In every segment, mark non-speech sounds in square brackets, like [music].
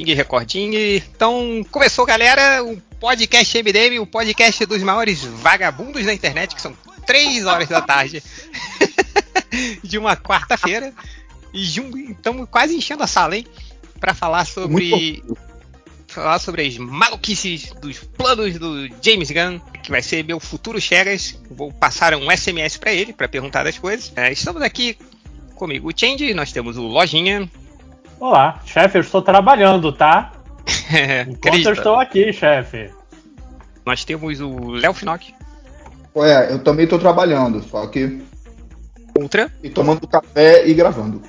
e recording. Então, começou, galera, o podcast MDM, o podcast dos maiores vagabundos da internet, que são 3 horas da tarde [laughs] de uma quarta-feira. E estamos quase enchendo a sala, hein? Para falar sobre. Falar sobre as maluquices dos planos do James Gunn, que vai ser meu futuro Chegas. Vou passar um SMS para ele para perguntar das coisas. É, estamos aqui comigo o Change, nós temos o Lojinha. Olá, chefe, eu estou trabalhando, tá? [laughs] Enquanto eu estou aqui, chefe. Nós temos o Léo Finock. Ué, eu também estou trabalhando, só que. Ultra. E tomando café e gravando.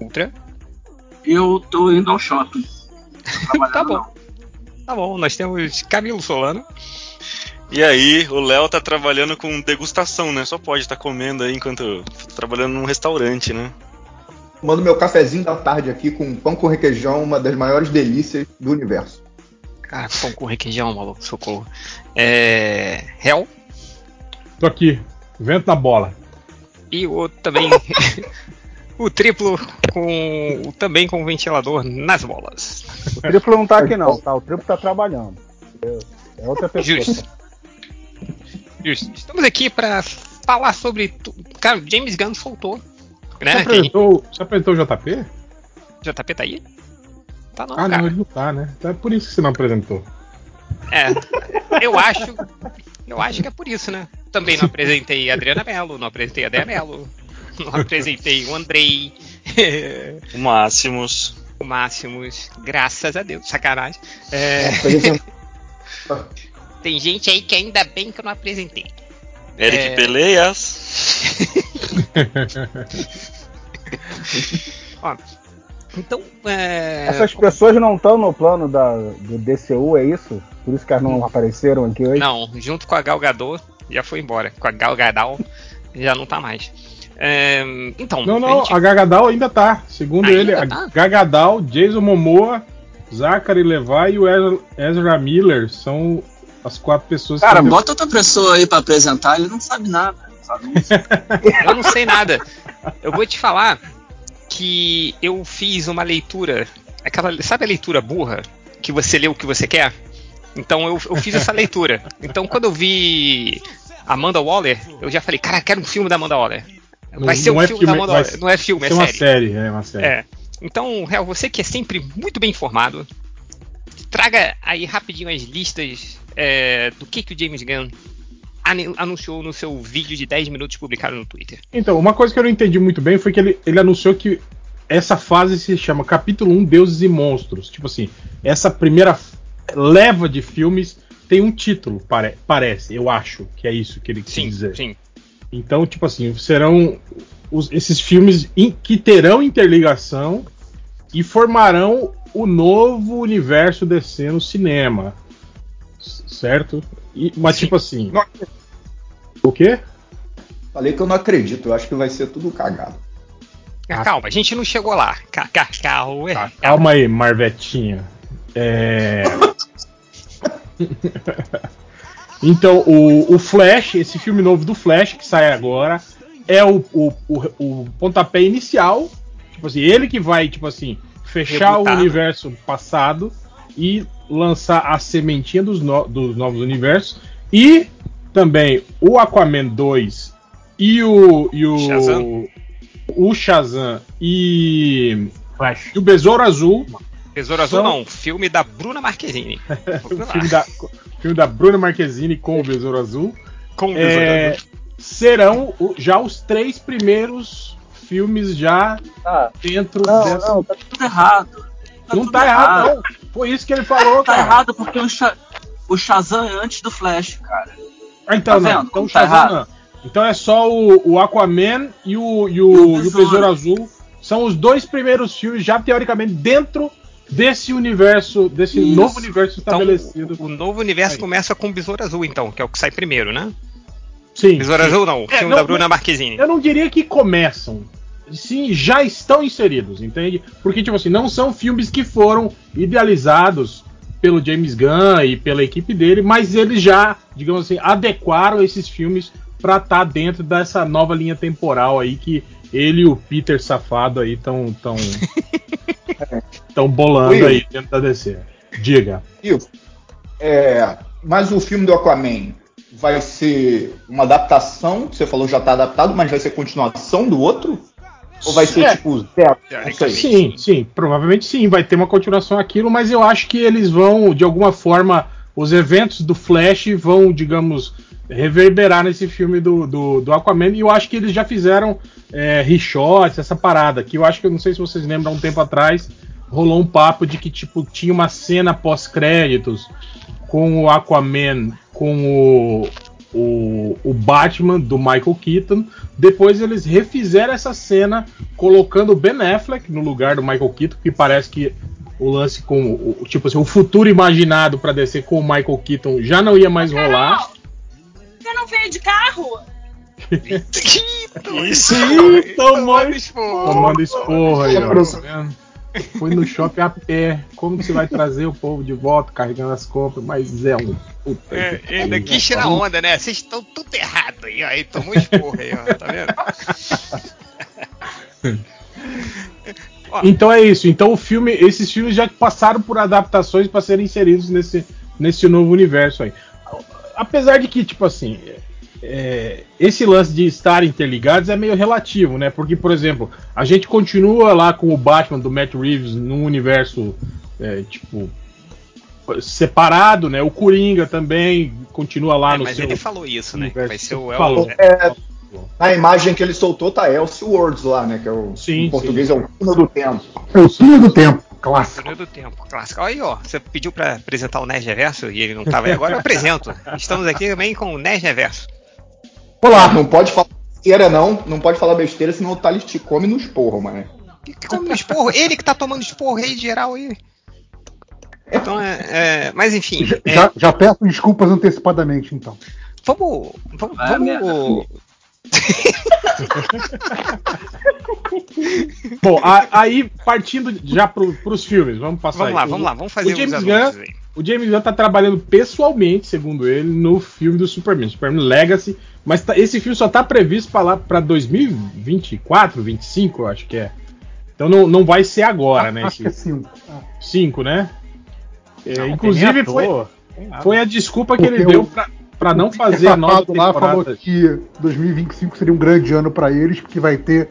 Ultra. Eu tô indo ao shopping. [laughs] tá bom. Não. Tá bom, nós temos Camilo Solano. E aí, o Léo tá trabalhando com degustação, né? Só pode estar tá comendo aí enquanto tá trabalhando num restaurante, né? Tomando meu cafezinho da tarde aqui com pão com requeijão, uma das maiores delícias do universo. Cara, pão com requeijão, maluco, socorro. É. Hell? Tô aqui, vento na bola. E o outro também. [laughs] o triplo com também com o ventilador nas bolas. O triplo não tá aqui não, tá? O triplo tá trabalhando. É outra pessoa. Justo. Justo. Estamos aqui para falar sobre. Cara, James Gunn soltou. Né? Você, apresentou, você apresentou o JP? JP tá aí? Tá não, ah, cara. não, ele não tá, né? Então é por isso que você não apresentou. É, eu acho. Eu acho que é por isso, né? Também não apresentei a Adriana Mello, não apresentei a Dea Mello, não apresentei o Andrei. o Máximos. O Máximos, graças a Deus, sacanagem. É... Tem gente aí que ainda bem que eu não apresentei. Eric é... Peleias. [laughs] [laughs] Ó, então. É... Essas pessoas não estão no plano da, do DCU, é isso? Por isso que elas não apareceram aqui hoje? Não, junto com a Gal Gadot já foi embora. Com a Gal Gadot já não tá mais. É, então. Não, não, a, gente... a Gagadal ainda tá. Segundo ainda ele, tá? a Gagadal, Jason Momoa, Zachary Levi e o Ezra Miller são as quatro pessoas Cara, que. Cara, bota outra pessoa aí pra apresentar, ele não sabe nada. Sabe [laughs] eu não sei nada. Eu vou te falar que eu fiz uma leitura. Aquela, sabe a leitura burra? Que você lê o que você quer? Então eu, eu fiz essa leitura. Então quando eu vi Amanda Waller, eu já falei, cara, quero um filme da Amanda Waller. Vai não, ser um é filme, filme, da Amanda Waller. Não é filme, é série. uma série. É uma série. É. Então, Real, você que é sempre muito bem informado, traga aí rapidinho as listas é, do que, que o James Gunn anunciou no seu vídeo de 10 minutos publicado no Twitter. Então, uma coisa que eu não entendi muito bem foi que ele, ele anunciou que essa fase se chama Capítulo 1 Deuses e Monstros. Tipo assim, essa primeira leva de filmes tem um título, pare, parece, eu acho que é isso que ele quis sim, dizer. Sim. Então, tipo assim, serão os, esses filmes in, que terão interligação e formarão o novo universo DC no cinema. Certo? E, mas, Sim. tipo assim. Não... O quê? Falei que eu não acredito, eu acho que vai ser tudo cagado. Ah, calma, a gente não chegou lá. Calma, tá, calma aí, Marvetinha. É. [laughs] então, o, o Flash, esse filme novo do Flash que sai agora, é o, o, o, o pontapé inicial. Tipo assim, ele que vai, tipo assim, fechar Rebutado. o universo passado e lançar a sementinha dos, no, dos novos universos. E também o Aquaman 2 e o. E o Shazam. O Shazam e. Flash. E o Besouro Azul. Besouro Azul não, filme da Bruna Marquezine. [laughs] filme, da, filme da Bruna Marquezine com o Besouro Azul. Com o Besouro é, Azul. Serão já os três primeiros filmes já ah, dentro não, dessa. Não, tá tudo errado. Tá não tá errado, errado, não. Foi isso que ele falou, tá cara. Tá errado porque o, Sha o Shazam é antes do Flash, cara. Ah, então, tá não. Então o tá Shazam não. Então é só o, o Aquaman e o, e o, e o Besouro Azul. São os dois primeiros filmes, já teoricamente, dentro desse universo, desse Isso. novo universo então, estabelecido. Então, o, o novo universo Aí. começa com o Besouro Azul, então, que é o que sai primeiro, né? Sim. Besouro. Azul não, o é, filme não, da Bruna Marquezine. Eu não diria que começam sim, já estão inseridos, entende? Porque, tipo assim, não são filmes que foram idealizados pelo James Gunn e pela equipe dele, mas eles já, digamos assim, adequaram esses filmes para estar tá dentro dessa nova linha temporal aí que ele e o Peter safado aí estão tão, estão [laughs] bolando Will. aí dentro da DC. Diga. Will, é, mas o filme do Aquaman vai ser uma adaptação? Você falou já está adaptado, mas vai ser continuação do outro? Ou vai ser é. tipo zero? Sim, sim, provavelmente sim, vai ter uma continuação aquilo, mas eu acho que eles vão, de alguma forma, os eventos do Flash vão, digamos, reverberar nesse filme do, do, do Aquaman. E eu acho que eles já fizeram é, reshots, essa parada. Que eu acho que eu não sei se vocês lembram, um tempo atrás rolou um papo de que tipo tinha uma cena pós-créditos com o Aquaman, com o, o, o, Batman do Michael Keaton. Depois eles refizeram essa cena colocando o Ben Affleck no lugar do Michael Keaton, que parece que o lance com o tipo assim, o futuro imaginado para descer com o Michael Keaton já não ia mais rolar. Você não veio de carro? Isso, Sim, tomando esporro. Tomando esporro aí, ó. Tá vendo? Foi no shopping a pé. Como que você vai trazer o povo de volta carregando as compras? Mas é um. Puta é, ainda quis tirar onda, né? Vocês estão tudo errado aí, ó. Aí tomou esporro aí, ó. Tá vendo? [laughs] então é isso. Então o filme, esses filmes já passaram por adaptações para serem inseridos nesse, nesse novo universo aí apesar de que, tipo assim, é, esse lance de estar interligados é meio relativo, né? Porque, por exemplo, a gente continua lá com o Batman do Matt Reeves num universo, é, tipo, separado, né? O Coringa também continua lá é, no mas seu. Mas ele falou isso, né? Vai ser o El... é, Na imagem que ele soltou tá Elseworlds lá, né? Que é o sim, em português sim. é o túnel do tempo. É o túnel do tempo. Clássico. Túnel do tempo, clássico. Aí, ó, você pediu para apresentar o Nerd Reverso e ele não tava aí. Agora eu apresento. Estamos aqui também com o Nerd Reverso. Olá, não pode falar besteira, não. Não pode falar besteira, senão o Thales te come no esporro, mano. Que, que come no esporro? Ele que tá tomando esporro aí de geral aí. Então, é, é, mas enfim. Já, é, já, já, peço desculpas antecipadamente, então. Vamos. Vamos. Ah, vamos [laughs] Bom, a, aí partindo já para os filmes, vamos passar Vamos aí. lá, vamos lá, vamos fazer o James Gunn, O James Gunn tá trabalhando pessoalmente, segundo ele, no filme do Superman, Superman Legacy, mas tá, esse filme só tá previsto para lá para 2024, 25, eu acho que é. Então não, não vai ser agora, ah, né? Acho que é 5. 5, né? É, inclusive foi, foi a desculpa que Porque ele deu para para não fazer a nova temporada. lá falou que 2025 seria um grande ano para eles, porque vai ter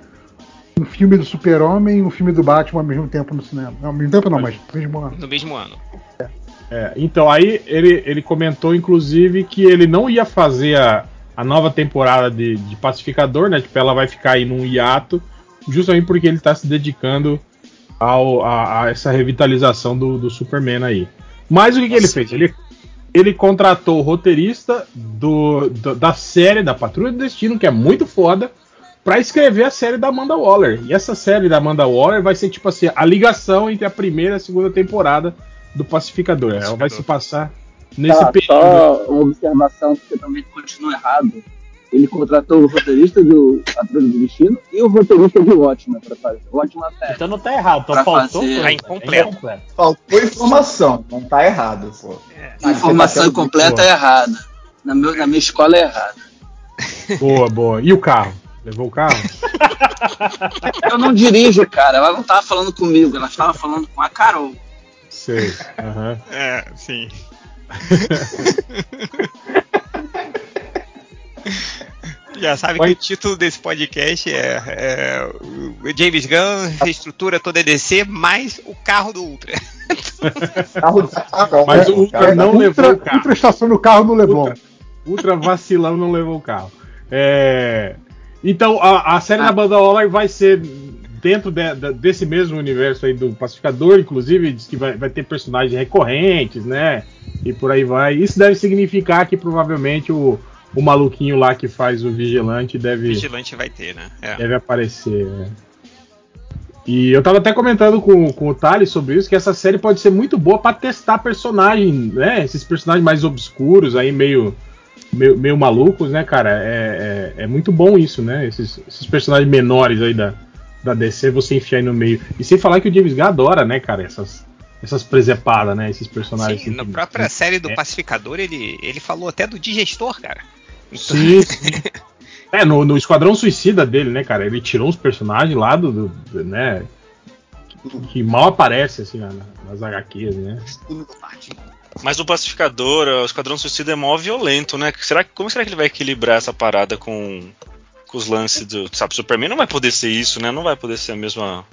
um filme do Super-Homem e um filme do Batman ao mesmo tempo no cinema. Não, ao mesmo tempo não, mas no mesmo ano. No mesmo ano. É. É, então, aí ele, ele comentou, inclusive, que ele não ia fazer a, a nova temporada de, de Pacificador, né? Tipo, ela vai ficar aí num hiato, justamente porque ele está se dedicando ao, a, a, essa revitalização do, do Superman aí. Mas o que, que ele fez? Ele, ele contratou o roteirista do, do, da série da Patrulha do Destino, que é muito foda, para escrever a série da Amanda Waller. E essa série da Amanda Waller vai ser tipo assim, a ligação entre a primeira e a segunda temporada do Pacificador. Pacificador. Ela vai se passar nesse tá, período. Só uma observação, porque também continua errado. Ele contratou o roteirista do Patrulha do Destino e o roteirista de Watchmen para fazer. Watchmen série. Então não tá errado, então faltou fazer... tá incompleto. Faltou informação, não tá errado, pô. É. Informação incompleta é errada. Na, meu, na minha escola é errada. Boa, boa. E o carro? Levou o carro? [laughs] Eu não dirijo, cara. Ela não tava falando comigo, ela estava falando com a Carol. Sei. Uhum. É, sim. [laughs] Já sabe Oi? que o título desse podcast é, é James Gunn reestrutura toda a DC mais o carro do Ultra. [laughs] Mas o Ultra não Ultra, levou o carro. Ultra estaciona o carro no Leblon. Ultra, Ultra vacilão não levou o carro. É, então a, a série ah. da banda Waller vai ser dentro de, de, desse mesmo universo aí do Pacificador, inclusive diz que vai, vai ter personagens recorrentes, né? E por aí vai. Isso deve significar que provavelmente o o maluquinho lá que faz o vigilante deve. Vigilante vai ter, né? É. Deve aparecer. Né? E eu tava até comentando com, com o Thales sobre isso, que essa série pode ser muito boa para testar personagem, né? Esses personagens mais obscuros, aí meio, meio, meio malucos, né, cara? É, é, é, muito bom isso, né? Esses, esses personagens menores aí da, da DC, você enfiar aí no meio. E sem falar que o James Gunn adora, né, cara? Essas, essas presepadas, né? Esses personagens. Sim, na própria série do é. Pacificador, ele, ele falou até do digestor, cara. Sim, sim. [laughs] É, no, no Esquadrão Suicida dele, né, cara? Ele tirou uns personagens lá do, do, do né? que mal aparece assim na- na- nas HQs, né? Mas o Pacificador, o Esquadrão Suicida é mó violento, né? Será, que- como será que ele vai equilibrar essa parada com, com os lances do. Sabe, Superman não vai poder ser isso, né? Não vai poder ser a mesma.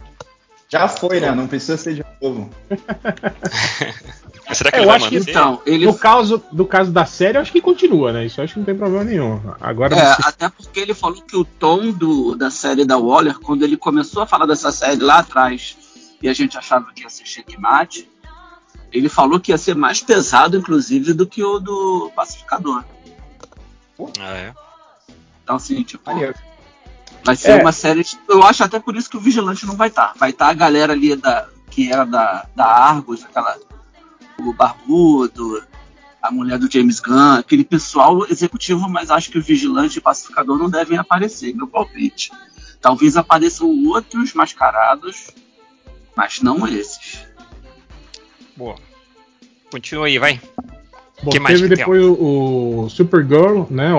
Já foi, né? Não precisa ser de novo. [laughs] Mas será que É, ele eu vai acho que manter? Então, ele. No caso, do caso da série, eu acho que continua, né? Isso eu acho que não tem problema nenhum. Agora, É, até porque ele falou que o tom do, da série da Waller, quando ele começou a falar dessa série lá atrás, e a gente achava que ia ser checkmate, ele falou que ia ser mais pesado, inclusive, do que o do Pacificador. Ah, é. Então, assim, tipo, Maneiro. vai ser É. uma série. Eu acho até por isso que o Vigilante não vai estar. Vai estar a galera ali da, que era da, da Argos, aquela. O Barbudo, a mulher do James Gunn, aquele pessoal executivo, mas acho que o Vigilante e o Pacificador não devem aparecer, meu palpite. Talvez apareçam outros mascarados, mas não esses. Boa. Continua aí, vai. Bom, que mais teve que depois o, o Supergirl, né?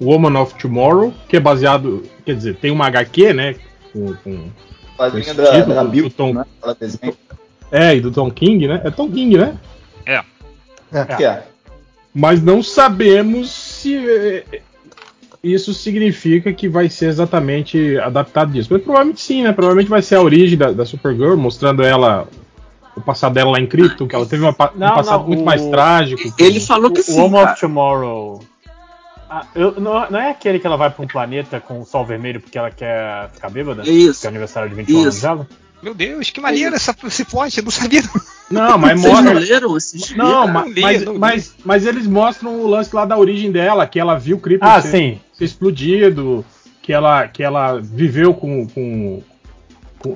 Woman of Tomorrow, que é baseado. Quer dizer, tem uma HQ, né? Com, com- Quadrinho da, título da do Bill, Tom- né? Ela desenha. é, e do Tom King, né? É Tom King, né? É, que é. Mas não sabemos se eh, isso significa que vai ser exatamente adaptado disso. Mas provavelmente sim, né? Provavelmente vai ser a origem da, da Supergirl, mostrando ela. O passado dela lá em Krypton, que ela teve uma pa- um Não, passado não, muito o- mais trágico. Ele falou que o sim. Home cara. of Tomorrow. Ah, eu- não, não é aquele que ela vai pra um planeta com o sol vermelho porque ela quer ficar bêbada? É isso. Que é aniversário de 21 anos Isso. dela? Meu Deus, que maneiro essa, esse plot, eu não sabia. não. Não, mas Vocês não mostra. leram esses Não, Não ma- li, mas, mas, mas eles mostram o lance lá da origem dela, que ela viu o Krypton Ah, ser, sim. ser explodido, que ela, que ela viveu com- com-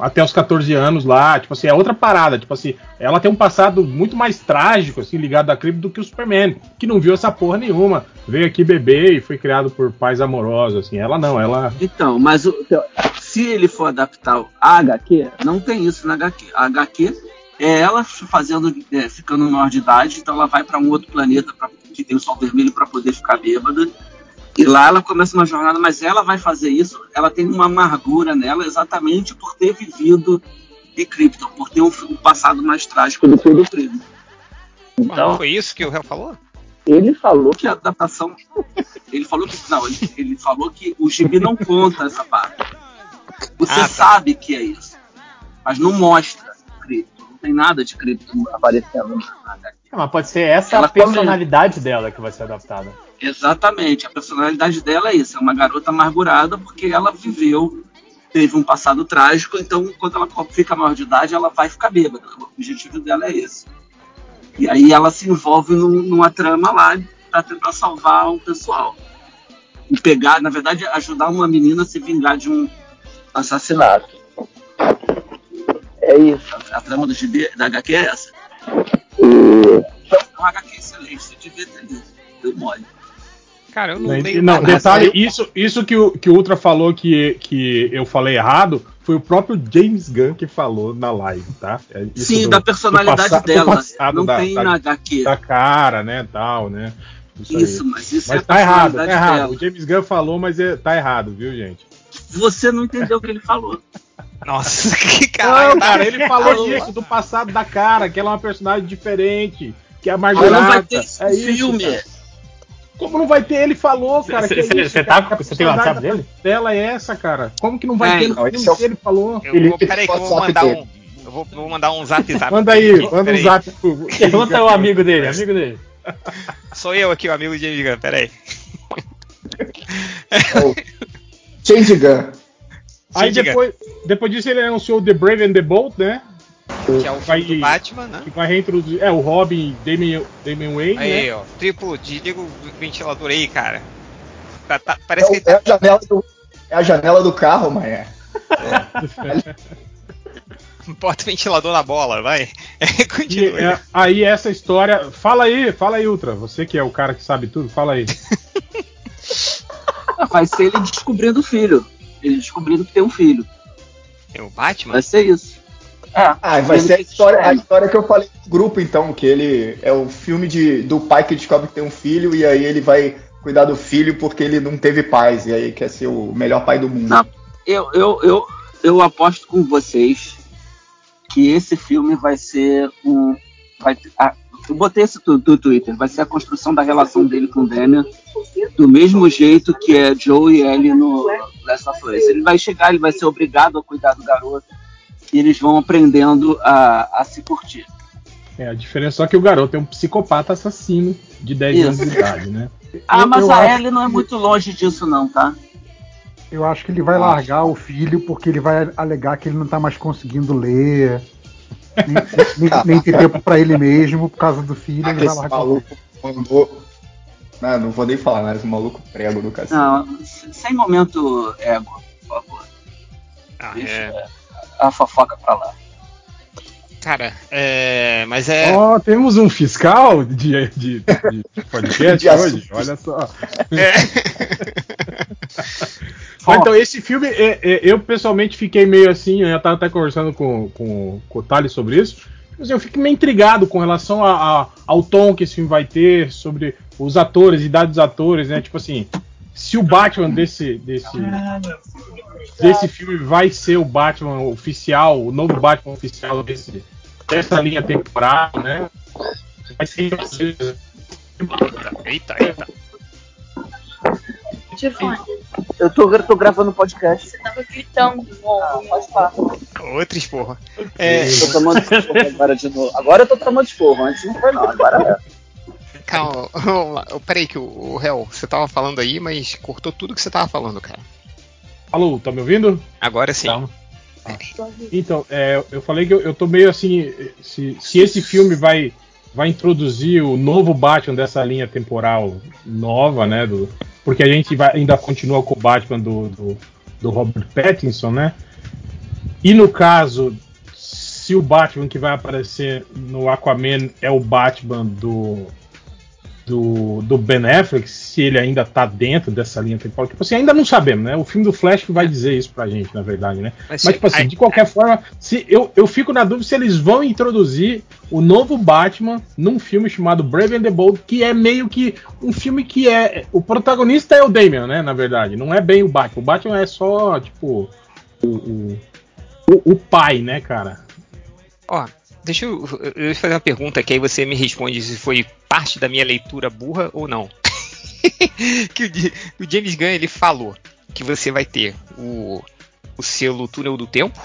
até os 14 anos lá, tipo assim, é outra parada, tipo assim, ela tem um passado muito mais trágico, assim, ligado a Krypton do que o Superman, que não viu essa porra nenhuma, veio aqui beber e foi criado por pais amorosos, assim, ela não, ela... Então, mas o- se ele for adaptar a HQ, não tem isso na HQ. A HQ é ela fazendo, é, ficando maior de idade, então ela vai para um outro planeta pra, que tem o sol vermelho para poder ficar bêbada. E lá ela começa uma jornada, mas ela vai fazer isso, ela tem uma amargura nela exatamente por ter vivido de Krypton, por ter um, um passado mais trágico do que o do. Não Então, foi isso que o réu falou? ele falou que a adaptação. Ele falou que. Não, ele, ele falou que o gibi não conta essa parte. Você Ah, tá. sabe que é isso. Mas não mostra cripto. Não tem nada de cripto aparecendo na HQ. Ah, mas pode ser essa Ela a personalidade dela que vai ser adaptada. Exatamente. A personalidade dela é isso. É uma garota amargurada porque ela viveu. Teve um passado trágico, então quando ela fica maior de idade, ela vai ficar bêbada. O objetivo dela é esse. E aí ela se envolve num- numa trama lá para tentar salvar um pessoal. E pegar, na verdade, ajudar uma menina a se vingar de um assassinato. É isso. A trama do GB, da HQ é essa. É uma HQ excelente, você devia ter lido. Deu mole. Cara, eu não Não, leio não, nada. detalhe, isso, isso que, o, que o Ultra falou que, que eu falei errado foi o próprio James Gunn que falou na live, tá? É isso Sim, do- da personalidade do dela. passado não da- tem da- na HQ. da cara, né, tal, né? Isso, Isso, mas isso Mas é a tá errado, tá personalidade errado. dela. O James Gunn falou, mas é- tá errado, viu, gente? Você não entendeu o que ele falou. [laughs] Nossa, que caralho. Não, cara, ele falou [laughs] isso do passado da cara, que ela é uma personagem diferente, que é amargurada. não vai ter isso é isso, filme. cara. Como não vai ter? Ele falou, cara. Cê- que é cara, tá- você tem o WhatsApp dele? Dela é essa, cara. Como que não vai É, ter não, esse é o- ele falou? Eu Ele vou, peraí que eu vou mandar dele. um. Eu vou, vou mandar um zap zap. Manda aí, aqui, manda um peraí. zap pro. [laughs] Pergunta o amigo dele, amigo dele. [laughs] Sou eu aqui, o amigo de James Gunn, peraí. Change Gun. Aí Diga. depois, depois disso ele anunciou The Brave and the Bold, né? Que é o Vai- do Batman, né? Que vai reintroduzir. É, o Robin Damian, Damian Wayne, Aí, né? ó. Triplo, desliga o ventilador aí, cara. Tá- tá- É, parece que o- é a janela do, é a janela do carro, Maia. [laughs] bota o ventilador na bola, vai. [laughs] E, Continua. é, aí essa história. Fala aí, fala aí, Ultra. Você que é o cara que sabe tudo, fala aí. [laughs] Vai ser ele descobrindo o filho. Ele descobrindo que tem um filho. É o Batman? Vai ser isso. É. Ah, vai ser a história, a história que eu falei no grupo, então, que ele é o filme de, do pai que descobre que tem um filho e aí ele vai cuidar do filho porque ele não teve pais e aí quer ser o melhor pai do mundo. Não. Eu, eu, eu, eu aposto com vocês que esse filme vai ser um. Vai, a, eu botei isso no, no Twitter, vai ser a construção da relação dele com o Damian do mesmo jeito que é Joe e Ellie no Last of Us. Ele vai chegar, ele vai ser obrigado a cuidar do garoto e eles vão aprendendo a, a se curtir. É, a diferença só que o garoto é um psicopata assassino de 10 Isso. anos de idade, né? [laughs] Ah, Eu- mas eu a Ellie não é muito longe disso não, tá? Eu acho que ele vai largar o filho porque ele vai alegar que ele não tá mais conseguindo ler. Nem, [laughs] nem- nem ter tempo pra ele mesmo por causa do filho. Ah, Ele que vai largar maluco mandou. Não, não vou nem falar, mas o maluco prego do cacete. Não, sem momento ego, por favor. Ah, Deixa é, a fofoca pra lá. cara, é, mas é. Ó, temos um fiscal de, de, de podcast [laughs] De hoje, olha só. é. [laughs] Então, esse filme, é, é, eu pessoalmente fiquei meio assim, eu já tava até conversando com, com, com o Thales sobre isso. Mas eu fico meio intrigado com relação a- a- ao tom que esse filme vai ter, sobre os atores, idade dos atores, né? Tipo assim, se o Batman desse, desse, desse filme vai ser o Batman oficial, o novo Batman oficial desse, dessa linha temporal, né? Vai ser Eita, eita. Eu tô, eu tô gravando podcast. você tava gritando. Ah, pode falar. Outra esporra. É, Tô tomando agora de novo. Agora eu tô tomando esporro, antes não foi não, agora é. calma, vamos lá. Peraí, que o, o réu, você tava falando aí, mas cortou tudo que você tava falando, cara. Alô, tá me ouvindo? Agora sim. Tá. Então, é, eu falei que eu, eu tô meio assim. Se, se esse filme vai, vai introduzir o novo Batman dessa linha temporal nova, né? Do, porque a gente vai, ainda continua com o Batman do, do, do Robert Pattinson, né? E no caso, se o Batman que vai aparecer no Aquaman é o Batman do. Do, do Ben Affleck, se ele ainda tá dentro dessa linha temporal. Tipo assim, ainda não sabemos, né? O filme do Flash que vai dizer isso pra gente, na verdade, né? Mas, Mas, tipo assim, de qualquer forma, se eu, eu fico na dúvida se eles vão introduzir o novo Batman num filme chamado Brave and the Bold, que é meio que um filme que é. O protagonista é o Damian, né? Na verdade, não é bem o Batman. O Batman é só, tipo. O, o, o- o pai, né, cara? Ó, deixa eu, eu fazer uma pergunta que aí você me responde se foi parte da minha leitura burra ou não. [laughs] que o, o James Gunn ele falou que você vai ter o, o selo Túnel do Tempo,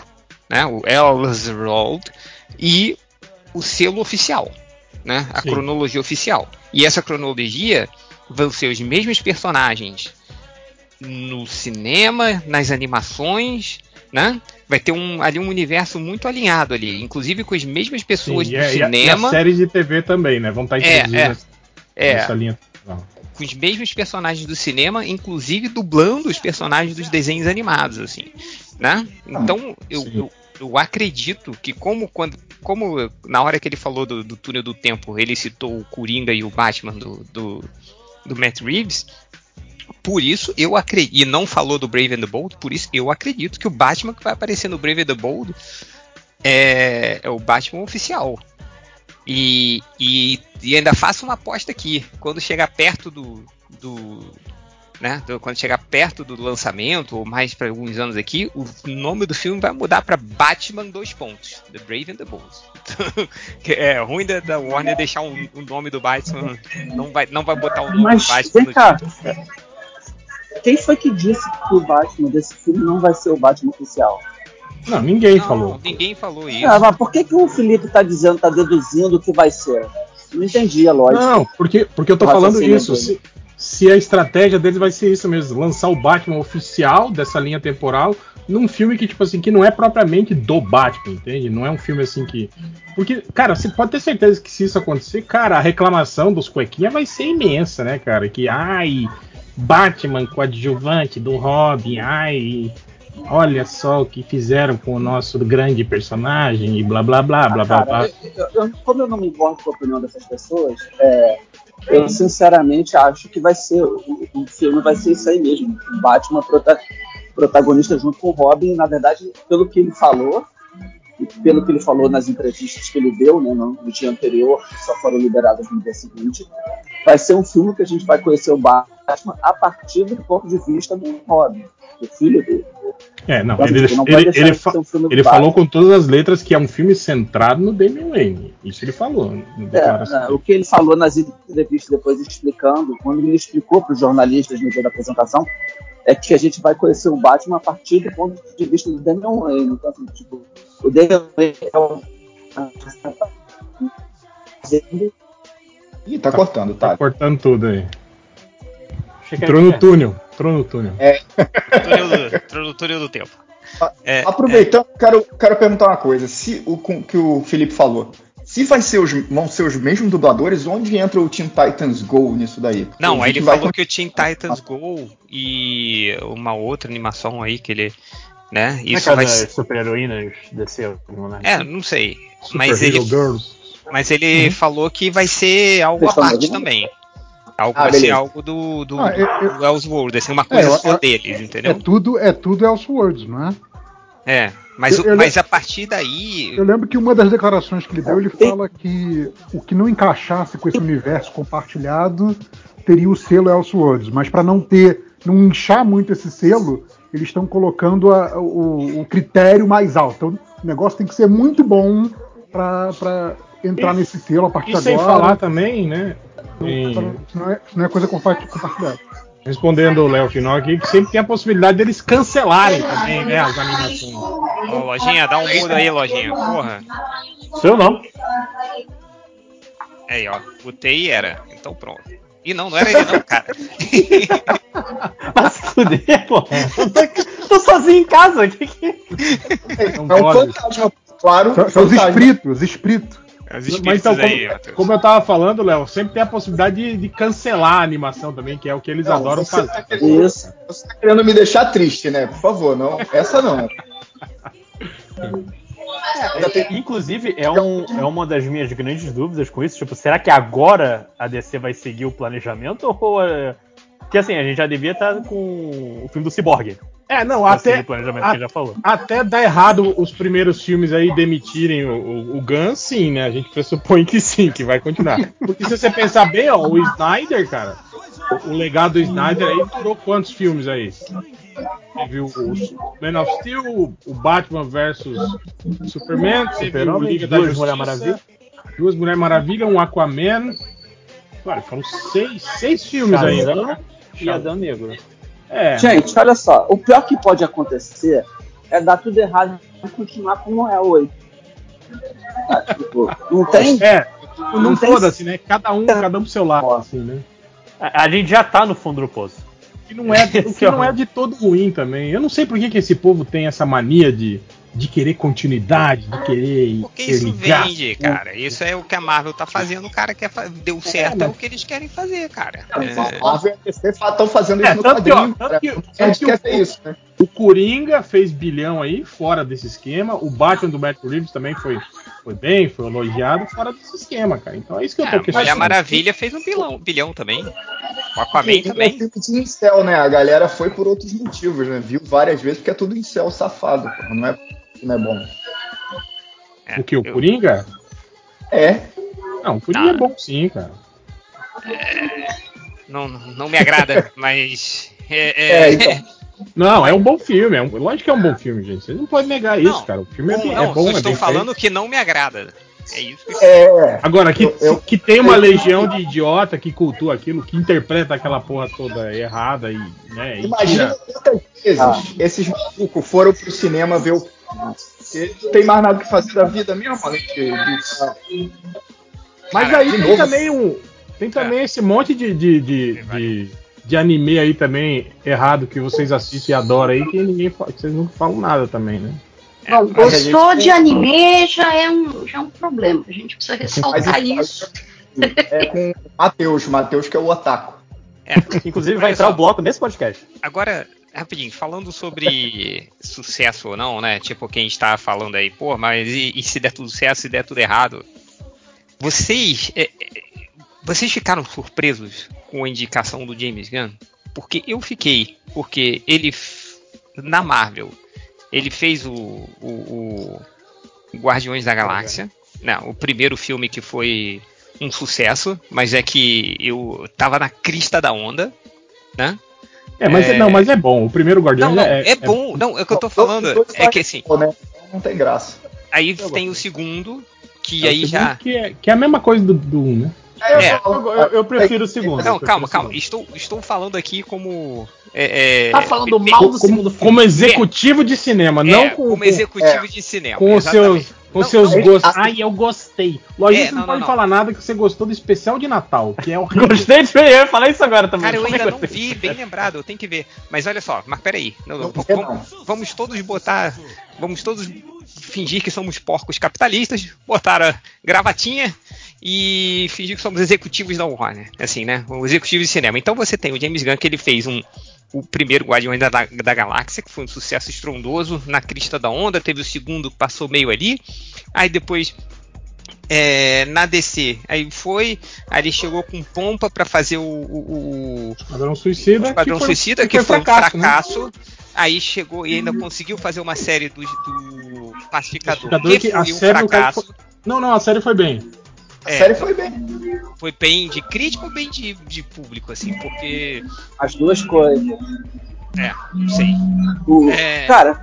né, o Elseworld, e o selo oficial, né, a Sim. cronologia oficial. E essa cronologia vão ser os mesmos personagens no cinema, nas animações, né? Vai ter um, ali um universo muito alinhado ali, inclusive com as mesmas pessoas Sim, do e, a- e a- e cinema, séries de TV também, né? Vão estar É, introduzindo é. essa, é, essa linha temporal. com os mesmos personagens do cinema, inclusive dublando os personagens dos desenhos animados, assim, né? Então eu, Sim. eu, eu acredito que como quando como na hora que ele falou do, do túnel do tempo, ele citou o Coringa e o Batman do, do, do Matt Reeves. Por isso eu acredito, e não falou do Brave and the Bold, por isso eu acredito que o Batman que vai aparecer no Brave and the Bold é, é o Batman oficial. E, e, e ainda faço uma aposta aqui. Quando chegar perto do. do né, do- quando chegar perto do lançamento, ou mais para alguns anos aqui, o nome do filme vai mudar para Batman dois pontos. The Brave and the Bold. [laughs] É ruim da, da Warner deixar o um, um nome do Batman. Não vai, não vai botar o nome Mas do Batman no cá. título. Quem foi que disse que o Batman desse filme não vai ser o Batman oficial? Não, ninguém Não, falou. ninguém falou isso. Ah, mas por que, que o Felipe tá dizendo, tá deduzindo que vai ser? Não entendi a lógica. Não, porque, porque eu tô Nossa, falando isso. Se, se a estratégia deles vai ser isso mesmo, lançar o Batman oficial dessa linha temporal num filme que, tipo assim, que não é propriamente do Batman, entende? Não é um filme assim que. Porque, cara, você pode ter certeza que se isso acontecer, cara, a reclamação dos cuequinha vai ser imensa, né, cara? Que, ai, Batman coadjuvante do Robin, ai. Olha só o que fizeram com o nosso grande personagem e blá blá blá blá blá blá. Cara, eu- eu- como eu não me importo com a opinião dessas pessoas, é, eu sinceramente acho que vai ser o, o filme vai ser isso aí mesmo, Batman prota- protagonista junto com o Robin, na verdade, pelo que ele falou, pelo que ele falou nas entrevistas que ele deu, né, no, no dia anterior, que só foram liberadas no dia seguinte, vai ser um filme que a gente vai conhecer o Batman a partir do ponto de vista do Robin, do filho dele. É, não, Então, ele, tipo, não ele, ele, fa- um ele falou com todas as letras que é um filme centrado no Damian Wayne. Isso ele falou. no É, né, dele. o que ele falou nas entrevistas depois explicando, quando ele explicou para os jornalistas no dia da apresentação, é que a gente vai conhecer o Batman a partir do ponto de vista do Damian Wayne. Então, assim, tipo, o Wayne é um. Ih, tá cortando, Tá tá? cortando tudo aí. Entrou no túnel. Entrou no túnel. Túnel do, túnel- túnel do tempo. É, Aproveitando, quero, quero perguntar uma coisa. Se o que o Felipe falou, se vai ser os, vão ser os mesmos dubladores, onde entra o Teen Titans Go nisso daí? Porque Não, aí ele que vai falou que o Teen Titans Go e uma outra animação aí que ele. Né? Isso Isso vai das ser. super-heroínas desceu, né? É, não sei. Mas Super ele, Hero Girls. mas ele falou que vai ser algo à parte também. Algo, Ah, vai ser algo do, do, Ah, eu- eu- do Elseworld, assim, uma coisa eu- só deles, É entendeu? tudo, é tudo Elseworlds, não é? É, mas, Eu- eu mas a partir daí. Eu lembro que uma das declarações que ele deu, ele fala que o que não encaixasse com esse universo compartilhado teria o selo Elseworlds, mas para não ter, não inchar muito esse selo, eles estão colocando a- o, o critério mais alto. Então, o negócio tem que ser muito bom para entrar nesse selo a partir E de sem agora. falar também, né? em- não é, não é coisa compa- compartilhada. respondendo o Léo Final aqui, que sempre tem a possibilidade deles cancelarem também, né? As animações. Ô, lojinha, dá um mudo aí, lojinha. Porra. Sou eu não. Aí, ó. Botei e era. Então pronto. E não, não era ele não, cara. [laughs] Mas fuder, pô. Tô, tô sozinho em casa. Que que... É um fantasma, claro. São, são os espíritos, os espíritos. Os Mas espíritos então, como, aí, como eu tava falando, Léo, sempre tem a possibilidade de, de cancelar a animação também, que é o que eles Não, adoram você fazer. tá querendo- Isso. Você tá querendo me deixar triste, né? Por favor, não. Essa não. [laughs] É, inclusive, é, um, é uma das minhas grandes dúvidas com isso. Tipo, será que agora a DC vai seguir o planejamento? Ou. é, Porque assim, a gente já devia estar com o filme do Cyborg. É, não, até, o planejamento a- que ele já falou. até dá errado os primeiros filmes aí demitirem o, o, o Gunn, sim, né? A gente pressupõe que sim, que vai continuar. Porque se você pensar bem, ó, o Snyder, cara, o, o legado do Snyder aí durou quantos filmes aí? Teve o, o Man of Steel, o, Batman versus Superman, teve o Liga da duas Justiça, Mulher Maravilha. duas Mulher Maravilha, um Aquaman. Cara, foram seis, seis filmes. Shazam né? e Adão Negro. É. Gente, olha só, o pior que pode acontecer é dar tudo errado e continuar como é hoje. Ah, tipo, não [laughs] tem. É, não, Não tem- foda-se, né? Cada um, cada um pro seu lado, assim, né? A, a gente já tá no fundo do poço. Que não é, [laughs] o que é não é de todo ruim também. Eu não sei por que, que esse povo tem essa mania de, de querer continuidade, de querer. Porque isso interligar. vende, cara. Isso é o que a Marvel tá fazendo. O cara quer fa- deu certo, é, mas- o que eles querem fazer, cara. A É, Marvel e a estão fazendo isso É, no que, ó, quadrinho. tanto cara. que- A gente que quer o- isso, né? O Coringa fez bilhão aí, fora desse esquema. O Batman do Matt Reeves também foi, foi bem, foi elogiado, fora desse esquema, cara. Então é isso que eu é, tô a Mulher questionando. Maravilha fez um bilhão, bilhão também. O Aquaman E é também. filme de incel, né? A galera foi por outros motivos, né? Viu várias vezes porque é tudo incel safado, porra. Não é, não é bom. É, O que? O eu- Coringa? É. Não, o Coringa Ah. é bom sim, cara. não, não me agrada, [laughs] mas. É, É, é, então. [laughs] Não, é um bom filme. É um, lógico que é um bom filme, gente. Vocês não podem negar isso, Não, cara. O filme é, Não, é bom, é estou falando que não me agrada. É isso que É. Agora, que, Eu- eu- que tem uma legião de idiota que cultua aquilo, que interpreta aquela porra toda errada e, né, Imagina quantas vezes Ah. esses malucos foram pro cinema ver o não tem mais nada que fazer da vida mesmo, além de. de- Mas Cara, aí tem novo- também um. Tem também esse monte de, de, de, de, de anime aí também errado que vocês assistem e adoram aí, que ninguém que vocês nunca falam nada também, né? Bom, gente gostou tem- de anime já é, um, já é um problema. A gente precisa Mas ressaltar isso é com o Matheus, Matheus que é o otaku. É. Inclusive vai entrar o bloco nesse podcast. Agora, rapidinho, falando sobre sucesso ou não, né? Tipo, quem está falando aí, pô, mas e, e se der tudo certo, se der tudo errado? Vocês. é, é, vocês ficaram surpresos com a indicação do James Gunn? Porque eu fiquei. Porque ele. Na Marvel, ele fez o, o, o Guardiões da Galáxia. Não, o primeiro filme que foi um sucesso, mas é que eu tava na crista da onda, né? É, mas é... É. não, mas é bom. O primeiro Guardião Não, não, é, é, bom. Não, é o que eu tô falando é que assim, né? Não tem graça. aí tem o segundo, que é o aí segundo já. Que é, que é a mesma coisa do, do 1, né? É. Eu, eu- eu prefiro o segundo. Não, calma, o calma. segundo. Estou, estou falando aqui como. É, é, Tá falando me- mal do Como, segundo filme. como executivo de cinema, é, não com, como com- executivo de cinema. com os seus, com Não, seus não, gostos. assim- Ai, eu gostei. Lógico É, que você não, não pode não, falar nada que você gostou do especial de Natal, que é horrível. Gostei de ver, eu ia falar isso agora também. Cara, eu ainda não vi, bem lembrado, eu tenho que ver. Mas olha só, mas peraí. Não, não, Não, v- é vamos, vamos todos botar. Vamos todos fingir que somos porcos capitalistas, botar a gravatinha e fingir que somos executivos da Warner. Assim, né? O executivo de cinema. Então você tem o James Gunn que ele fez um. O primeiro Guardiões da, da Galáxia, que foi um sucesso estrondoso na crista da onda. Teve o segundo que passou meio ali. Aí depois é, na DC. Aí foi, aí ele chegou com pompa pra fazer o, o, o Esquadrão Suicida. Esquadrão que foi- Suicida, que, foi, um né? fracasso. Aí chegou e ainda conseguiu fazer uma série do, do Pacificador, Pacificador, que que foi um fracasso. Não, não, a série foi bem. A É, série foi bem. foi bem de crítico ou bem de, de público, assim, porque. As duas coisas. É, não sei. O- É. Cara,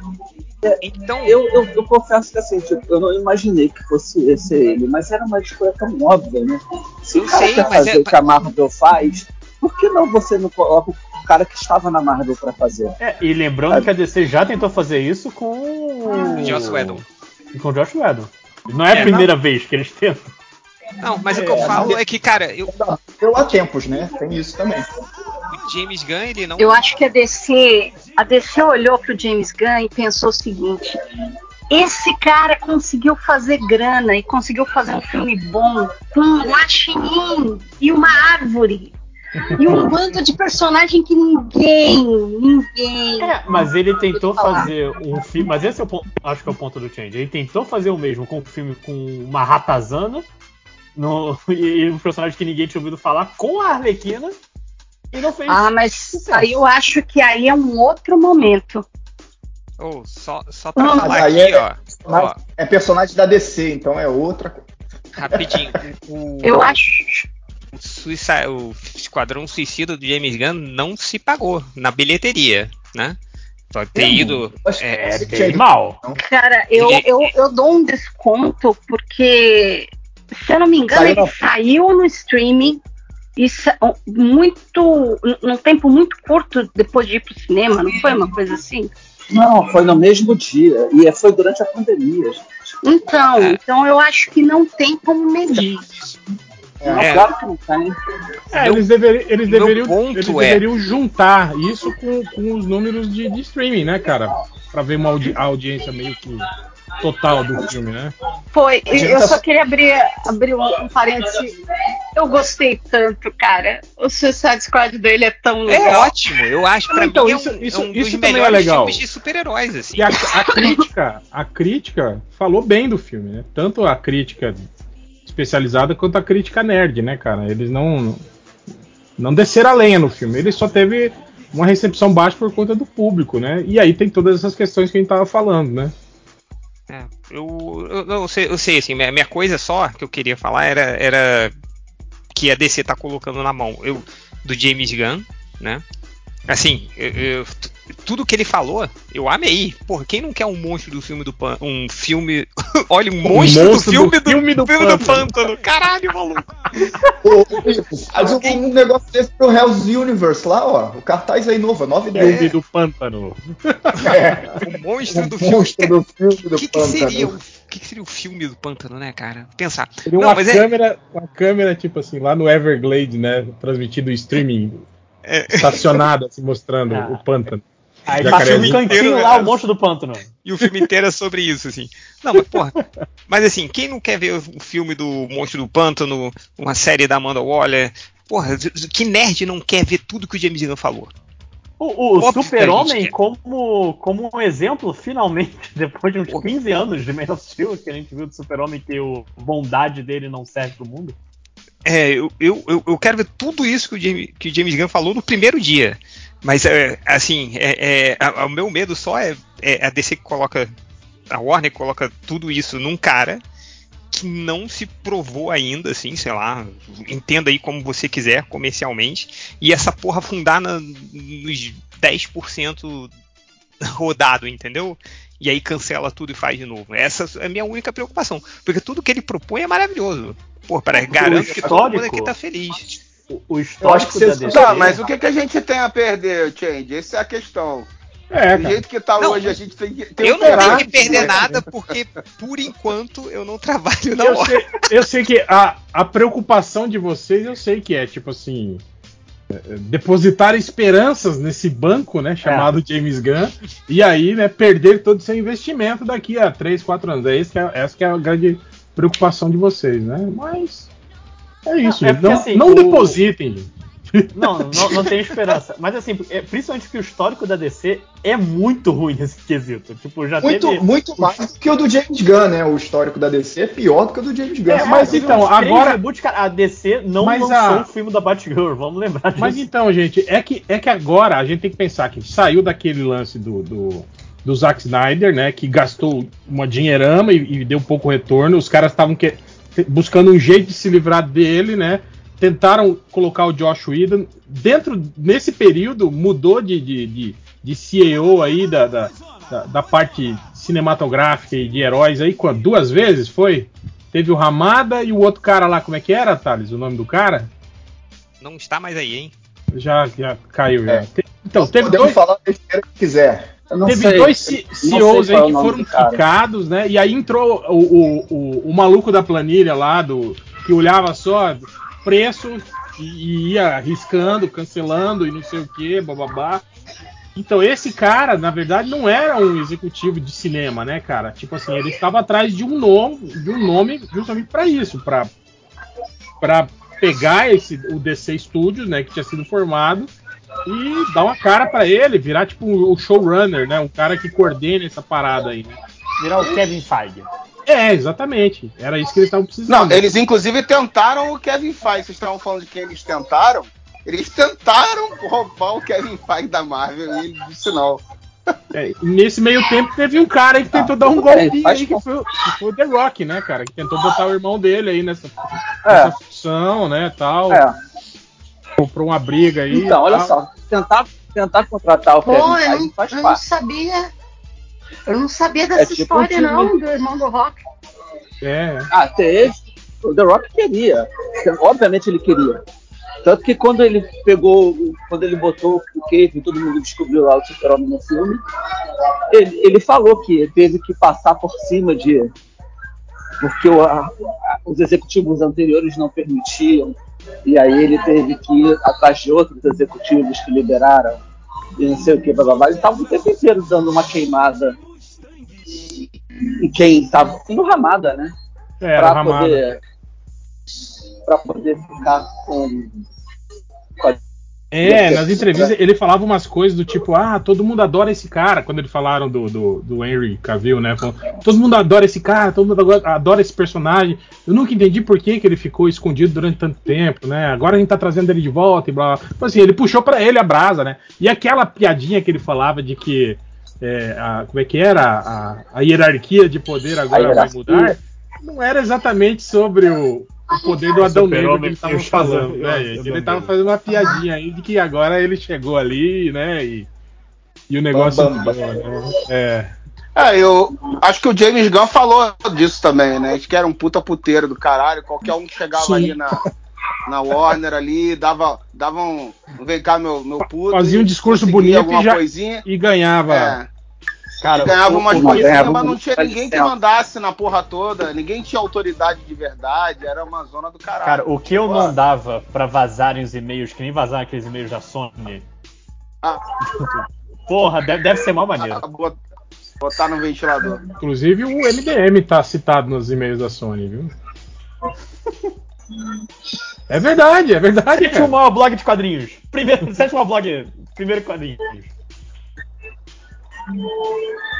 Então. eu, eu, eu confesso que assim, tipo, eu não imaginei que fosse esse ele, mas era uma escolha tão óbvia, né? Se Eu o cara sei, quer mas fazer é- o que a Marvel faz, por que não você não coloca o cara que estava na Marvel pra fazer? É, e lembrando que a DC já tentou fazer isso com. Joss Whedon. Com o Josh Whedon. Não é a É, primeira vez que eles tentam. Não, mas o que eu falo é que, cara, eu, há tempos, né? Tem isso também. o James Gunn, ele não. Eu acho que a DC, a DC olhou pro James Gunn e pensou o seguinte: esse cara conseguiu fazer grana e conseguiu fazer um filme bom com um guaxinim e uma árvore e um bando de personagem que ninguém, ninguém. É, mas ele tentou fazer um filme. Mas esse é o ponto, acho que é o ponto do Change. Ele tentou fazer o mesmo com um filme com uma ratazana no, [laughs] e, e um personagem que ninguém tinha ouvido falar com a Arlequina e não fez. Ah, mas aí eu acho que aí é um outro momento. Oh, só, só pra Ah, falar aqui, é- ó, é personagem da DC, então é outra coisa. Rapidinho. [laughs] O, Eu acho. o, o Esquadrão Suicida do James Gunn não se pagou na bilheteria, né? Pode ter ido. Acho que É, tinha ido- mal. Cara, eu, eu, eu dou um desconto porque, se eu não me engano, Saiu ele na- saiu no streaming e sa- muito. num tempo muito curto depois de ir pro cinema, não foi uma coisa assim? Não, foi no mesmo dia. E foi durante a pandemia, gente. Então, É. então eu acho que não tem como medir. É. Claro que não tem. É, eles, deveri- eles deveriam, eles é- deveriam juntar isso com, com os números de, de streaming, né, cara? Pra ver uma audi- a audiência meio que total do filme, né? Foi, eu tá- só queria abrir, abrir um, um parênteses. Eu gostei tanto, cara. O Suicide Squad dele é tão É legal. ótimo, eu acho pra Então, mim é um, isso- isso- é um isso dos também é legal. filmes de super-heróis, assim. E a, a crítica, a crítica falou bem do filme, né? Tanto a crítica especializada quanto a crítica nerd, né, cara? Eles não não desceram a lenha no filme. Ele só teve uma recepção baixa por conta do público, né? E aí tem todas essas questões que a gente tava falando, né? É, eu, eu, eu sei, eu sei, assim, minha, minha coisa só que eu queria falar era, era que a DC tá colocando na mão eu, do James Gunn, né? Assim, eu- eu- tudo que ele falou, eu amei. Porra, quem não quer um monstro do filme do Pan, um filme, [laughs] olha, um monstro, do monstro do filme do, filme do filme do Pântano. Pântano. Caralho, maluco. [laughs] Ô, um, um negócio desse pro Hell's Universe lá, ó. O cartaz aí novo, nova Filme ideia. do pântano. É, O monstro do o filme. monstro do filme do O que, que Pântano. seria o, que, que seria o filme do Pântano, né, cara? Pensar. Seria Não, uma é- câmera, uma câmera, tipo assim, lá no Everglade, né? Transmitido em streaming, É. estacionada, assim, mostrando Ah. o pântano. Aí passa um cantinho lá, o monstro do pântano. E o filme inteiro é sobre isso, assim. Não, mas porra. Mas assim, quem não quer ver o filme do Monstro do Pântano, uma série da Amanda Waller? Porra, que nerd não quer ver tudo que o James Gunn falou? O, o Óbvio a Super-Homem, como, como um exemplo, finalmente, [laughs] depois de uns Porra. 15 anos de Man of Steel, que a gente viu do Super-Homem que o bondade dele não serve pro mundo. É, eu, eu, eu, eu quero ver tudo isso que o, James, que o James Gunn falou no primeiro dia. Mas, é, assim, é, é, a- o meu medo só é, é a DC que coloca. A Warner coloca tudo isso num cara que não se provou ainda, assim, sei lá, entenda aí como você quiser comercialmente, e essa porra afundar na, nos 10% rodado, entendeu? E aí cancela tudo e faz de novo. Essa é a minha única preocupação. Porque tudo que ele propõe é maravilhoso. Pô, para garanto que todo mundo aqui tá feliz. O, histórico da DC. Tá, mas o que, que a gente tem a perder, Change? Essa é a questão. É, Do jeito que tá Não, hoje, a gente tem que. Tem Eu não tenho que perder nada, porque por enquanto eu não trabalho na Eu hora. sei, eu sei que a, a preocupação de vocês, eu sei que é, tipo assim. é, é, Depositar esperanças nesse banco, né? Chamado James Gunn, e aí, né, perder todo o seu investimento daqui a 3, 4 anos. É isso que é, essa que é a grande preocupação de vocês, né? Mas. É isso, Não, é gente. porque, Não, assim, não o- depositem. Não, não, não tem esperança. Mas assim, é, principalmente porque o histórico da DC é muito ruim nesse quesito. Tipo, já Muito, teve. muito mais do que o do James Gunn, né? O histórico da DC é pior do que o do James Gunn. É, mas então, agora- reboots, cara, a DC não Mas lançou a- o filme da Batgirl, vamos lembrar disso. Mas então, gente, é que, é que agora a gente tem que pensar que saiu daquele lance do, do, do Zack Snyder, né? Que gastou uma dinheirama e, e deu pouco retorno. Os caras estavam que- buscando um jeito de se livrar dele, né? Tentaram colocar o Josh Whedon. Dentro, nesse período, mudou de, de, de, de CEO aí da, da, da, da parte cinematográfica e de heróis aí, quando? Duas vezes foi? Teve o Ramada e o outro cara lá, como é que era, Thales? O nome do cara? Não está mais aí, hein? Já, já caiu, já. É. Te- Então, teve Podemos dois, falar o que quiser. Teve sei. dois CEOs aí é que foram ficados, né? E aí entrou o, o, o, o maluco da planilha lá, do que olhava só preço e, e ia arriscando, cancelando e não sei o que, bababá. Então, esse cara, na verdade, não era um executivo de cinema, né, cara? Tipo assim, ele estava atrás de um nome, de um nome justamente para isso, para para pegar esse o DC Studios, né, que tinha sido formado e dar uma cara pra ele, virar tipo o showrunner, né, um cara que coordena essa parada aí. né? Virar o Kevin Feige. É, exatamente. Era isso que eles estavam precisando. Não, eles inclusive tentaram o Kevin Feige. Vocês estavam falando de quem eles tentaram? Eles tentaram roubar o Kevin Feige da Marvel e ele disse não. É, nesse meio tempo teve um cara aí que tentou dar um bem, golpinho aí, que foi, o- que foi o The Rock, né, cara? Que tentou botar o irmão dele aí nessa, É. nessa função, né, tal. É. Comprou uma briga aí. Então, olha só, tentar, tentar contratar o Pô, Kevin eu Feige não, faz eu não parte. sabia. Eu não sabia dessa tipo história, um time- não, do irmão do Rock. É. Ah, teve. O The Rock queria. Obviamente ele queria. Tanto que quando ele pegou, quando ele botou o Cave, todo mundo descobriu lá o super-homem no filme, ele, ele falou que teve que passar por cima de. Porque o- a- os executivos anteriores não permitiam. E aí ele teve que ir atrás de outros executivos que liberaram. E não sei o que, blá blá blá. Ele estava o tempo inteiro dando uma queimada em quem estava. No Ramada, né? É, pra Ramada. poder para poder ficar com, com a- É, nas entrevistas ele falava umas coisas do tipo, ah, todo mundo adora esse cara, quando eles falaram do, do, do Henry Cavill, né? Falando, todo mundo adora esse cara, todo mundo adora, esse personagem. Eu nunca entendi por que, que ele ficou escondido durante tanto tempo, né? Agora a gente tá trazendo ele de volta e blá blá. Então, assim, ele puxou pra ele a brasa, né? E aquela piadinha que ele falava de que. é, a- como é que era? A, a hierarquia de poder agora vai mudar. Não era exatamente sobre o, o poder do Adão Negro que Super-Homem ele e tava o falando, né? Adão Ele tava Negro. fazendo uma piadinha aí de que agora ele chegou ali, né? E, e o negócio. Bam, bam, mudou, né? É. É, eu acho que o James Gunn falou disso também, né? Acho que era um puta puteiro do caralho. Qualquer um que chegava Sim. ali na, na Warner ali, dava, dava um. Vem cá, meu, meu puto. Fazia um discurso bonito alguma e já- coisinha. E ganhava. É, Cara, ganhava umas coisinhas, mas não tinha dá ninguém que mandasse na porra toda. Ninguém tinha autoridade de verdade. Era uma zona do caralho. Cara, o que eu Pô, não dava pra vazarem os e-mails, que nem vazaram aqueles e-mails da Sony. Ah. Porra, deve, deve ser mal maneiro. ah, bot- Botar no ventilador. Inclusive o MDM tá citado nos e-mails da Sony, viu? É verdade, é verdade. Sétimo maior blog de quadrinhos. Primeiro, [laughs] sétimo maior blog, primeiro quadrinhos.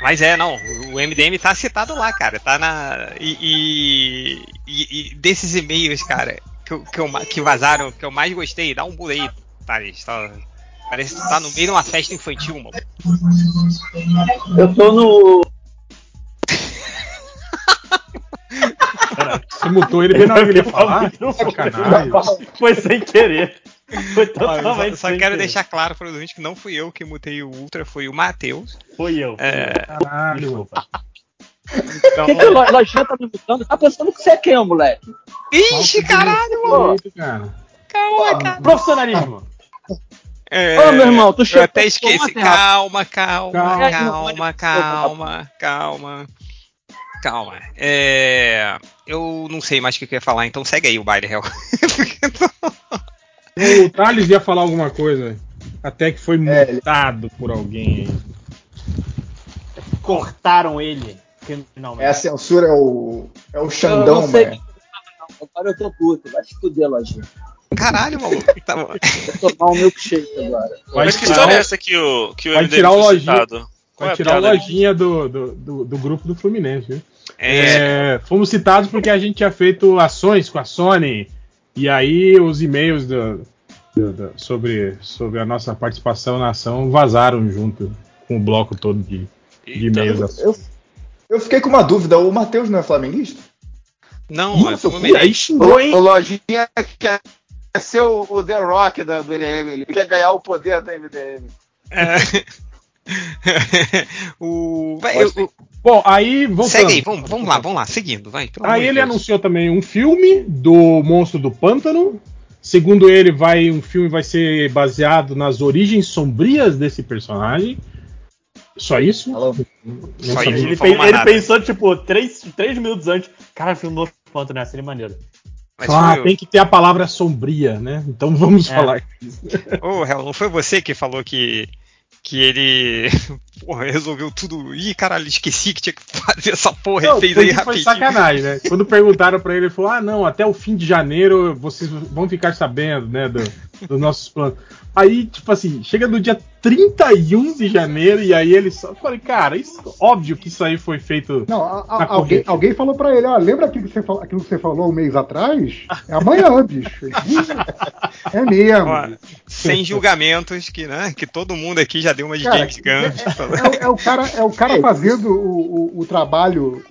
Mas é, não, o MDM tá citado lá, cara. Tá na. E, e- e- e desses e-mails, cara, que, que, eu que vazaram, que eu mais gostei, dá um pulo aí, Thales. Tá, parece que tu tá no meio de uma festa infantil, mano. Eu tô no. Você mutou ele bem na hora que ele ia [laughs] falar? Sacanagem. Foi sem querer. [laughs] Foi Olha, eu totalmente só, só sem quero deixar claro para os ouvintes que não fui eu que mutei o Ultra, foi o Matheus. Foi eu. É, Caralho. Então, que, que lo- lojinha tá me mutando? Tá pensando que você é quem, moleque? Ixi, caralho, mano. Cara. Calma, cara. Profissionalismo. É, Ô, meu irmão, tu eu chegou até esqueci. Calma, calma, Calma. calma, calma, calma. Calma. É, eu não sei mais o que eu ia falar, então segue aí o baile real. [laughs] O Thales ia falar alguma coisa. Até que foi É, multado por alguém aí. Cortaram ele. Finalmente. É a censura, é o. É o Xandão, mano. quem não. Agora eu tô puto. Vai se fuder, lojinha. Caralho, maluco. Tá bom. Vou tomar um milkshake agora. Vai Mas que tirar, história é essa que o, que o vai MDM tirar o lojinha. é vai a tirar a lojinha do, do, do, do- do grupo do Fluminense, viu? É, É, fomos citados porque a gente tinha feito ações com a Sony. E aí os e-mails do- do- do- sobre, sobre a nossa participação na ação vazaram junto com o bloco todo de, de e-mails da Sony. Eu, eu fiquei com uma dúvida, o Matheus não é flamenguista? não, é Nossa, Fluminense. Aí xingou, O, hein? o Lojinha quer ser o, o The Rock da, do MDM. Ele quer ganhar o poder da MDM. É. [laughs] o, eu- Bom, aí voltando. segue aí, vamos, vamos lá, vamos lá, seguindo, vai. Aí ele Deus. anunciou também um filme do Monstro do Pântano. Segundo ele, vai um filme vai ser baseado nas origens sombrias desse personagem. Só isso? Alô? Só isso. Ele, pe- ele pensou, tipo, três, três minutos antes. Cara, filme novo quanto nessa, seria maneiro. Mas Ah, tem que ter a palavra sombria, né? Então vamos É. falar. Ô, Hel, não foi você que falou que, que ele porra, resolveu tudo. Ih, caralho, esqueci que tinha que fazer essa porra Não, e fez foi, aí que foi rapidinho. sacanagem, né? Quando perguntaram pra ele, ele falou: Ah, não, até o fim de janeiro vocês vão ficar sabendo, né, do- dos nossos planos. Aí, tipo assim, chega no dia 31 de janeiro e aí ele só. Eu falei, cara, isso, óbvio que isso aí foi feito. Não, a- a- Na alguém, alguém falou pra ele, ó, lembra aquilo que, você falou, aquilo que você falou um mês atrás? É amanhã, [laughs] bicho. É mesmo. Ó, sem julgamentos, que, né, que todo mundo aqui já deu uma de Cara, James Gunn. É, o- é o cara, é o cara fazendo o, o- o trabalho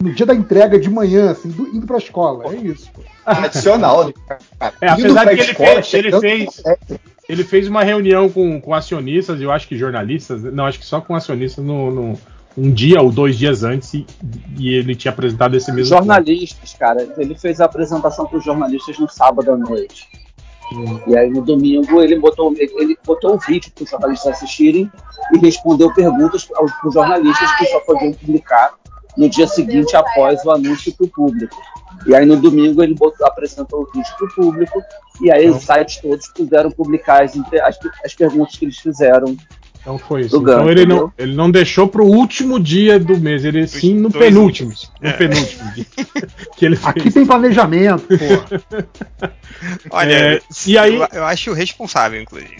no dia da entrega de manhã, assim, do- indo pra escola. É isso. pô. Tradicional, né? cara? É, apesar que ele escola, fez, ele fez, ele fez uma reunião com, com acionistas, eu acho que jornalistas, não, acho que só com acionistas no, no- um dia ou dois dias antes e, e ele tinha apresentado esse mesmo. Jornalistas, cara. Ele fez a apresentação para os jornalistas no sábado à noite. E aí no domingo ele botou, ele botou um vídeo para os jornalistas assistirem e respondeu perguntas para os jornalistas que só podiam publicar no dia seguinte após o anúncio para o público. E aí no domingo ele botou- apresentou o vídeo para o público e aí os sites todos puderam publicar as, as, as perguntas que eles fizeram. Então foi isso. Então ele não, ele não deixou pro último dia do mês, ele sim no dois penúltimo. No É. penúltimo dia. [laughs] que ele fez. Aqui tem planejamento, pô. [laughs] Olha, É, e aí- eu, eu acho responsável, inclusive.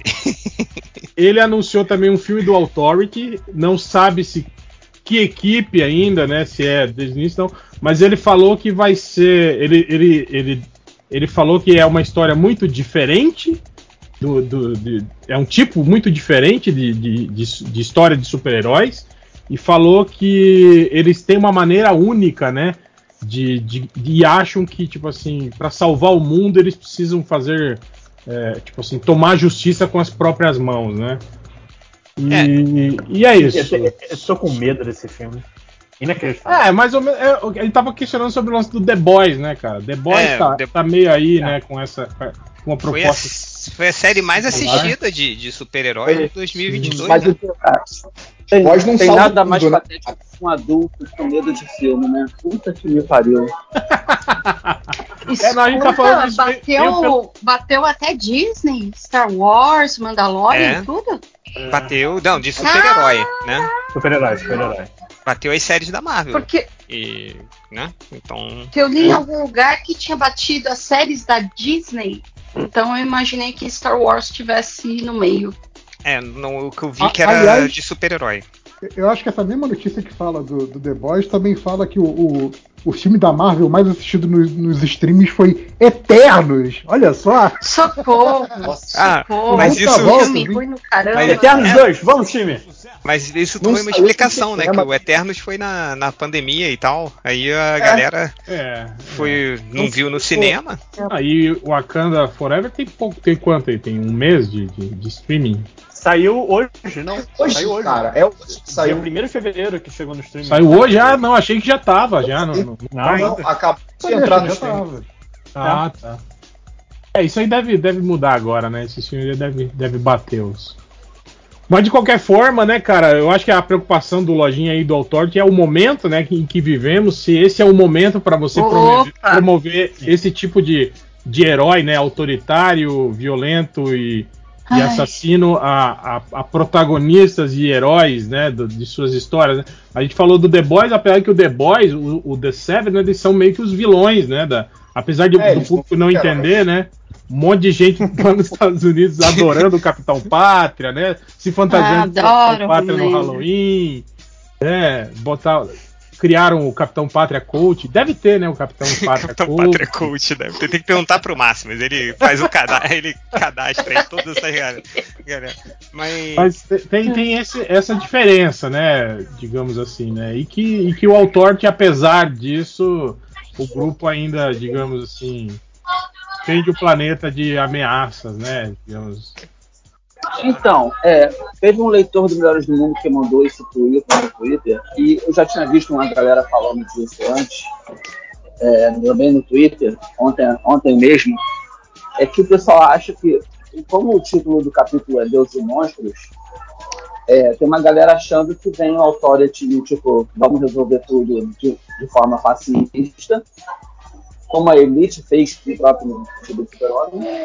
[laughs] Ele anunciou também um filme do Authority, não sabe se que equipe ainda, né? Se é desde início, não. Mas ele falou que vai ser. Ele, ele, ele, ele falou que é uma história muito diferente. Do, do- de- é um tipo muito diferente de, de, de, de história de super-heróis. E falou que eles têm uma maneira única, né? De, de, de- e acham que, tipo assim, para salvar o mundo eles precisam fazer é, tipo assim, tomar justiça com as próprias mãos, né? E e é, isso. Eu, eu- eu tô com medo desse filme. Inacreditável. É, mais ou menos. é, ele tava questionando sobre o lance do The Boys, né, cara? The Boys É, tá, The- tá meio aí, né, com essa. Com uma Foi a, proposta. foi a série mais assistida de, de super-herói de 2022. Mas né? ah, tem, Pode não tem nada mais tudo, né? patético que um adulto com medo de filme, né? Puta que me pariu. [laughs] É, não, a gente tá falando disso meio- meio bateu, bateu até Disney, Star Wars, Mandalorian, É. tudo. Bateu, não, de super-herói, né? Super-herói, super-herói. Bateu as séries da Marvel. Porque E, né? Então, que eu li em algum lugar que tinha batido as séries da Disney. Então eu imaginei que Star Wars estivesse no meio. é, no, o que eu vi A- que era aliás- de super-herói. Eu acho que essa mesma notícia que fala do, do The Boys também fala que o, o, o filme da Marvel mais assistido nos, nos streams foi Eternos. Olha só. Socorro. Ah, socorro. mas Puta isso- volta, filme hein? ruim no caramba. Mas Eternos 2, vamos, time! Mas isso Não foi uma explicação, né? Que o Eternos foi na, na pandemia e tal. Aí a galera É. foi, não viu no cinema. Aí o Wakanda Forever tem pouco, tem quanto aí? Tem um mês de, de, de streaming? Saiu hoje, não. Hoje, saiu hoje. cara, é o Dia saiu. 1 de fevereiro que chegou no streaming. Saiu hoje? Ah, não, achei que já tava, já. Não, não, não Não, tá acabou de entrar no já stream. tava. Ah, tá. É, isso aí deve, deve mudar agora, né? Esse filme deve, deve bater os. Mas de qualquer forma, né, cara, eu acho que a preocupação do Lojinha aí do Authority é o momento, né, em que vivemos, se esse é o momento para você Opa! promover, promover esse tipo de, de herói, né, autoritário, violento e, e Ai. assassino a, a, a protagonistas e heróis, né, do- de suas histórias. né? A gente falou do The Boys, apesar que o The Boys, o, o The Seven, né, eles são meio que os vilões, né, da, apesar de É, do público não entender, né, um monte de gente [laughs] lá nos Estados Unidos adorando o Capitão Pátria, né? Se fantasiando de Adoro, Capitão Pátria no. Halloween, né? Botar, criaram o Capitão Pátria Coach. Deve ter, né? O Capitão [laughs] Pátria Capitão Coach. Pátria Coach, né? Tem que perguntar pro Máximo, ele faz o cadastro, [laughs] ele cadastra aí todas essas galera. galera. Mas, Mas te- tem, tem esse- essa diferença, né? Digamos assim, né? E que, e que o autor, que apesar disso, o grupo ainda, digamos assim, defende o planeta de ameaças, né? Digamos. Então, é, teve um leitor do Melhores do Mundo que mandou esse tweet no Twitter, e eu já tinha visto uma galera falando disso antes, é, também no Twitter, ontem, ontem mesmo, é que o pessoal acha que, como o título do capítulo é Deus e Monstros, é, tem uma galera achando que vem o Authority, tipo, vamos resolver tudo de, de forma pacifista, como a Elite fez com o próprio do Super-Homem,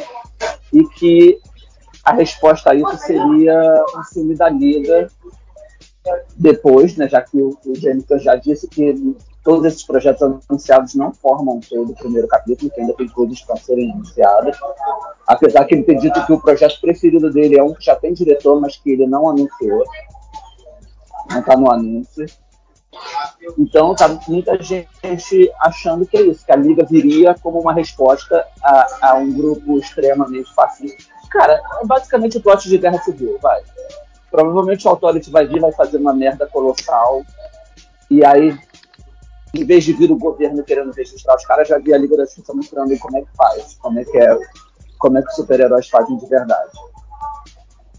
e que a resposta a isso seria um filme da Liga depois, né, já que o, o Gunn já disse que todos esses projetos anunciados não formam todo o primeiro capítulo, que ainda tem coisas para serem anunciadas. Apesar que ele ter dito que o projeto preferido dele é um que já tem diretor, mas que ele não anunciou. Não está no anúncio. Então, tá muita gente achando que é isso, que a Liga viria como uma resposta a, a um grupo extremamente fascista. Cara, é basicamente o plot de guerra civil, vai. Provavelmente o Authority vai vir, vai fazer uma merda colossal, e aí, em vez de vir o governo querendo registrar os caras, já vi a Liga da Justiça mostrando como é que faz, como é que é, como é que os super-heróis fazem de verdade.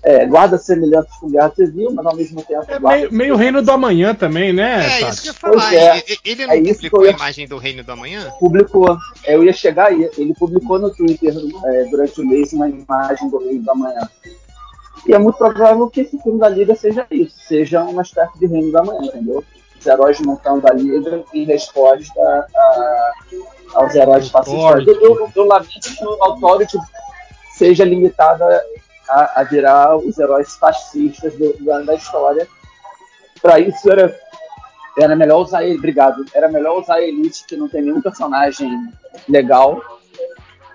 É, guarda semelhanças com Guerra Civil, mas ao mesmo tempo. É guarda- meio, meio reino do amanhã também, né? é Tati? isso que eu ia falar. É. Ele, ele não É publicou eu a ia- imagem do Reino do Amanhã? publicou. Eu ia chegar aí. Ele publicou no Twitter é, durante o mês uma imagem do Reino da Manhã. E é muito provável que esse filme da Liga seja isso, seja uma espécie de Reino da Manhã, entendeu? Os heróis montando a Liga em resposta a- aos heróis fascistas. Eu, eu, eu lamento que o Authority seja limitada a, a virar os heróis fascistas do, do- da história. Para isso era era melhor usar ele, obrigado. Era melhor usar a Elite, que não tem nenhum personagem legal.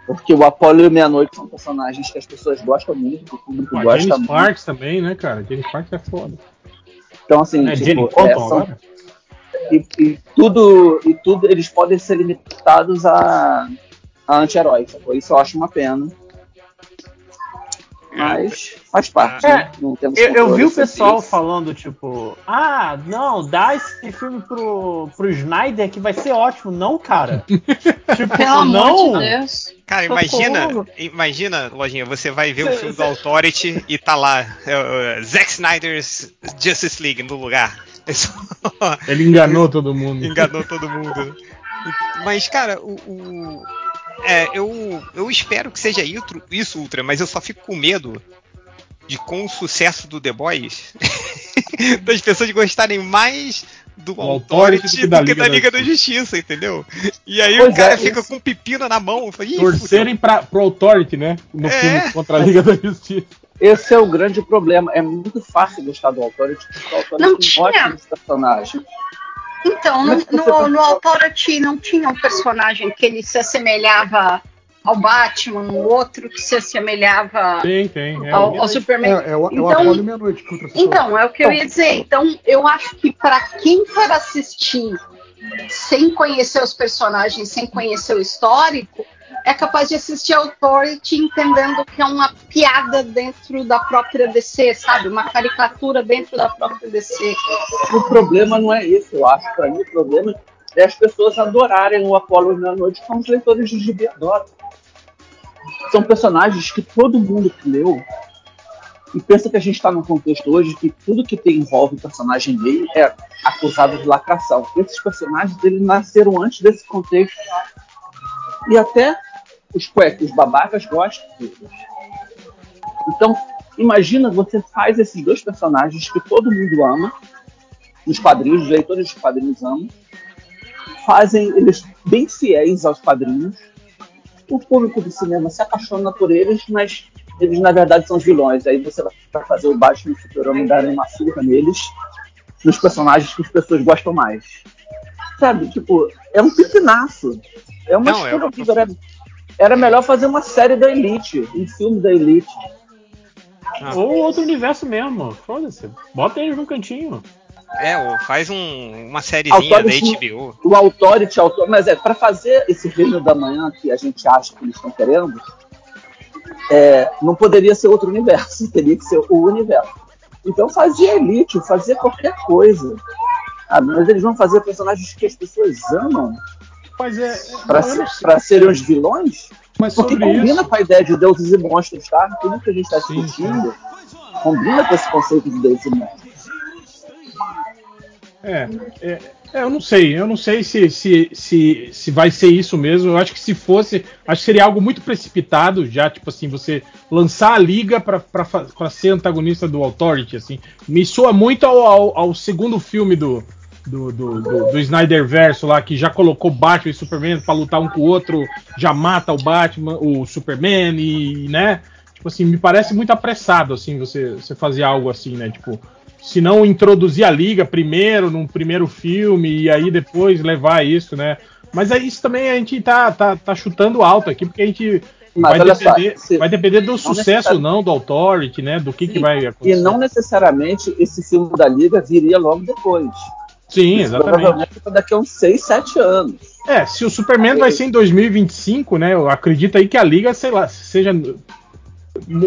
Porque o Apollo e o Meia-Noite são personagens que as pessoas gostam muito, que o público Pô, gosta James muito. Parks também, né, cara? James Parks é foda. Então, assim, É tipo, é, são- e, e tudo, e tudo eles podem ser limitados a, a anti-heróis. Isso eu acho uma pena. Mas faz parte, É, né? Não temos Eu, eu vi o pessoal isso. falando, tipo, ah, não, dá esse filme pro, pro Snyder que vai ser ótimo. Não, cara. [laughs] tipo, Pelo amor não. de Deus. Cara, Socorro. imagina, imagina, Lojinha, você vai ver o filme do Authority e tá lá, é, é, Zack Snyder's Justice League no lugar. É [laughs] Ele enganou todo mundo. enganou todo mundo. Mas, cara, o. o- é, eu, eu espero que seja isso, Ultra, mas eu só fico com medo de com o sucesso do The Boys [laughs] das pessoas gostarem mais do Do Authority Authority do que da Liga da Justiça, entendeu? E aí Pois o cara é, fica isso. com um pepino na mão. Fala, "Ih, Torcerem pra, pro Authority, né? No É. filme contra a Liga da Justiça. Esse é o grande problema. É muito fácil gostar do Authority, porque o Authority Não tinha. ótimos personagens. Então, no, no, tá- no Authority não tinha um personagem que ele se assemelhava ao Batman, um outro que se assemelhava Tem, tem. É, ao, ao Superman. É, é o, é o Então- Meia-Noite o pessoa- Então, é o que eu ia dizer. Então, eu acho que para quem for assistir sem conhecer os personagens, sem conhecer o histórico, é capaz de assistir Authority entendendo que é uma piada dentro da própria DC, sabe? Uma caricatura dentro da própria DC. O problema não é esse, eu acho. Para mim, o problema é as pessoas adorarem o Apollo na noite como os leitores de Gibi adoram. São personagens que todo mundo que leu e pensa que a gente está num contexto hoje que tudo que tem, envolve personagem gay é acusado de lacração. Esses personagens eles nasceram antes desse contexto. E até os cuecos babacas gostam deles. Então, imagina você faz esses dois personagens que todo mundo ama, nos quadrinhos, os leitores dos quadrinhos amam, fazem eles bem fiéis aos quadrinhos. O público do cinema se apaixona por eles, mas eles na verdade são os vilões. Aí você vai fazer o Batman e o darem uma surra neles, nos personagens que as pessoas gostam mais. Sabe, tipo, é um pipinaço. É uma Não, é horrível. Era, era melhor fazer uma série da Elite, um filme da Elite. Ah. Ou outro universo mesmo. Foda-se. Bota eles num cantinho. É, ou faz um- uma sériezinha da HBO. O Authority, autor, mas é, para fazer esse reino da manhã que a gente acha que eles estão querendo, é, não poderia ser outro universo, [laughs] teria que ser o universo. Então fazia Elite, fazia qualquer coisa. Ah, mas eles vão fazer personagens que as pessoas amam Mas é. para eu não sei. pra serem os vilões? Mas Porque combina isso. com a ideia de deuses e monstros, tá? Tudo que a gente está discutindo combina com esse conceito de deuses e monstros. É, é, é, eu não sei, eu não sei se, se, se, se vai ser isso mesmo. Eu acho que se fosse, acho que seria algo muito precipitado já, tipo assim, você lançar a liga pra, pra, pra ser antagonista do Authority, assim. Me soa muito ao, ao, ao segundo filme do, do, do, do, do Snyder Verso lá, que já colocou Batman e Superman pra lutar um com o outro, já mata o Batman, o Superman e, né? Tipo assim, me parece muito apressado, assim, você, você fazer algo assim, né? Tipo, se não introduzir a liga primeiro, num primeiro filme, e aí depois levar isso, né? Mas aí isso também a gente tá, tá, tá chutando alto aqui, porque a gente Mas vai só, depender, se- vai depender do sucesso necessari- ou não do Authority, né? Do que, que vai E acontecer. não necessariamente esse filme da Liga viria logo depois. Sim, Isso exatamente. Provavelmente daqui a uns 6, 7 anos. É, se o Superman vai ser em 2025, né? Eu acredito aí que a liga, sei lá, seja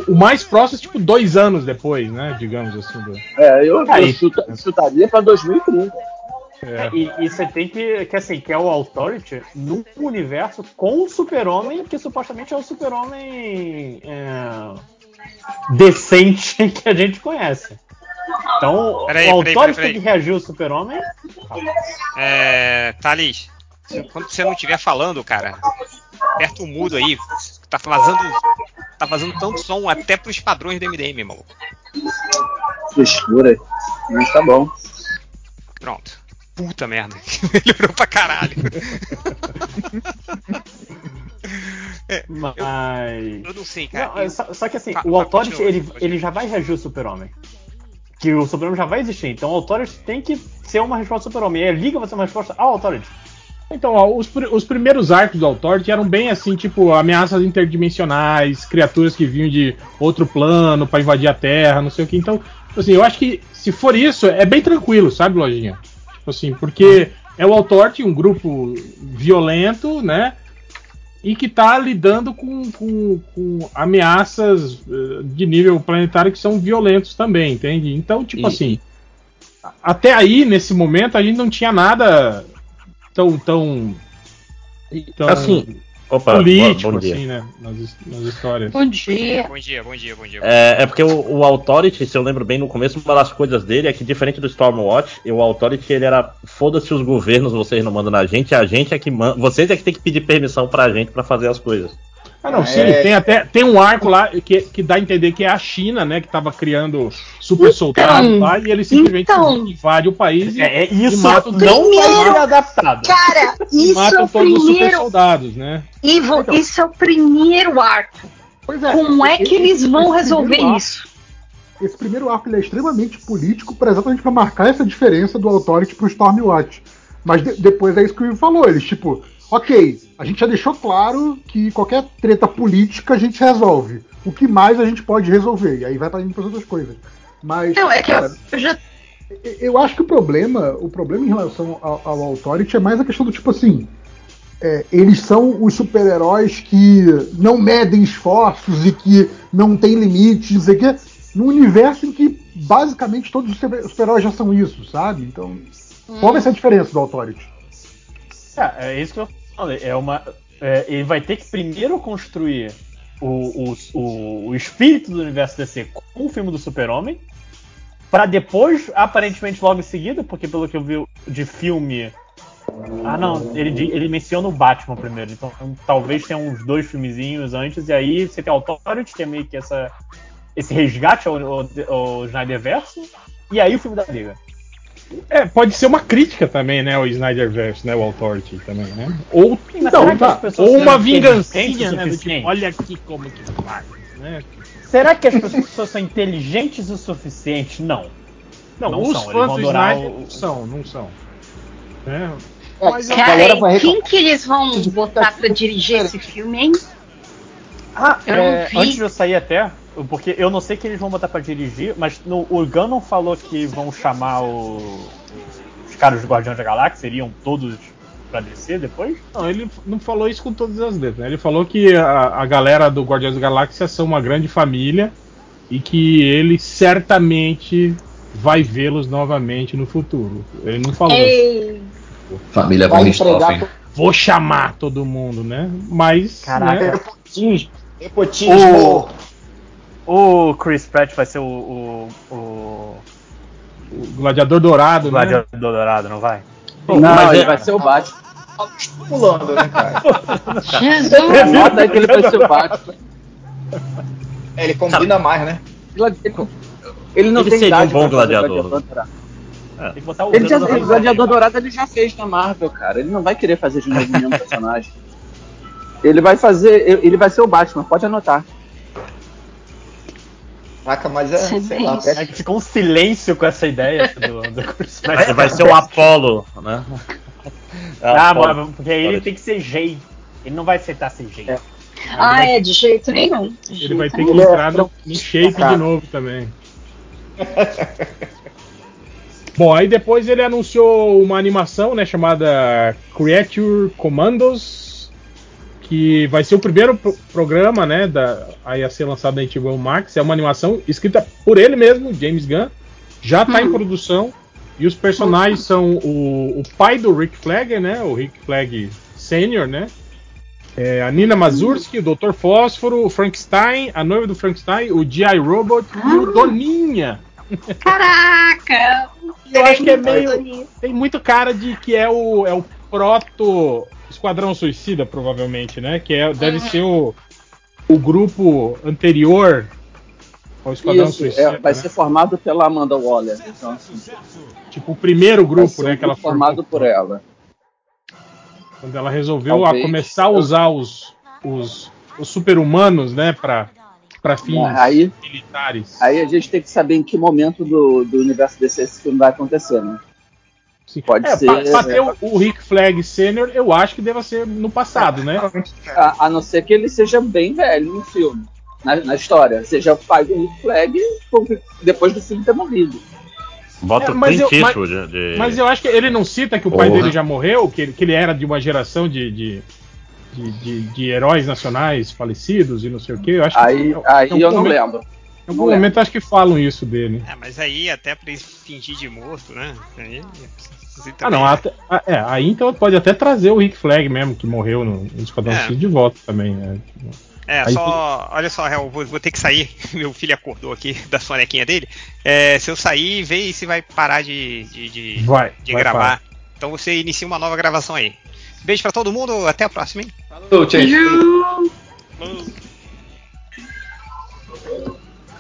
o mais próximo, tipo, dois anos depois, né? Digamos assim. do- É, eu, Aí. eu chuta- chutaria pra 2030. é. E, e você tem que, que assim, que é o Authority num universo com o Super-Homem, que supostamente é o Super-Homem é, decente [laughs] que a gente conhece. Então, Peraí, o peraí, Authority tem que reagir ao Super-Homem. É. Thales, se- quando você não estiver falando, cara, aperta o mudo aí. Tá vazando. Tá vazando tanto som até pros padrões do MDM, maluco. Frescura. Mas tá bom. Pronto. Puta merda. [laughs] Melhorou pra caralho. Mas. Eu não sei, cara. Não, é Eu- só, só que assim, Fa- o Authority ele, ele já vai reagir ao Super-Homem. Que o Super-Homem já vai existir. Então o Authority tem que ser uma resposta ao Super-Homem. E a Liga vai ser uma resposta ao Authority. Então, ó, os, pr- os primeiros arcos do Authority eram bem assim, tipo, ameaças interdimensionais, criaturas que vinham de outro plano pra invadir a Terra, não sei o que. Então, tipo assim, eu acho que se for isso, é bem tranquilo, sabe, Lojinha? Tipo assim, porque é o Authority, um grupo violento, né? E que tá lidando com, com, com ameaças eh, de nível planetário que são violentos também, entende? Então, tipo E- assim, até aí, nesse momento, a gente não tinha nada tão tão, tão Assim, opa, político bom, bom dia. assim, né, nas, nas histórias. Bom dia. Bom dia, bom dia, bom dia. É, é porque o, o Authority, se eu lembro bem no começo, uma das coisas dele é que, diferente do Stormwatch, o Authority ele era foda-se os governos, vocês não mandam na gente, a gente é que manda. Vocês é que tem que pedir permissão pra gente pra fazer as coisas. Ah, não, É. sim, tem até tem um arco lá que, que dá a entender que é a China, né, que tava criando super Então, soldados lá e ele simplesmente então. invade o país e, É, é isso e mata não Primeiro- adaptado. Cara, e isso é matam o todos os super primeiro. soldados, né? Ivo, Então. isso é o primeiro arco. Pois é. Como é que eles vão resolver primeiro arco- isso? Esse primeiro arco ele é extremamente político para exatamente para marcar essa diferença do Authority pro Stormwatch. Mas de- depois é isso que o Ivo falou, eles tipo, ok, a gente já deixou claro que qualquer treta política a gente resolve. O que mais a gente pode resolver? E aí vai para as outras coisas. Mas Não, é que cara, eu já. Eu acho que o problema, o problema em relação ao, ao Authority é mais a questão do tipo assim. é, eles são os super-heróis que não medem esforços e que não têm limites, não sei o quê, num universo em que basicamente todos os super- super-heróis já são isso, sabe? Então, qual vai ser a diferença do Authority? É, é isso que eu falei. É uma, é, ele vai ter que primeiro construir o, o, o, o espírito do universo DC com o filme do Super-Homem, para depois, aparentemente logo em seguida, porque pelo que eu vi de filme. Ah, não, ele, ele menciona o Batman primeiro, então talvez tenha uns dois filmezinhos antes, e aí você tem Authority, que é meio que essa, esse resgate ao, ao, ao Snyderverse, e aí o filme da Liga. É, pode ser uma crítica também, né? O Snyderverse, né? O Authority também, né? Ou, Sim, mas não, tá, as pessoas ou uma vingancinha, né? Do tipo, olha aqui como que faz, né? Será que as pessoas são inteligentes o suficiente? Não. Não, Não os são, eles fãs vão do adorar Snyder o- não são, não são. É, Mas a Cara, vai quem que eles vão botar pra dirigir esse filme, hein? Ah, Eu não é, vi. antes de eu sair até, porque eu não sei que eles vão botar pra dirigir, mas no, o Gunn não falou que vão chamar o- os caras do Guardião da Galáxia, seriam todos pra descer depois? Não, ele não falou isso com todas as letras. né? Ele falou que a, a galera do Guardiões da Galáxia são uma grande família e que ele certamente vai vê-los novamente no futuro. Ele não falou, Ei, Família Vai entregar vou chamar todo mundo, né? Mas. Caraca. né, Nepotismo. Nepotismo. O Chris Pratt vai ser o, o, o, o Gladiador Dourado, o né? Gladiador Dourado, não vai? Não, Mas ele vai ser o Batman. Pulando, né, cara? [laughs] Jesus! Aí que ele vai ser o Batman. É, ele combina mais, né? Ele não Ele tem seria um idade bom gladiador. dourado. Tem que botar o Ele já, Gladiador o Gladiador Dourado ele já fez na Marvel, cara. Ele não vai querer fazer de novo o mesmo personagem. Ele vai fazer. Ele vai ser o Batman, pode anotar. Caraca, mas é, sei lá, Silêncio. É que ficou um silêncio com essa ideia do, do Chris Pratt. Vai, vai ser o Apollo, né? [laughs] Ah, Apollo. mas porque aí ele tem que ser Jay. Ele não vai aceitar ser Jay. É. Ah, é, de jeito nenhum. De Ele vai jeito ter que entrar no, no shape de novo também. [laughs] Bom, aí depois ele anunciou uma animação, né, chamada Creature Commandos, que vai ser o primeiro pro- programa, né, da, aí a ser lançado na HBO Max. É uma animação escrita por ele mesmo, James Gunn, já está em produção e os personagens são o, o pai do Rick Flagger, né, o Rick Flag Senior, né, é, a Nina Mazursky, o Dr. Fósforo, o Frankenstein, a noiva do Frankenstein, o G.I. Robot e o Doninha. Caraca! Eu acho que é meio. Tem muito cara de que é o, é o proto Esquadrão Suicida, provavelmente, né? Que é, deve ser o, o grupo anterior ao Esquadrão Isso, Suicida. é, vai né? ser formado pela Amanda Waller. Então, assim, Tipo o primeiro grupo, né? um Que ela formado formou. por ela. Quando ela resolveu a Talvez. começar a usar os, os, os super-humanos, né? Pra, pra fins Aí, militares. aí a gente tem que saber em que momento do, do universo desse esse filme vai acontecer, né? Sim. Pode É, ser. pra, pra ter o, o Rick Flag Senior, eu acho que deva ser no passado, né? A, a não ser que ele seja bem velho no filme, na, na história. Seja o pai do Rick Flag depois do filme ter morrido. Bota É, o mas eu- mas- Eastwood de... Mas eu acho que ele não cita que o pai dele já morreu, que ele, que ele era de uma geração de, de, de, de- de heróis nacionais falecidos e não sei o que. Eu acho Aí, que, aí em algum eu não lembro. Em algum momento acho que falam isso dele. É, mas aí até pra ele fingir de morto, né? Aí, Ah, não. até- é, aí então pode até trazer o Rick Flag mesmo, que morreu no, no Esquadrão É. De volta também. né? É, Aí só. Olha só, Hel, vou, vou ter que sair. [laughs] Meu filho acordou aqui [laughs] da sonequinha dele. É, se eu sair, vê se vai parar de, de, de, Vai, de vai gravar. Então você inicia uma nova gravação aí. Beijo pra todo mundo, até a próxima, hein? Falou, gente.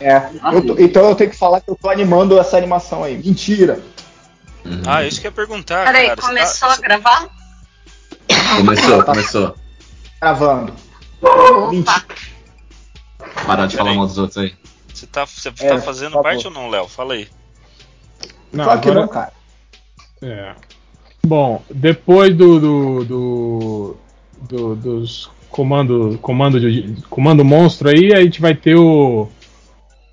É, eu tô- então eu tenho que falar que eu tô animando essa animação aí. Mentira. Ah, isso que eu ia perguntar, Peraí, cara. Você começou tá- a gravar? Começou, começou. Gravando. Opa! Parar de falar mal dos outros aí. Você tá, você É, tá fazendo parte ou não, Léo? Fala aí. Não, Claro que agora- não, cara. É. Bom, depois do, do, do- do- dos comando, comando, de, comando monstro aí, a gente vai ter o,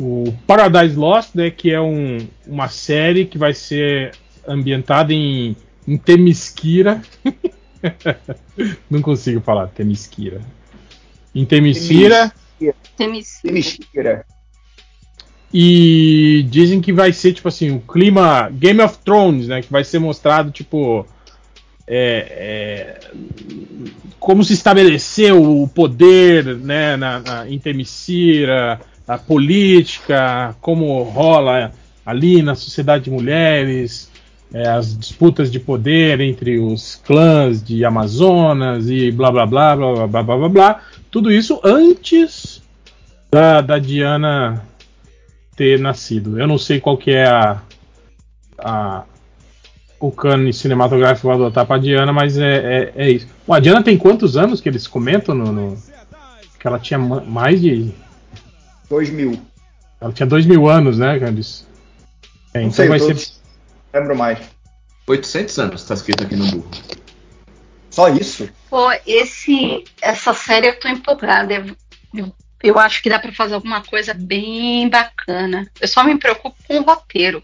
o Paradise Lost, né, que é um, uma série que vai ser ambientada em, em Temisquira. [laughs] Não consigo falar Temisquira. Em Temisquira. Temisquira. E dizem que vai ser, tipo assim, o clima Game of Thrones, né? Que vai ser mostrado, tipo. É, é, como se estabeleceu o poder né, na, na, em Temicira, a política, como rola ali na sociedade de mulheres, é, as disputas de poder entre os clãs de Amazonas e blá blá blá blá blá blá blá blá, blá. tudo isso antes da, da Diana ter nascido. Eu não sei qual que é a, a o cânone cinematográfico vai adotar pra Diana, mas é, é, é isso. Bom, a Diana tem quantos anos que eles comentam no, no que ela tinha mais de dois mil. Ela tinha dois mil anos, né, Candice? É, então sei, vai ser lembro mais. 800 anos, tá escrito aqui no Google. Só isso? Pô, esse, essa série eu tô empolgada. Eu, eu acho que dá para fazer alguma coisa bem bacana. Eu só me preocupo com o roteiro.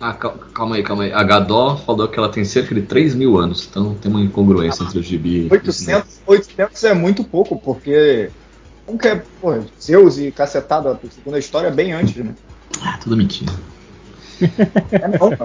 Ah, calma aí, calma aí. A Gadó falou que ela tem cerca de 3 mil anos, então tem uma incongruência ah, entre o gibi 800, 800 é muito pouco, porque. Como que é, pô, Zeus e cacetada, segundo a história, é bem antes, né? Ah, tudo mentira. é não,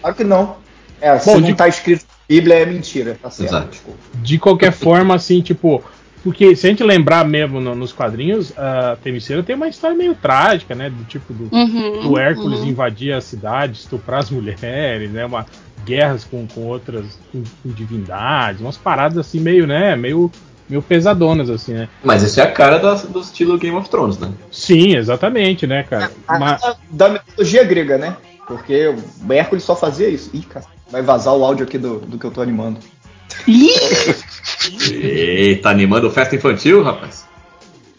claro que não. É, se Bom, não de... tá escrito na Bíblia, é mentira, tá certo. Exato. De qualquer forma, assim, tipo, porque se a gente lembrar mesmo no, nos quadrinhos, a Themyscira tem uma história meio trágica, né? Do tipo do, uhum, do Hércules uhum. invadir a cidade, estuprar as mulheres, né? Uma, guerras com, com outras com, com divindades, umas paradas assim meio, né? Meio, meio pesadonas, assim, né? Mas essa é a cara da, do estilo Game of Thrones, né? Sim, exatamente, né, cara? A, Mas... Da mitologia grega, né? Porque o Hércules só fazia isso. Ih, cara, vai vazar o áudio aqui do, do que eu tô animando. [laughs] Eita, animando festa infantil, rapaz?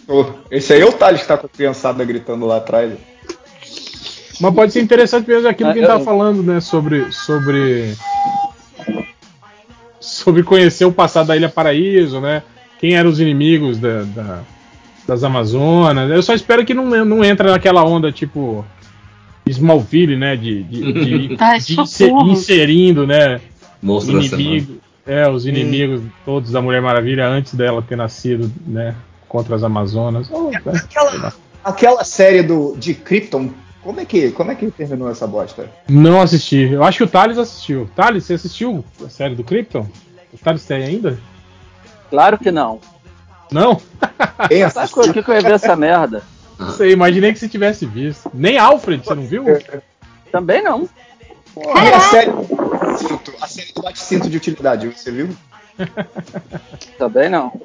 Oh, esse aí é o Thales que tá com a criançada gritando lá atrás. Mas pode ser interessante mesmo aquilo que a gente tá falando, né? Sobre. Sobre. Sobre conhecer o passado da Ilha Paraíso, né? Quem eram os inimigos da, da das Amazonas. Eu só espero que não, não entra naquela onda tipo. Smallville, né? De, de, de, Ai, [laughs] de inserindo, né? Monstro inimigo, é, os inimigos hum. todos da Mulher Maravilha antes dela ter nascido, né? Contra as Amazonas. Oh, aquela, aquela série do, de Krypton, como é, que, como é que terminou essa bosta? Não assisti. Eu acho que o Thales assistiu. Thales, você assistiu a série do Krypton? O Thales tem ainda? Claro que não. Não? [laughs] Sabe por que, que eu ia ver essa merda? Não sei, imaginei que você tivesse visto. Nem Alfred, você não viu? Também não. Porra, a série, a série do bate-cinto de utilidade, você viu? [laughs] Também não.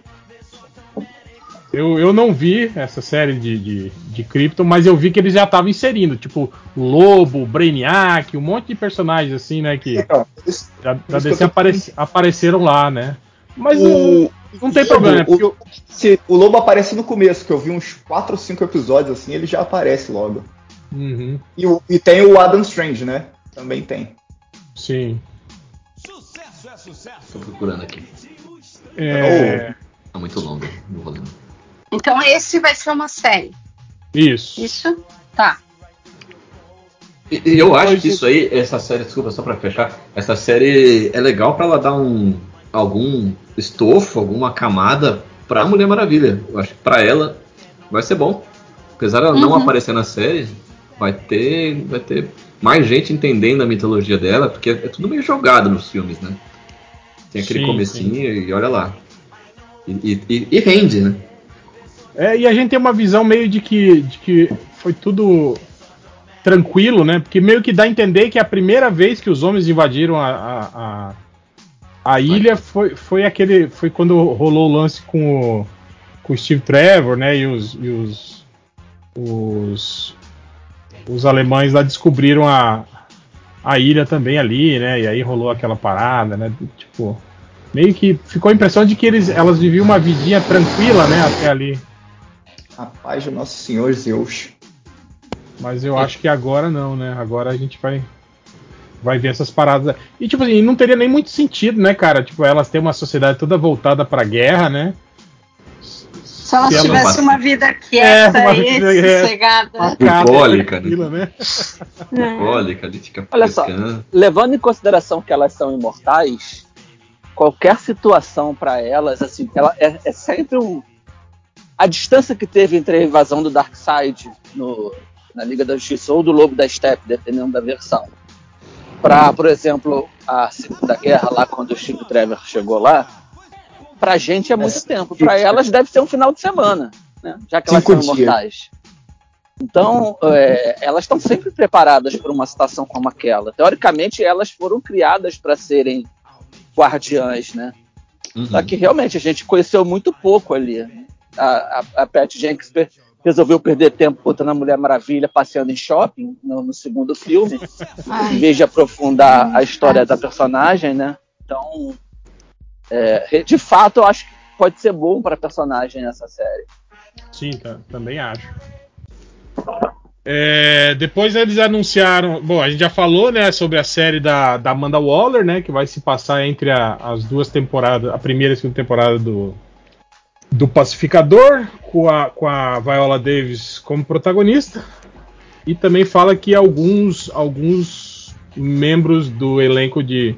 Eu, eu não vi essa série de, de, de Krypton, mas eu vi que eles já estavam inserindo, tipo, o Lobo, o Brainiac, um monte de personagens assim, né, que então, isso, já, já desse apareci, apareceram lá, né? Mas o, não tem problema, o, eu... se, o Lobo aparece no começo, que eu vi uns 4 ou 5 episódios assim, ele já aparece logo. Uhum. E, e tem o Adam Strange, né? Também tem. Sim. Sucesso é sucesso. Tô procurando aqui. É... Tá muito longo, não vou Então esse vai ser uma série. Isso. Isso? Tá. E, eu acho que isso aí, essa série, desculpa, só pra fechar, essa série é legal para ela dar um algum estofo, alguma camada pra Mulher Maravilha. Eu acho que pra ela vai ser bom. Apesar dela uhum. não aparecer na série, vai ter, vai ter mais gente entendendo a mitologia dela, porque é, tudo meio jogado nos filmes, né? Tem aquele sim, comecinho sim. e olha lá. E, e, e, rende, né? É, e a gente tem uma visão meio de que, de que foi tudo tranquilo, né? Porque meio que dá a entender que a primeira vez que os homens invadiram a, a, a, a ilha foi, foi aquele. Foi quando rolou o lance com o, com o Steve Trevor, né? E os, e os, os, os alemães lá descobriram a, a ilha também ali, né? E aí rolou aquela parada, né? Tipo, meio que ficou a impressão de que eles, elas viviam uma vidinha tranquila, né? Até ali. Rapaz, o nosso Senhor Zeus. Mas eu acho que agora não, né? Agora a gente vai vai ver essas paradas. E tipo assim, não teria nem muito sentido, né, cara? Tipo, elas têm uma sociedade toda voltada pra guerra, né? Se ela Se ela tivesse passa- uma vida É, quieta [laughs] uma e vida- é. sossegada. Bucólica, né? Né? Bucólica, ali fica Olha só. levando em consideração que elas são imortais, qualquer situação pra elas, assim, ela é, é sempre um. A distância que teve entre a invasão do Darkseid no, na Liga da Justiça ou do Lobo da Steppe, dependendo da versão, pra, por exemplo, a Segunda Guerra, lá quando o Steve Trevor chegou lá, pra gente é muito tempo. Pra elas deve ser um final de semana, né? já que elas são imortais. Então, é, elas estão sempre preparadas para uma situação como aquela. Teoricamente, elas foram criadas para serem guardiãs, né? Uhum. Só que realmente a gente conheceu muito pouco ali. A, a, a Pat Jenkins resolveu perder tempo botando a Mulher Maravilha passeando em shopping no, no segundo filme, em vez de aprofundar a história da personagem, né? Então, é, de fato, eu acho que pode ser bom para a personagem essa série. Sim, tá- também acho. É, depois eles anunciaram. Bom, a gente já falou, né, sobre a série da, da Amanda Waller, né, que vai se passar entre a- as duas temporadas, a primeira e a segunda temporada do, do Pacificador, com a, com a Viola Davis como protagonista. E também fala que alguns, alguns membros do elenco de,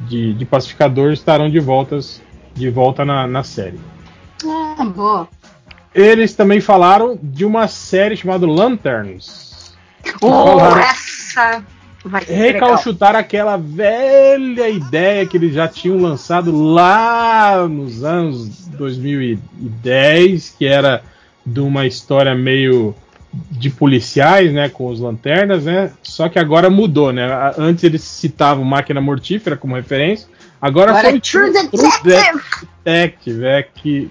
de, de Pacificador estarão de, voltas, de volta na, na série. Ah, boa. Eles também falaram de uma série chamada Lanterns. Oh, falaram- essa. Recalchutar aquela velha ideia que eles já tinham lançado lá nos anos 2010, que era de uma história meio de policiais, né, com os lanternas, né? Só que agora mudou, né? Antes eles citavam Máquina Mortífera como referência, agora, Agora foi é True Detective. Detective, é que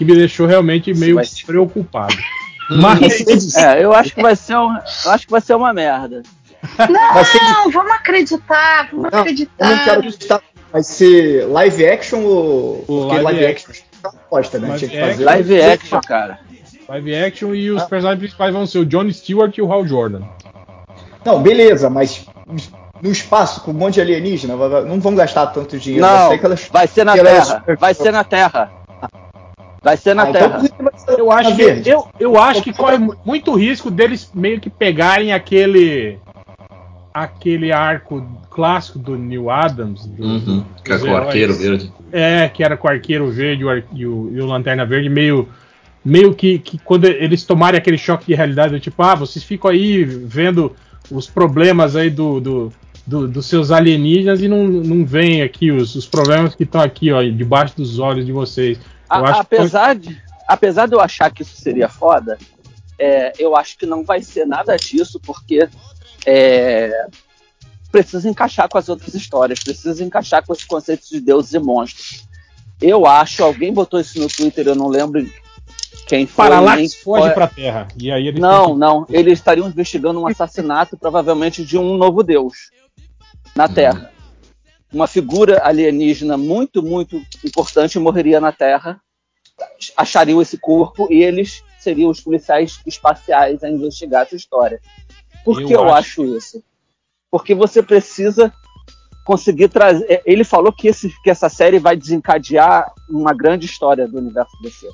que me deixou realmente meio preocupado. [laughs] Mas É, eu acho que [laughs] vai ser um, eu acho que vai ser uma merda. Vai ser Não, vamos acreditar, vamos Não, acreditar. eu não quero acreditar. Vai ser live action ou. O live live action é uma aposta, né? Live Tinha que fazer. Live action, cara. live action e os personagens principais vão ser o John Stewart e o Hal Jordan. Não, beleza, mas no espaço com um monte de alienígena, vai- vai- não vão gastar tanto dinheiro. vai Não, ser aquelas- vai ser na Terra. Vai ser na Terra. Vai ser na Ah, Terra. então vai ser Eu acho que eu, eu acho que corre mu- muito risco deles meio que pegarem aquele aquele arco clássico do Neil Adams, do, Uhum. Que é dos com o arqueiro verde. É, que era com o arqueiro verde e o ar- e o, e o lanterna verde, meio meio que, que quando eles tomarem aquele choque de realidade, do tipo, ah, vocês ficam aí vendo os problemas aí do, do, do- dos seus alienígenas e não, não veem aqui os, os problemas que estão aqui, ó, debaixo dos olhos de vocês. Eu A- acho que apesar, de, apesar de eu achar que isso seria foda, é, eu acho que não vai ser nada disso, porque é, precisa encaixar com as outras histórias, precisa encaixar com os conceitos de deuses e monstros. Eu acho, alguém botou isso no Twitter, eu não lembro quem foi. nem Parallax foge foi- pra Terra. E aí eles Não, não. Eles estariam investigando um assassinato, provavelmente de um novo deus na Terra. Uma figura alienígena muito, muito importante morreria na Terra. Achariam esse corpo e eles seriam os policiais espaciais a investigar essa história. Por Eu que eu acho- acho isso? Porque você precisa conseguir trazer. é, Ele falou que, esse, que essa série vai desencadear uma grande história do universo DC.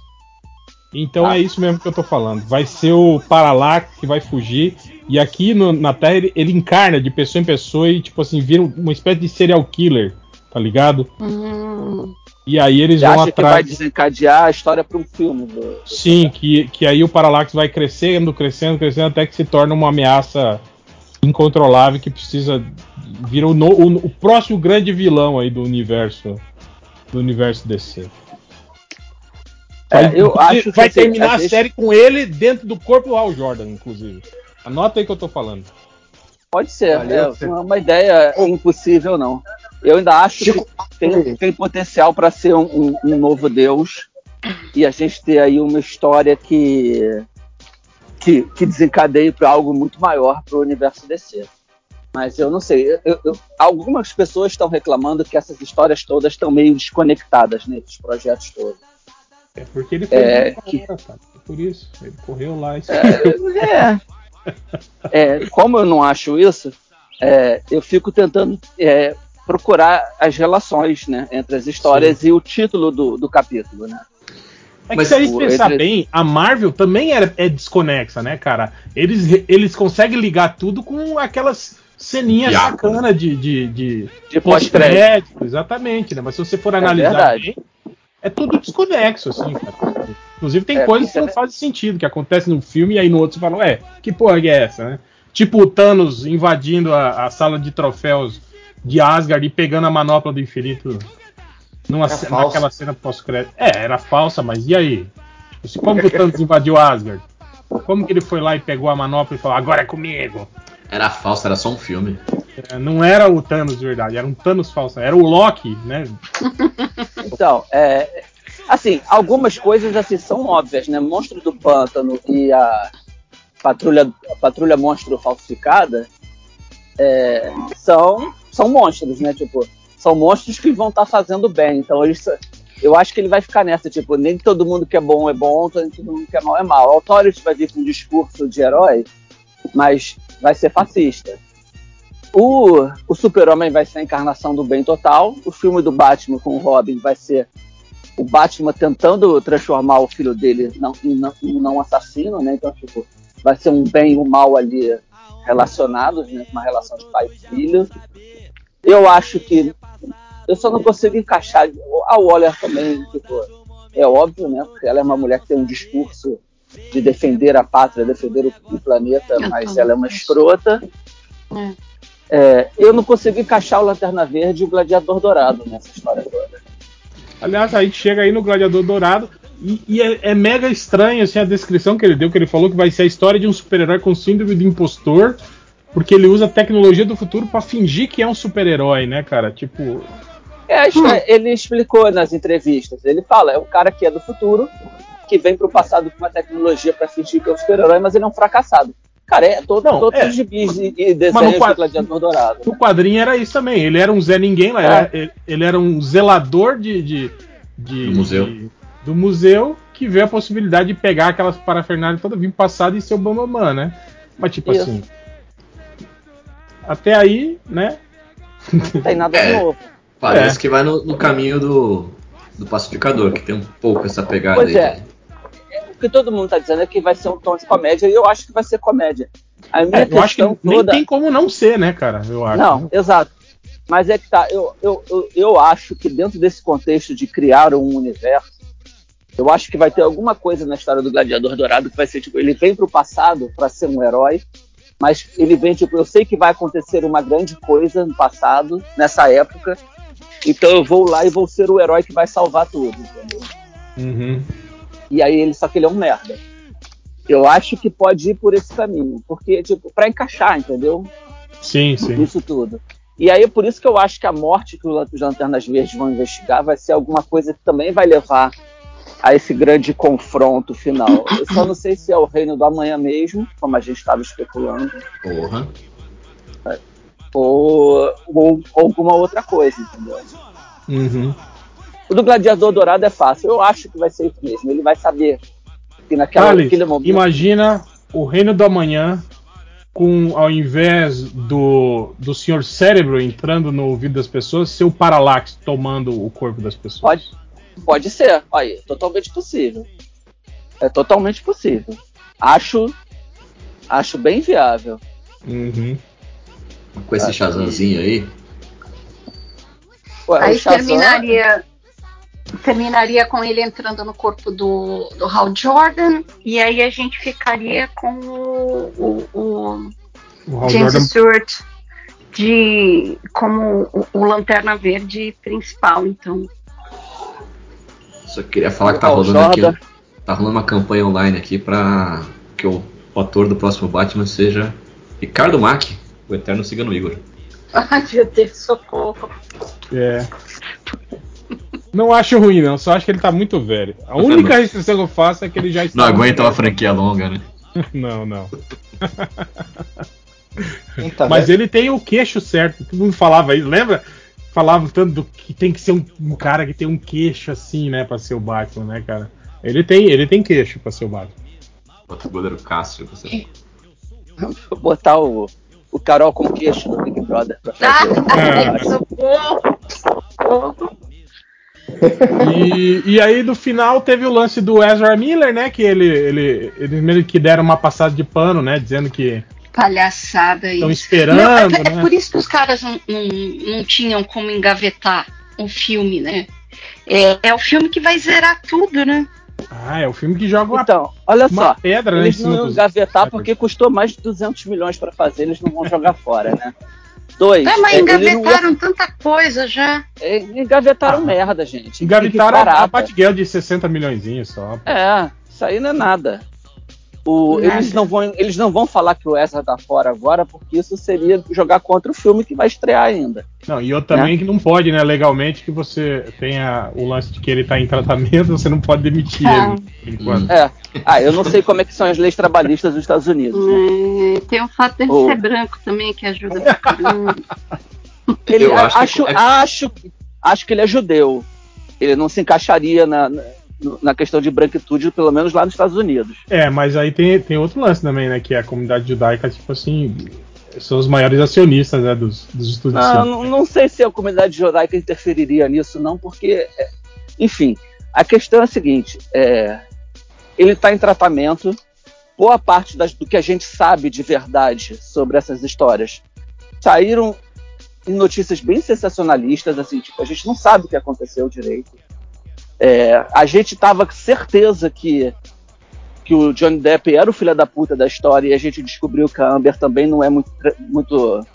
Então Ah. é isso mesmo que eu tô falando. Vai ser o Parallax que vai fugir. E aqui no- na Terra ele, ele encarna de pessoa em pessoa e, tipo assim, vira uma espécie de serial killer, tá ligado? Hum, E aí eles Você vão acha que vai atrás. desencadear a história para um filme? do- Sim, que, que aí o Parallax vai crescendo, crescendo, crescendo, até que se torna uma ameaça incontrolável que precisa. Vira o, no- o- o próximo grande vilão aí do universo. Do universo DC. É, eu acho que vai assim, terminar a série com ele dentro do corpo do Hal Jordan, inclusive. Anota aí o que eu tô falando. Pode ser, Valeu, é, não é uma ideia impossível, não. Eu ainda acho que Chico, tem, tem potencial para ser um, um- um novo Deus e a gente ter aí uma história que, que, que desencadeie para algo muito maior para o universo DC. Mas eu não sei. eu- eu- algumas pessoas estão reclamando que essas histórias todas estão meio desconectadas nesses projetos todos. É porque ele foi É, que- cara. É Por isso. Ele correu lá e É, [laughs] é, como eu não acho isso, é, eu fico tentando é, procurar as relações né, entre as histórias e o título do, do capítulo. Né? É que Mas se a gente pensar ele- bem, a Marvel também era, é desconexa, né, cara? Eles, eles conseguem ligar tudo com aquelas ceninhas Diácono. sacanas de, de, de, De pós-crédito, exatamente, né? Mas se você for analisar verdade. bem, é tudo desconexo, assim, cara. Inclusive tem É, coisas que é não ver- fazem sentido, que acontece no filme e aí no outro você fala, ué, que porra que é essa, né? Tipo o Thanos invadindo a, a sala de troféus de Asgard e pegando a manopla do infinito numa, falsa. naquela cena pós-crédito. É, era falsa, mas e aí? Tipo, como que o Thanos [laughs] invadiu Asgard? Como que ele foi lá e pegou a manopla e falou, agora é comigo? Era falso, era só um filme. É, não era o Thanos de verdade, era um Thanos falso, era o Loki, né? [laughs] Então, é, assim, algumas coisas assim são óbvias, né? Monstro do Pântano e a Patrulha, a Patrulha Monstro Falsificada é, são, são monstros, né? Tipo, são monstros que vão estar fazendo bem. Então, eles, eu acho que ele vai ficar nessa, tipo, nem todo mundo que é bom é bom, nem todo mundo que é mal é mal. O Authority vai vir com um discurso de herói, mas vai ser fascista. O, o Super-Homem vai ser a encarnação do bem total. O filme do Batman com o Robin vai ser o Batman tentando transformar o filho dele em, não, em não assassino, né? Então, tipo, vai ser um bem e um mal ali relacionados, né? Uma relação de pai e filho. Eu acho que eu só não consigo encaixar a Waller também, tipo, é óbvio, né? Porque ela é uma mulher que tem um discurso de defender a pátria, defender o, o planeta, mas ela é uma escrota. É, eu não consigo encaixar o Lanterna Verde e o Gladiador Dourado nessa história toda. Aliás, a gente chega aí no Gladiador Dourado e, e é, é mega estranho assim, a descrição que ele deu, que ele falou que vai ser a história de um super-herói com síndrome do impostor, porque ele usa a tecnologia do futuro pra fingir que é um super-herói, né, cara? Tipo, É, é, ele explicou nas entrevistas. Ele fala, é um cara que é do futuro, que vem pro passado com uma tecnologia pra fingir que é um super-herói, mas ele é um fracassado. Cara, é todo, Não, todos é. os gibis e, e desenhos quadro- do Gladiador Dourado. no quadrinho era isso também. Ele era um Zé Ninguém lá. era- ele, ele era um zelador de, de, de- Do museu. de- do museu que vê a possibilidade de pegar aquelas parafernálias toda vir passado e ser o Bambamã, né? Mas tipo Isso. assim. Até aí, né? Não tem nada É. novo. Parece É. que vai no, no caminho do, do pacificador, que tem um pouco essa pegada Pois aí. é. O que todo mundo tá dizendo é que vai ser um tom de comédia, e eu acho que vai ser comédia. A minha É, eu acho que questão nem toda... tem como não ser, né, cara? Eu acho. Não, exato. Mas é que tá, eu, eu, eu, eu acho que dentro desse contexto de criar um universo, eu acho que vai ter alguma coisa na história do Gladiador Dourado que vai ser tipo, ele vem pro passado para ser um herói, mas ele vem tipo, eu sei que vai acontecer uma grande coisa no passado, nessa época, então eu vou lá e vou ser o herói que vai salvar tudo, entendeu? Uhum. E aí ele só que ele é um merda. Eu acho que pode ir por esse caminho, porque tipo, para encaixar, entendeu? Sim, sim. Isso tudo. E aí, por isso que eu acho que a morte que os Lanternas Verdes vão investigar vai ser alguma coisa que também vai levar a esse grande confronto final. Eu só não sei se é o reino do amanhã mesmo, como a gente estava especulando, Porra. ou, ou alguma outra coisa, entendeu? Uhum. O do Gladiador Dourado é fácil. Eu acho que vai ser isso mesmo. Ele vai saber que naquela, Thales, naquele momento. imagina o Reino do Amanhã com, ao invés do, do Senhor Cérebro entrando no ouvido das pessoas, ser o Parallax tomando o corpo das pessoas. Pode, pode ser. Olha, totalmente possível. É totalmente possível. Acho, acho bem viável. Uhum. Com esse Shazamzinho aí. Ué, Aí Shazam- terminaria, terminaria com ele entrando no corpo do, do Hal Jordan, e aí a gente ficaria com o, o- o O Hal James Jordan- Stewart de, como o, o Lanterna Verde principal, então. Só queria falar que tá rolando aqui. Tá rolando uma campanha online aqui pra que o, ator do próximo Batman seja Ricardo Mack, o eterno cigano Igor. Ai, meu Deus, socorro. É. Não acho ruim, não. Só acho que ele tá muito velho. A única restrição que eu faço é que ele já está. Não aguenta uma franquia longa, né? [laughs] Não, não. Tá Mas velho? ele tem o queixo certo. Todo mundo falava isso, lembra? Falavam tanto do que tem que ser um, um cara que tem um queixo assim, né, pra ser o Batman, né, cara? Ele tem, ele tem queixo pra ser o Batman. Bota o goleiro Cássio. Você... Vou botar o, o Carol com queixo do Big Brother pra Ah, fazer. [laughs] É. [laughs] socorro. socorro. E, e aí no final teve o lance do Ezra Miller, né? Que ele, ele, eles meio que deram uma passada de pano, né? Dizendo que Palhaçada estão isso. esperando, Não, é, é né? por isso que os caras não, não, não tinham como engavetar um filme, né? É, é o filme que vai zerar tudo, né? Ah, é o filme que joga uma, Então, olha uma só. pedra, né? Eles não iam engavetar porque custou mais de 200 milhões pra fazer, eles não vão jogar fora, né? Dois. É, mas é, não ia- engavetaram tanta coisa já. é, engavetaram merda, gente. Engavetaram a, a. Batgirl de 60 milhões só. É, isso aí não é nada. O- eles, não vão, eles não vão falar que o Ezra tá fora agora, porque isso seria jogar contra o filme que vai estrear ainda. Não, e outro também que não pode, né, legalmente, que você tenha o lance de que ele tá em tratamento, [laughs] você não pode demitir Ah. ele, por enquanto. É. Ah, eu não sei como é que são as leis trabalhistas dos Estados Unidos. né? É, tem o fato dele Oh. ser branco também, que ajuda pra caramba. Ele, Eu acho acho, que- acho, acho, que ele é judeu. Ele não se encaixaria na, na, na questão de branquitude, pelo menos lá nos Estados Unidos. É, mas aí tem, tem outro lance também, né, que a comunidade judaica, tipo assim, são os maiores acionistas, né, dos, dos. Não, de não, não sei se a comunidade judaica interferiria nisso, não, porque, é, enfim, a questão é a seguinte: é, ele está em tratamento. Boa parte das- do que a gente sabe de verdade sobre essas histórias saíram em notícias bem sensacionalistas, assim, tipo, a gente não sabe o que aconteceu direito. É, a gente tava com certeza que que o Johnny Depp era o filho da puta da história e a gente descobriu que a Amber também não é muito, muito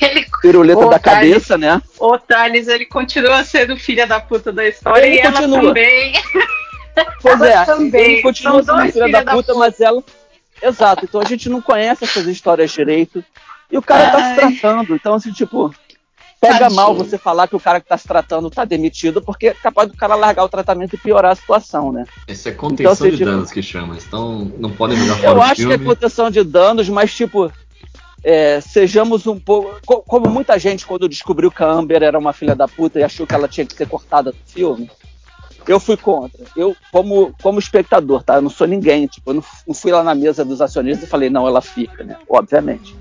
Ele, piruleta da Thales. cabeça, né? o Thales, ele continua sendo filha da puta da história Ele e ela continua. também. Pois Ela é, também. ele continua São sendo filha da da puta, puta. mas ela. Exato, então a gente não conhece essas histórias direito. E o cara tá Ai. se tratando. Então, assim, tipo, pega Tadinho. mal você falar que o cara que tá se tratando tá demitido, porque é capaz do cara largar o tratamento e piorar a situação, né? Essa é contenção Então, de tipo- danos que chama. Então não podem jogar fora Eu acho que é filme. contenção de danos, mas tipo. é, sejamos um pouco. co- Como muita gente, quando descobriu que a Amber era uma filha da puta e achou que ela tinha que ser cortada do filme, eu fui contra. Eu, como, como espectador, tá? Eu não sou ninguém. Tipo, eu não, não fui lá na mesa dos acionistas e falei, não, ela fica, né? Obviamente.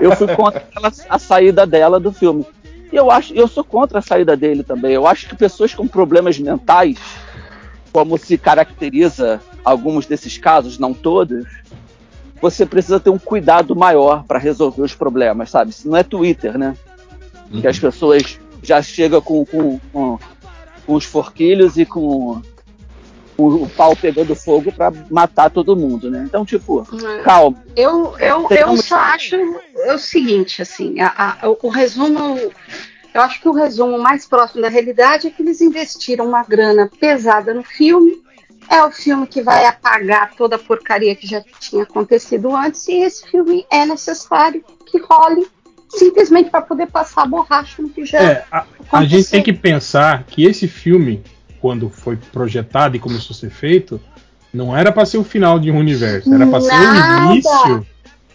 Eu fui contra ela- a saída dela do filme. E eu acho, eu sou contra a saída dele também. Eu acho que pessoas com problemas mentais, como se caracteriza alguns desses casos, não todos, você precisa ter um cuidado maior para resolver os problemas, sabe? Se não é Twitter, né? Uhum. Que as pessoas já chegam com, com, com, com os forquilhos e com o, o pau pegando fogo para matar todo mundo, né? Então, tipo, calma. Eu, eu, eu um- só acho o seguinte, assim, a- a- o, o resumo, eu acho que o resumo mais próximo da realidade é que eles investiram uma grana pesada no filme. É o filme que vai apagar toda a porcaria que já tinha acontecido antes, e esse filme é necessário que role simplesmente para poder passar a borracha no que já É, a, a gente tem que pensar que esse filme, quando foi projetado e começou a ser feito, não era pra ser o final de um universo, era pra ser o início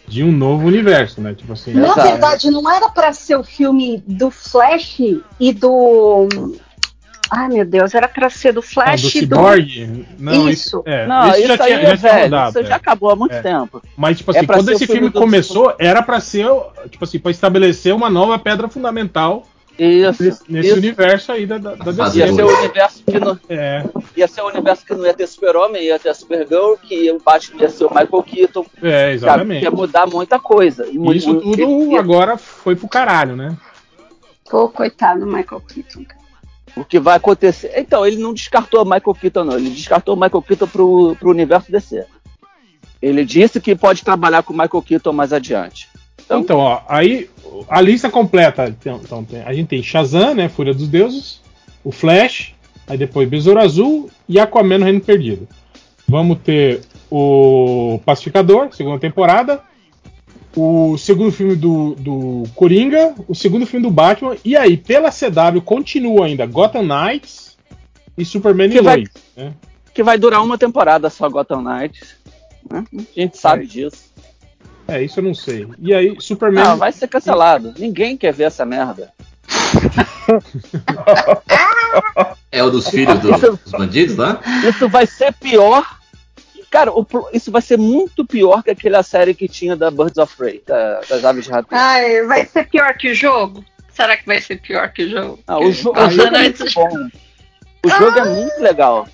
de um novo universo, né? Tipo assim, Na Exato. verdade, não era para ser o filme do Flash e do. Ai meu Deus, era para ser do ah, Flash do e do. Cyborg. Não, Isso. é, Não, isso, já aí tinha, é já tinha velho. mudado, isso já é. acabou há muito É. tempo. Mas, tipo É assim, pra quando esse filme filme do- começou, era pra ser, tipo assim, pra estabelecer uma nova pedra fundamental Isso. nesse, nesse isso. universo aí da, da, da Fase Ia DC. ser o universo que não, É, ia ser o universo que não ia ter Super-Homem, ia ter a Supergirl, que o Batman ia ser o Michael Keaton. é, Sabe? exatamente. Ia mudar muita coisa. E Isso mu- tudo agora foi pro caralho, né? Pô, coitado do Michael Keaton. cara. O que vai acontecer. Então, ele não descartou o Michael Keaton, não. Ele descartou o Michael Keaton pro, pro universo DC. Ele disse que pode trabalhar com o Michael Keaton mais adiante. Então- Então, ó, aí a lista completa. Então, então, tem- a gente tem Shazam, né? Fúria dos Deuses, o Flash, aí depois Besouro Azul e Aquaman no Reino Perdido. Vamos ter o Pacificador, segunda temporada. O segundo filme do, do Coringa, o segundo filme do Batman, e aí, pela CW, continua ainda Gotham Knights e Superman Que e vai- Lois. né? Que vai durar uma temporada só, Gotham Knights. né? A gente sabe É. disso. É, isso eu não sei. E aí, Superman. Não, vai ser cancelado. Ninguém quer ver essa merda. É o dos filhos do- dos bandidos lá? Isso vai ser pior. Cara, o isso vai ser muito pior que aquela série que tinha da Birds of Prey, da- das aves de rapina. Ai, vai ser pior que o jogo? será que vai ser pior que o jogo? Ah, o, jo- o jogo é muito bom. O jogo é muito legal.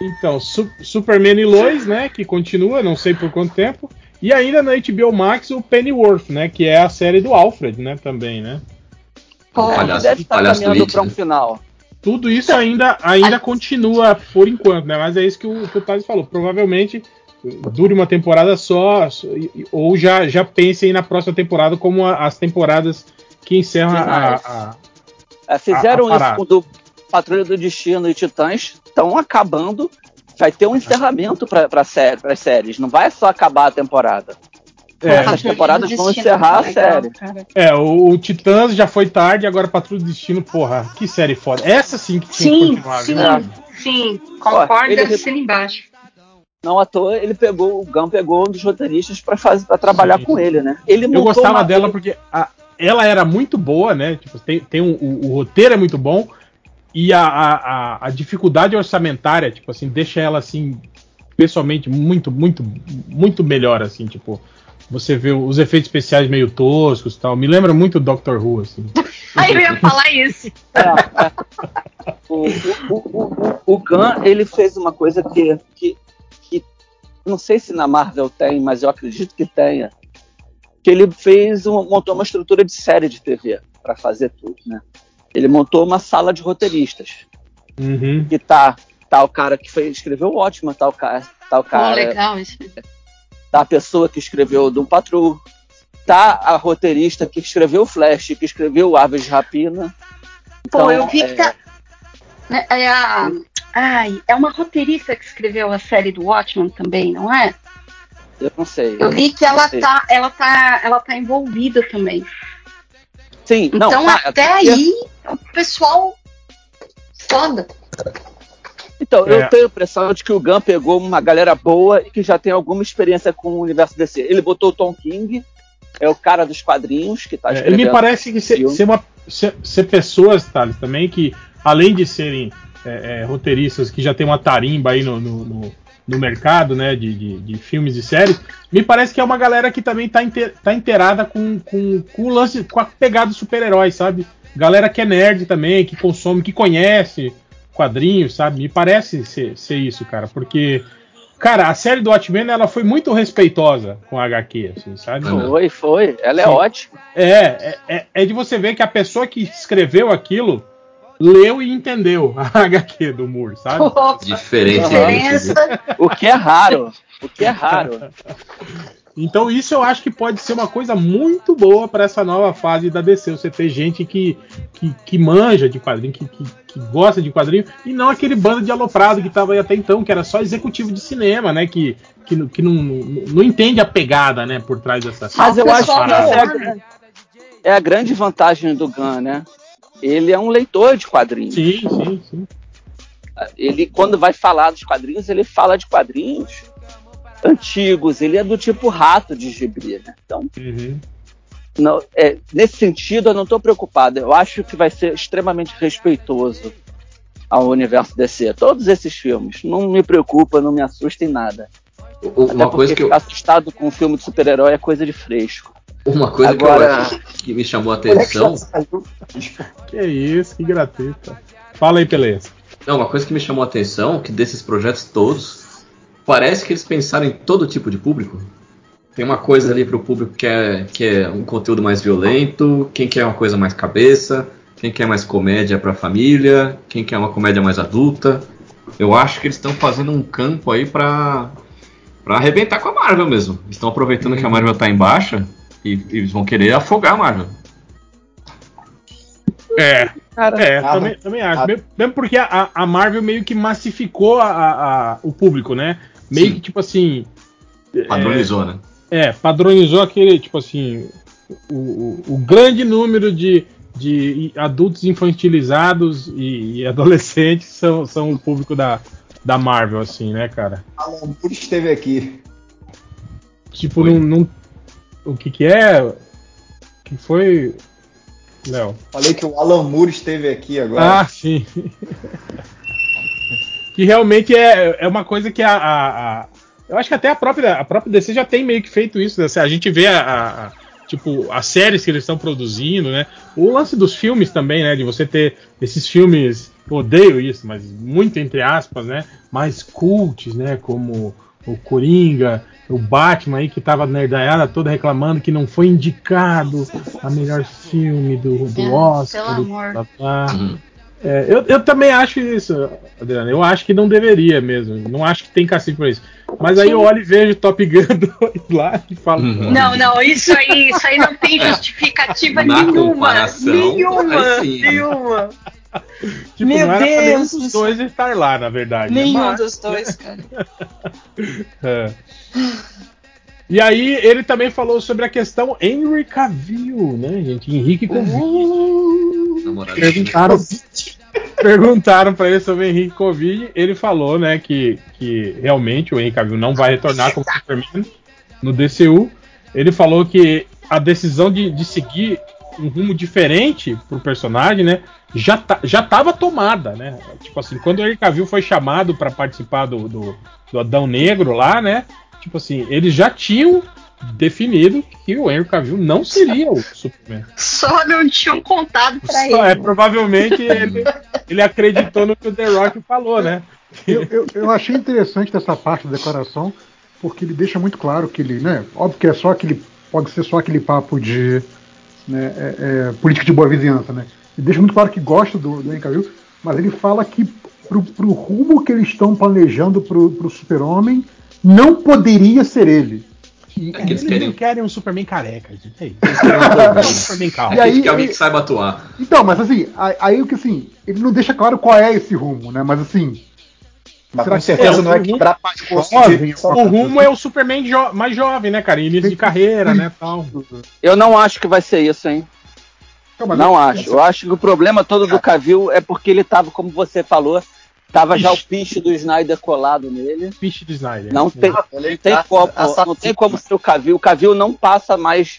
Então, Su- Superman e Lois, né? Que continua, não sei por quanto tempo. E ainda na HBO Max o Pennyworth, né? Que é a série do Alfred, né? Também, né? Pô, palhaço- deve estar palhaço caminhando para um né? final. Tudo isso ainda, ainda continua por enquanto, né? Mas é isso que o, que o Thales falou. Provavelmente dure uma temporada só, ou já, já pensem na próxima temporada como a- as temporadas que encerram a, Finais. a- É, fizeram A- a isso com do Patrulha do Destino e Titãs, estão acabando. Vai ter um encerramento para série, as séries. Não vai só acabar a temporada. É. Essas temporadas vão encerrar a é legal, série. cara. É, o, o Titãs já foi tarde, agora Patrulha do Destino, porra, que série foda. Essa sim que tinha que Sim, continuar, sim, viu? sim. Concordo, ele- assina embaixo. Não à toa, ele pegou, o Gun pegou um dos roteiristas para fazer para trabalhar Sim. com ele, né? Ele Eu gostava uma- dela porque a- ela era muito boa, né? Tipo, tem, tem um- o, o roteiro é muito bom e a, a, a- dificuldade orçamentária, tipo assim, deixa ela assim, pessoalmente, muito, muito, muito melhor, assim, tipo. Você vê os efeitos especiais meio toscos e tal. Me lembra muito Doctor Who, assim. [laughs] Aí eu ia falar isso. [laughs] o, o, o, o, o Gunn, ele fez uma coisa que, que, que não sei se na Marvel tem, mas eu acredito que tenha. Que ele fez um, montou uma estrutura de série de TV para fazer tudo, né? Ele montou uma sala de roteiristas. Uhum. Que tá, tá o cara que foi, escreveu o ótimo, tá o cara, tá o Pô, cara, legal isso. tá a pessoa que escreveu Doom Patrol, tá a roteirista que escreveu o Flash, que escreveu Aves de Rapina. Pô, Então, eu vi que é, tá. né, É, a... Ai, é uma roteirista que escreveu a série do Watchmen também, não é? Eu não sei. Eu vi que ela não sei. tá, ela tá, ela tá envolvida também. Sim, não, Então tá, até é- aí, o pessoal foda. Então, É. eu tenho a impressão de que o Gunn pegou uma galera boa e que já tem alguma experiência com o universo DC. Ele botou o Tom King, é o cara dos quadrinhos que tá É, e escrevendo. me parece que ser, ser uma, ser, ser pessoas, Thales, também, que além de serem é, é, roteiristas que já tem uma tarimba aí no, no, no- no mercado, né, de, de, de filmes e séries, me parece que é uma galera que também tá, inte- tá inteirada com, com, com o lance, com a pegada dos super-heróis, sabe? Galera que é nerd também, que consome, que conhece quadrinhos, sabe? Me parece ser, ser isso, cara, porque. Cara, a série do Watchmen ela foi muito respeitosa com a HQ, assim, sabe? Foi, foi. Ela é Sim. ótima. É, é, é- é de você ver que a pessoa que escreveu aquilo leu e entendeu a [laughs] HQ do Moore, sabe? Diferente. Diferença. O que é raro. O que é raro. Então isso eu acho que pode ser uma coisa muito boa para essa nova fase da DC. Você ter gente que, que, que manja de quadrinho, que, que, que gosta de quadrinho, e não aquele bando de aloprado que tava aí até então, que era só executivo de cinema, né? Que, que, não- que não, não, não entende a pegada, né, por trás dessa Mas eu acho que é a, é a grande vantagem do Gunn, né? Ele é um leitor de quadrinhos. Sim, sim, sim. Ele, quando vai falar dos quadrinhos, ele fala de quadrinhos antigos. Ele é do tipo rato de gibi, né? Então, Uhum. não, é, nesse sentido, eu não estou preocupado. Eu acho que vai ser extremamente respeitoso ao universo DC. Todos esses filmes. Não me preocupa, não me assusta em nada. O- Até Uma coisa que eu, assustado com um filme de super-herói é coisa de fresco. uma coisa Agora- que, eu acho que me chamou a atenção. [laughs] Que isso, que gratuito. Fala aí, Peleza. Não, uma coisa que me chamou a atenção, que desses projetos todos, parece que eles pensaram em todo tipo de público. Tem uma coisa ali pro público que é, que é um conteúdo mais violento, quem quer uma coisa mais cabeça, quem quer mais comédia pra família, quem quer uma comédia mais adulta. Eu acho que eles estão fazendo um campo aí pra, pra arrebentar com a Marvel mesmo. Estão aproveitando que a Marvel tá em baixa e, e eles vão querer afogar a Marvel. É, Cara, É, também, também acho. Mesmo, mesmo porque a, a Marvel meio que massificou a, a- a- o público, né? Meio Sim. que, tipo assim. Padronizou, né? É, padronizou aquele, tipo assim. O, o, o grande número de, de adultos infantilizados e, e adolescentes são, são o público da, da Marvel, assim, né, cara? Alan Moore esteve aqui. Tipo, não- O que que é? Que foi. Léo. Falei que o Alan Moore esteve aqui agora. Ah, sim. [laughs] que realmente é, é uma coisa que a, a- a- Eu acho que até a própria, a própria DC já tem meio que feito isso. Né? A gente vê a. a- a- tipo, as séries que eles estão produzindo, né? O lance dos filmes também, né? De você ter esses filmes, eu odeio isso, mas muito entre aspas, né? Mais cults, né? Como o Coringa, o Batman aí que tava nerdaiada toda reclamando que não foi indicado a melhor filme do, do Oscar. pelo do- amor. blá, blá. É, eu, eu também acho isso, Adriano. Eu acho que não deveria mesmo. Não acho que tem cacife pra isso. Mas aí eu olho e vejo Top Gun [laughs] 2 lá e falo. Não, não, isso aí, isso aí não tem justificativa [laughs] Na nenhuma. Nenhuma, aí sim. nenhuma. [laughs] Tipo, Meu não era pra nenhum Deus dos dois estar lá, na verdade. né? Nenhum Mas- dos dois, cara. É. E aí ele também falou sobre a questão Henry Cavill, né, gente? Henrique Cavill. Namorado. Perguntaram, [laughs] perguntaram para ele sobre o Henrique Covid. Ele falou, né, que, que realmente o Henrique Cavill não vai retornar como Superman no DCU. Ele falou que a decisão de, de seguir um rumo diferente pro personagem, né, já, tá, já tava tomada, né? Tipo assim, quando o Henry Cavill foi chamado para participar do, do, do Adão Negro lá, né? Tipo assim, eles já tinham definido que o Henry Cavill não seria o Superman. Só não tinham contado pra Só, é, ele. provavelmente ele, ele acreditou no que o The Rock falou, né? Eu, eu, eu achei interessante dessa parte da declaração, porque ele deixa muito claro que ele, né? Óbvio que é só aquele. Pode ser só aquele papo de né, é, é, política de boa vizinhança, né? Ele deixa muito claro que gosta do, do Henry Cavill, mas ele fala que pro, pro rumo que eles estão planejando pro, pro Super-Homem, não poderia ser ele. E, É que eles Eles querem, não querem um Superman careca, gente. É isso. Eles querem um Superman [laughs] calmo. E aí- eles querem alguém que saiba atuar. Então, mas assim, aí, o que assim, ele não deixa claro qual é esse rumo, né? Mas assim. Mas será com certeza que não é o que jovem, O rumo é o Superman jo- mais jovem, né, cara? Início de carreira, né, tal. Eu não acho que vai ser isso, hein? Não, mas Não eu- acho. Eu acho que o problema todo do Cavill é porque ele tava, como você falou, tava já o piche do Snyder colado nele. Piche do Snyder. Não tem, não tem como, não tem como ser o Cavill. O Cavill não passa mais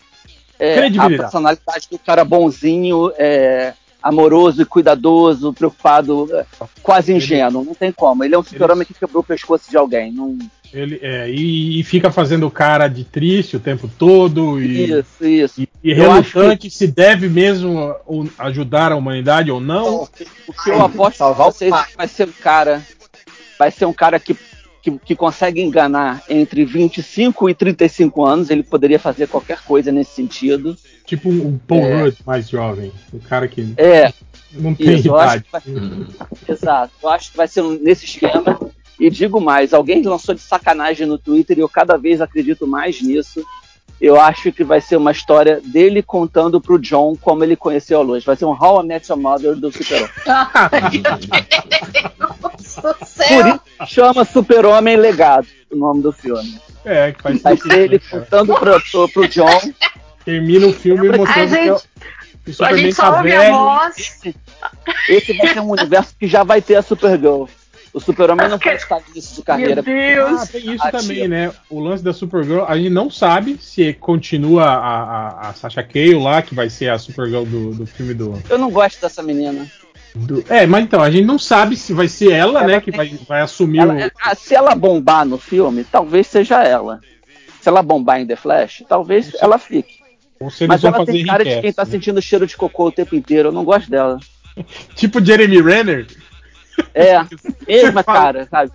é, a personalidade do cara bonzinho, é, amoroso e cuidadoso, preocupado, é, quase ingênuo. Não tem como. Ele é um super-homem que quebrou o pescoço de alguém. Não... Ele, é, e, e fica fazendo cara de triste o tempo todo e, Isso, isso. e, e Eu relutante se deve mesmo ajudar a humanidade ou não. O que eu aposto pra vocês é que vai ser um cara. Vai ser um cara que, que, que consegue enganar entre 25 e 35 anos. Ele poderia fazer qualquer coisa nesse sentido. Tipo um Paul É. Rudd mais jovem. Um cara que É, não tem isso, eu idade. que vai, exato. Eu acho que vai ser um- nesse esquema. E digo mais, alguém lançou de sacanagem no Twitter e eu cada vez acredito mais nisso. Eu acho que vai ser uma história dele contando pro John como ele conheceu a luz. Vai ser um How I Met Your Mother do Super-Homem. [laughs] Por isso chama Super-Homem Legado, o nome do filme. É, que faz Vai sentido, ser ele né, contando pro, pro, pro John. Termina o filme Ai, mostrando que é o- gente, que o a Superman gente só tá ouve a velho. voz. Esse vai ser um universo que já vai ter a Supergirl. O Super-Homem não pode estar nisso de carreira. Meu Deus. Ah, tem isso Ah, também, tia. né? O lance da Supergirl, a gente não sabe se continua a, a, a Sasha Cale lá, que vai ser a Supergirl do, do filme do, Eu não gosto dessa menina. do- É, mas então, a gente não sabe se vai ser ela, Ela né, que vai, vai assumir Ela- o. ah, se ela bombar no filme, talvez seja ela. Se ela bombar em The Flash, talvez ela fique. Ou se eles Mas vão ela fazer tem cara de quem tá né? sentindo cheiro de cocô o tempo inteiro. Eu não gosto dela. [laughs] Tipo Jeremy Renner. É, [laughs] mesma cara, sabe?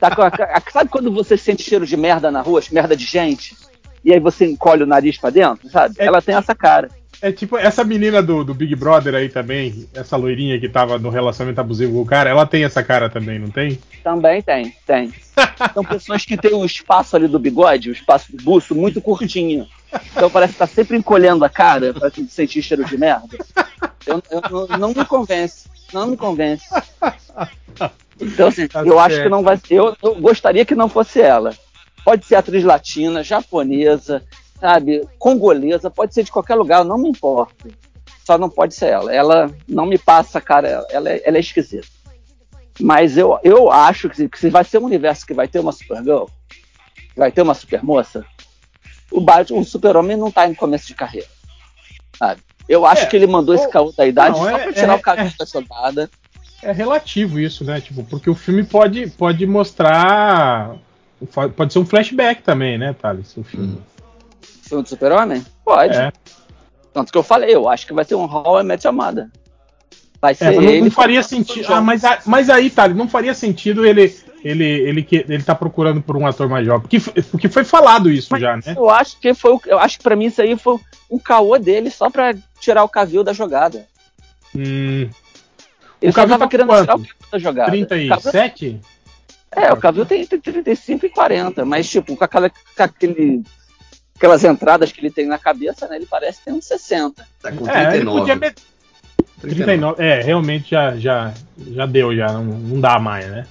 Tá a sabe quando você sente cheiro de merda na rua, merda de gente? E aí você encolhe o nariz pra dentro, sabe? É. Ela tem essa cara. É tipo essa menina do, do Big Brother aí também, essa loirinha que tava no relacionamento abusivo com o cara, ela tem essa cara também, não tem? Também tem, tem. São pessoas que têm o espaço ali do bigode, o espaço do buço muito curtinho. Então parece que tá sempre encolhendo a cara pra sentir cheiro de merda. Eu, eu não, não me convence. Não me convence. [laughs] Então, assim, Tá eu acho certo. que não vai eu, eu gostaria que não fosse ela. Pode ser atriz latina, japonesa, sabe, congolesa, pode ser de qualquer lugar, não me importo. Só não pode ser ela. Ela não me passa, cara, ela, é, ela é esquisita. Mas eu, eu acho que se, que se vai ser um universo que vai ter uma Supergirl, que vai ter uma supermoça, o Batman, o super-homem não tá em começo de carreira. Sabe? Eu acho É, que ele mandou esse ou- caô da idade não, só é- pra tirar é- o cabelo é. da soldada. É relativo isso, né? Tipo, porque o filme pode, pode mostrar. Pode ser um flashback também, né, Thales? O filme. Filme do super-homem? Pode. É. Tanto que eu falei, eu acho que vai ter um I Met Your Mother. Vai É, ser mas não, ele. não faria sentido. Ah, mas, a- mas aí, tá, não faria sentido ele ele ele que ele tá procurando por um ator mais jovem, porque, porque foi falado isso já, né? Eu acho que foi. o- Eu acho que pra mim isso aí foi um caô dele só pra tirar o Cavill da jogada. Hum, Ele O tava tá querendo com tirar o quanto? Cavill da jogada. Cavill- 37? É, o Cavill tem entre 35 e 40, mas tipo, com, aquela, com aquele, aquelas entradas que ele tem na cabeça, né? Ele parece ter uns 60. Tá com É, ele 39. podia met- 39. É, realmente já já já deu já, não, não dá mais, né?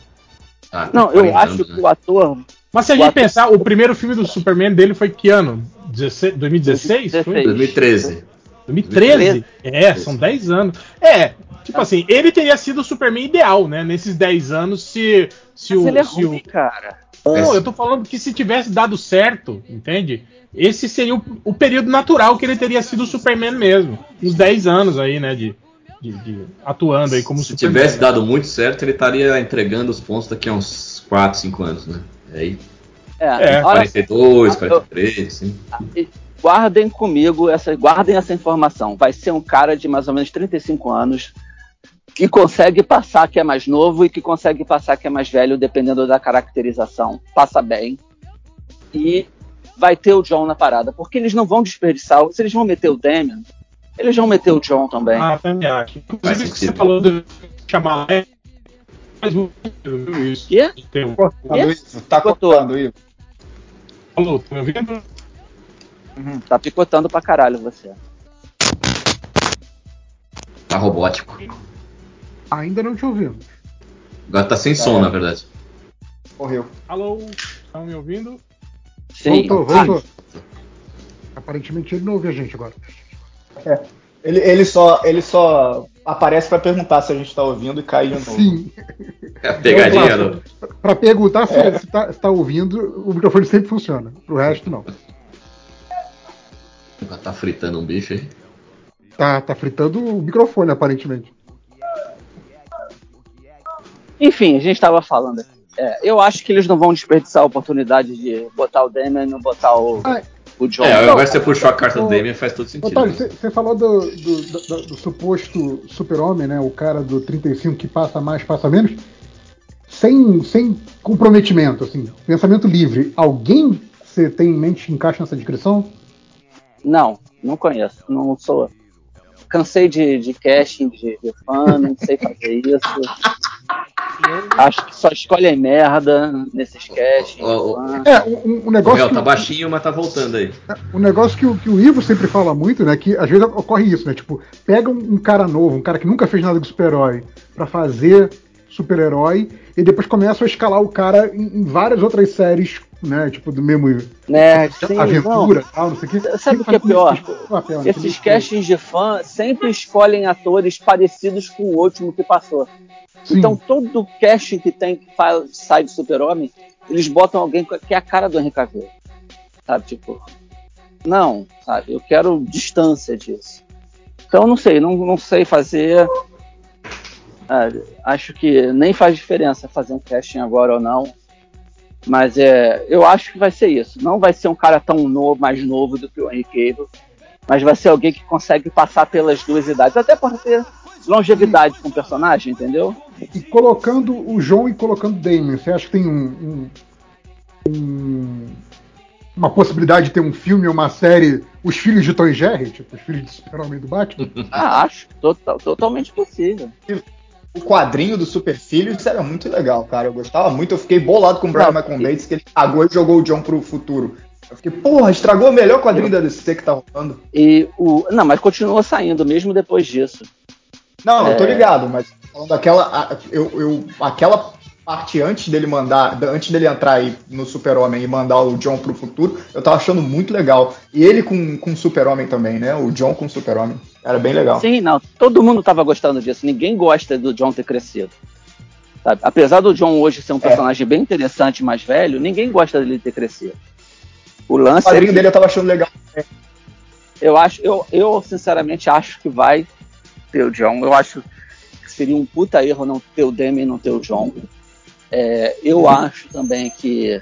Ah, Não, eu 40 acho anos, que né? o ator. Mas se a gente ator- pensar, o primeiro filme do Superman dele foi que ano? 16 2016? Foi? 2016. 2013. 2013? É, são 10 anos. É, tipo assim, ele teria sido o Superman ideal, né? Nesses 10 anos, se, se Mas o. ele é se o- ruim, cara. Não, eu tô falando que se tivesse dado certo, entende? Esse seria o, o período natural que ele teria sido o Superman mesmo. Uns 10 anos aí, né? De, de- de- atuando aí como Se Superman. tivesse dado muito certo, ele estaria entregando os pontos daqui a uns 4, 5 anos, né? Aí, É, É, olha, 42, eu- 43, assim. Guardem comigo essa, guardem essa informação. Vai ser um cara de mais ou menos 35 anos que consegue passar que é mais novo e que consegue passar que é mais velho, dependendo da caracterização. Passa bem. E vai ter o John na parada, porque eles não vão desperdiçar. Se eles vão meter o Damian, eles vão meter o John também. Ah, também acho. Inclusive, o que você falou de chamar faz muito isso. Quê? Tem um- tá cortando, Ivo. Falou, tá me ouvindo? Tá picotando pra caralho você. Tá robótico. Ainda não te ouvindo. Agora tá sem som, na verdade. Morreu. Alô, estão me ouvindo? Sim. Voltou, voltou. Aparentemente ele não ouve a gente agora. Ele, ele, só, ele só aparece pra perguntar se a gente tá ouvindo e cai de novo. Sim. É a pegadinha Eu do. Pra perguntar se, se, tá, se tá ouvindo, o microfone sempre funciona. Pro resto, não. Tá fritando um bicho aí. Tá, tá fritando o microfone, aparentemente. Enfim, a gente estava falando aqui. É, eu acho que eles não vão desperdiçar a oportunidade de botar o Damian e não botar o, Ah, o John. É, agora você puxou a carta do Ô, Damien faz todo sentido. Otávio, né? você falou do, do, do- do suposto super-homem, né? O cara do 35 que passa mais, passa menos. Sem, sem comprometimento, assim, pensamento livre. Alguém você tem em mente que encaixa nessa descrição? Não, não conheço. Não sou. Cansei de, de casting de, de fã, não sei fazer isso. Acho que só escolhem merda nesses castings. Ó, ó, fã. É, um, um O negócio. réu que- tá baixinho, mas tá voltando aí. Um negócio que, o- que o Ivo sempre fala muito, né? Que às vezes ocorre isso, né? Tipo, pega um, um cara novo, um cara que nunca fez nada de super-herói, pra fazer super-herói, e depois começa a escalar o cara em, em várias outras séries, né? Tipo, do mesmo Né, sim, aventura não. tal, não sei o quê. Sabe o que é pior? Esses castings de fã sempre escolhem atores parecidos com o último que passou. Sim. Então todo casting que tem que sai de super-homem, eles botam alguém que é a cara do Henry Cavill. Sabe, tipo... Não, sabe, eu quero distância disso. Então não sei, não, não sei fazer... Ah, acho que nem faz diferença fazer um casting agora ou não. Mas é, eu acho que vai ser isso. Não vai ser um cara tão novo, mais novo do que o Henry Cavill, mas vai ser alguém que consegue passar pelas duas idades, até por ter longevidade com o personagem, entendeu? E colocando o João e colocando o Damien, você acha que tem um, um- um- uma possibilidade de ter um filme ou uma série, Os Filhos de Tom Jerry, tipo, Os Filhos de Super-Homem do Batman? Ah, acho total- totalmente possível. O quadrinho do Super Filhos era muito legal, cara. Eu gostava muito. Eu fiquei bolado com o Brian Michael Bates, que ele cagou e jogou o John pro futuro. Eu fiquei, porra, estragou o melhor quadrinho da DC que tá rolando. E o. Não, mas continua saindo mesmo depois disso. Não, eu tô É. ligado, mas falando daquela. Eu, eu, aquela parte antes dele mandar. da- Antes dele entrar aí no Super-Homem e mandar o John pro futuro, eu tava achando muito legal. E ele com, com o Super-Homem também, né? O John com o Super-Homem. Era bem legal. Sim, não. Todo mundo tava gostando disso. Ninguém gosta do John ter crescido. Sabe? Apesar do John hoje ser um personagem bem interessante, mais velho, ninguém gosta dele ter crescido. O O lance é quadrinho que dele eu tava achando legal. eu acho, eu, eu sinceramente acho que vai ter o John. Eu acho que seria um puta erro não ter o Demi e não ter o John. É, eu acho também que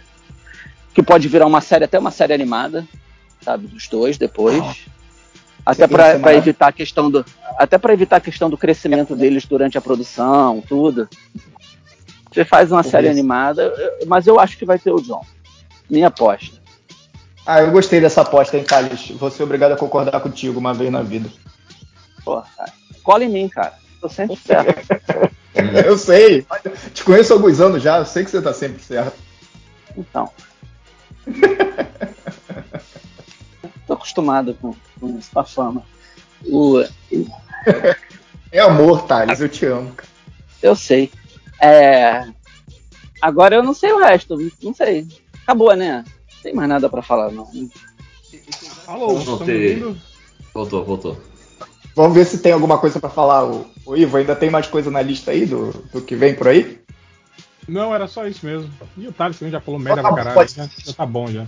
que pode virar uma série, até uma série animada. sabe, dos dois depois. Até Seria para evitar a questão do até para evitar a questão do crescimento deles durante a produção, tudo. Você faz uma série Isso. animada, mas eu acho que vai ter o John. Minha aposta. Ah, eu gostei dessa aposta, hein, Thales? Vou ser obrigado a concordar contigo uma vez na vida. Pô, cara, cola em mim, cara. Tô sempre certo. [laughs] [laughs] eu sei. Te conheço há alguns anos já, eu sei que você tá sempre certo. Então. [laughs] Tô acostumado com, com isso, com a fama. O, É amor, Thales, eu te amo. cara. eu sei. É, agora eu não sei o resto, não sei. Acabou, né? Não tem mais nada pra falar, não. Ouvindo? Voltou, voltou. Vamos ver se tem alguma coisa pra falar. O, o Ivo, ainda tem mais coisa na lista aí do, do que vem por aí? Não, era só isso mesmo. E o Thales também já falou merda Ah, pra caralho. pode- Já, já tá bom já.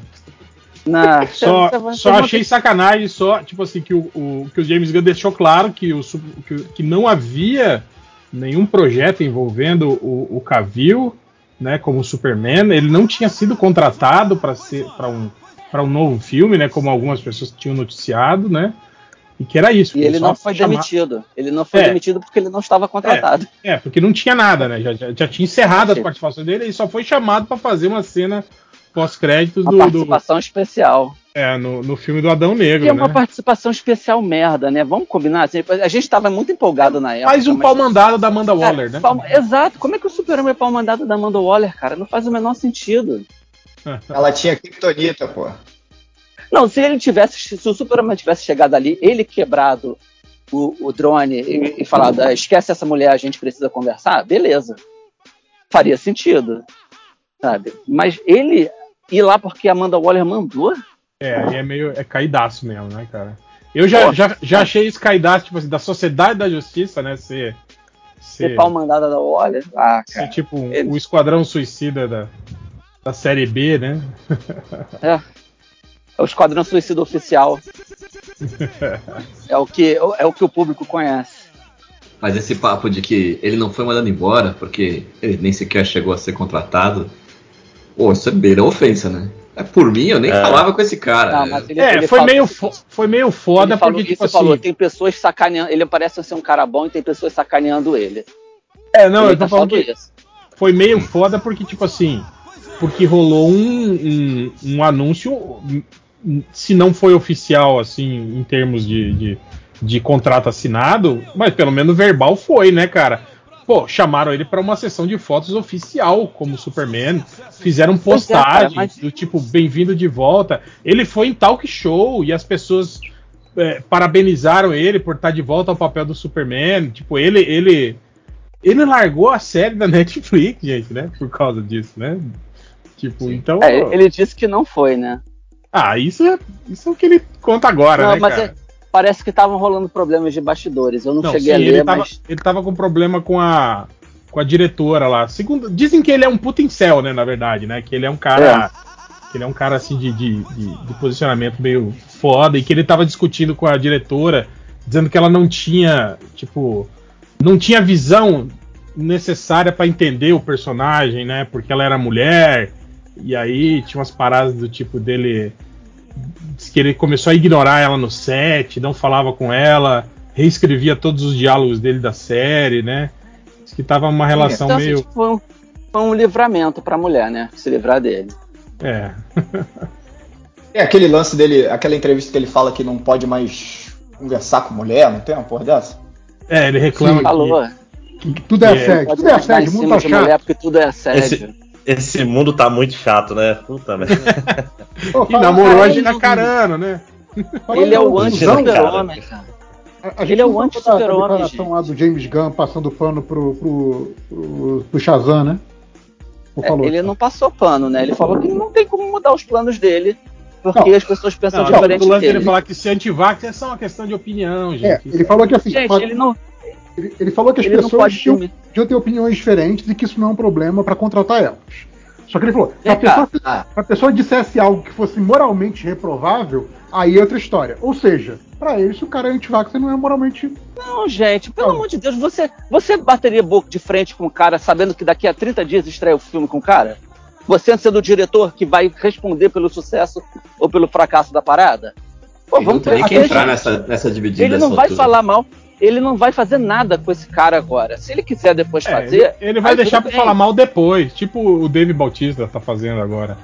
Na, Só, vai- só achei sacanagem, só, tipo assim, que o, o- que o James Gunn deixou claro que, o, que, que não havia nenhum projeto envolvendo o, o Cavill, né, como Superman. Ele não tinha sido contratado para ser para um, pra um novo filme, né, como algumas pessoas tinham noticiado, né? E que era isso. E ele não foi chamar- demitido. Ele não foi É. demitido porque ele não estava contratado. É, porque não tinha nada, né? Já, já, já tinha encerrado as participações dele e só foi chamado para fazer uma cena pós-créditos do, do participação especial. é, no, no filme do Adão Negro, E é uma né? participação especial merda, né? Vamos combinar? assim, a gente estava muito empolgado na época. Mais um mas- pau mandado da Amanda Cara, Waller, né? pau- Exato. Como é que o Super-Homem é pau mandado da Amanda Waller, cara? Não faz o menor sentido. Ela tinha Kryptonita, pô. Não, se ele tivesse, se o Superman tivesse chegado ali, ele quebrado o, o drone e, e falado, "Ah, esquece essa mulher, a gente precisa conversar, beleza. Faria sentido. Sabe? Mas ele ir lá porque a Amanda Waller mandou, É, aí é meio. É caidaço mesmo, né, cara? Eu já, já, já achei isso caidaço, tipo assim, da Sociedade da Justiça, né? Ser. ser Ser, pau mandada da Waller, ah, ser cara. tipo um- ele- o Esquadrão Suicida da, da série B, né? É. É o Esquadrão Suicida Oficial. [laughs] É o que, é o que o público conhece. Mas esse papo de que ele não foi mandado embora porque ele nem sequer chegou a ser contratado. Pô, isso é beira ofensa, né? É por mim, eu nem É. falava com esse cara. Não, mas ele- É, ele foi, fala- meio fo- foi meio foda ele falou, porque, tipo assim. falou, tem pessoas sacaneando. Ele parece ser um cara bom e tem pessoas sacaneando ele. É, não, ele eu tô tá falando isso. foi meio foda porque, tipo assim, porque rolou um, um, um anúncio, se não foi oficial, assim, em termos de, de, de contrato assinado, mas pelo menos verbal foi, né, cara? Pô, chamaram ele pra uma sessão de fotos oficial como Superman, fizeram é, postagem mas- do tipo, bem-vindo de volta. Ele foi em talk show e as pessoas é, parabenizaram ele por estar de volta ao papel do Superman. Tipo, ele, ele, ele largou a série da Netflix, gente, né? Por causa disso, né? Tipo, então. É, ele disse que não foi, né? Ah, isso é, isso é o que ele conta agora, não, né, mas cara? é- parece que estavam rolando problemas de bastidores. Eu não, Não, cheguei a sim, ler, ele, tava, mas. ele tava com problema com a, com a diretora lá. Segundo, dizem que ele é um puta incel, né, na verdade, né? Que ele é um cara. Que ele é um cara assim de, de, de- de posicionamento meio foda e que ele tava discutindo com a diretora, dizendo que ela não tinha, tipo, não tinha visão necessária pra entender o personagem, né? Porque ela era mulher. E aí tinha umas paradas do tipo dele. Diz que ele começou a ignorar ela no set, não falava com ela, reescrevia todos os diálogos dele da série, né? Diz que tava uma relação Então, assim, meio. tipo, foi, um, foi um livramento pra mulher, né? Se livrar dele. É. É aquele lance dele, aquela entrevista que ele fala que não pode mais conversar com mulher, não tem uma porra dessa? É, ele reclama Sim. Falou. Que tudo é É, assédio, tudo é assédio, o mundo cima tá de chato. mulher porque tudo é assédio. Esse, esse mundo tá muito chato, né? Puta merda. [laughs] E namorou a Gina Carano, né? fala Ele é o anti-super-homem, cara. A- a Ele gente é o não falou anti-super-homem, gente. lá do James Gunn passando pano pro, pro, pro, pro Shazam, né? É, falou? ele não passou pano, né? Ele falou que não tem como mudar os planos dele, porque Não. as pessoas pensam Não, diferente o lance dele. dele falar que ser antivax é só uma questão de opinião, gente. É, ele falou que assim, Gente, pode- ele não, ele, ele falou que as ele pessoas tinham, podiam ter opiniões diferentes e que isso não é um problema pra contratar elas. Só que ele falou, se a pessoa, Ah, se a pessoa dissesse algo que fosse moralmente reprovável, aí é outra história. Ou seja, pra ele, se o cara é antivax, ele não é moralmente. Não, gente, pelo Não. amor de Deus, você, você bateria boca de frente com o cara sabendo que daqui a 30 dias estreia o filme com o cara? Você antes do diretor que vai responder pelo sucesso ou pelo fracasso da parada? Pô, Ele não tem que entrar nessa, nessa dividida. Ele não vai altura. falar mal. Ele não vai fazer nada com esse cara agora. Se ele quiser depois É, fazer. ele, ele vai deixar pra bem. falar mal depois, tipo o Dave Bautista tá fazendo agora.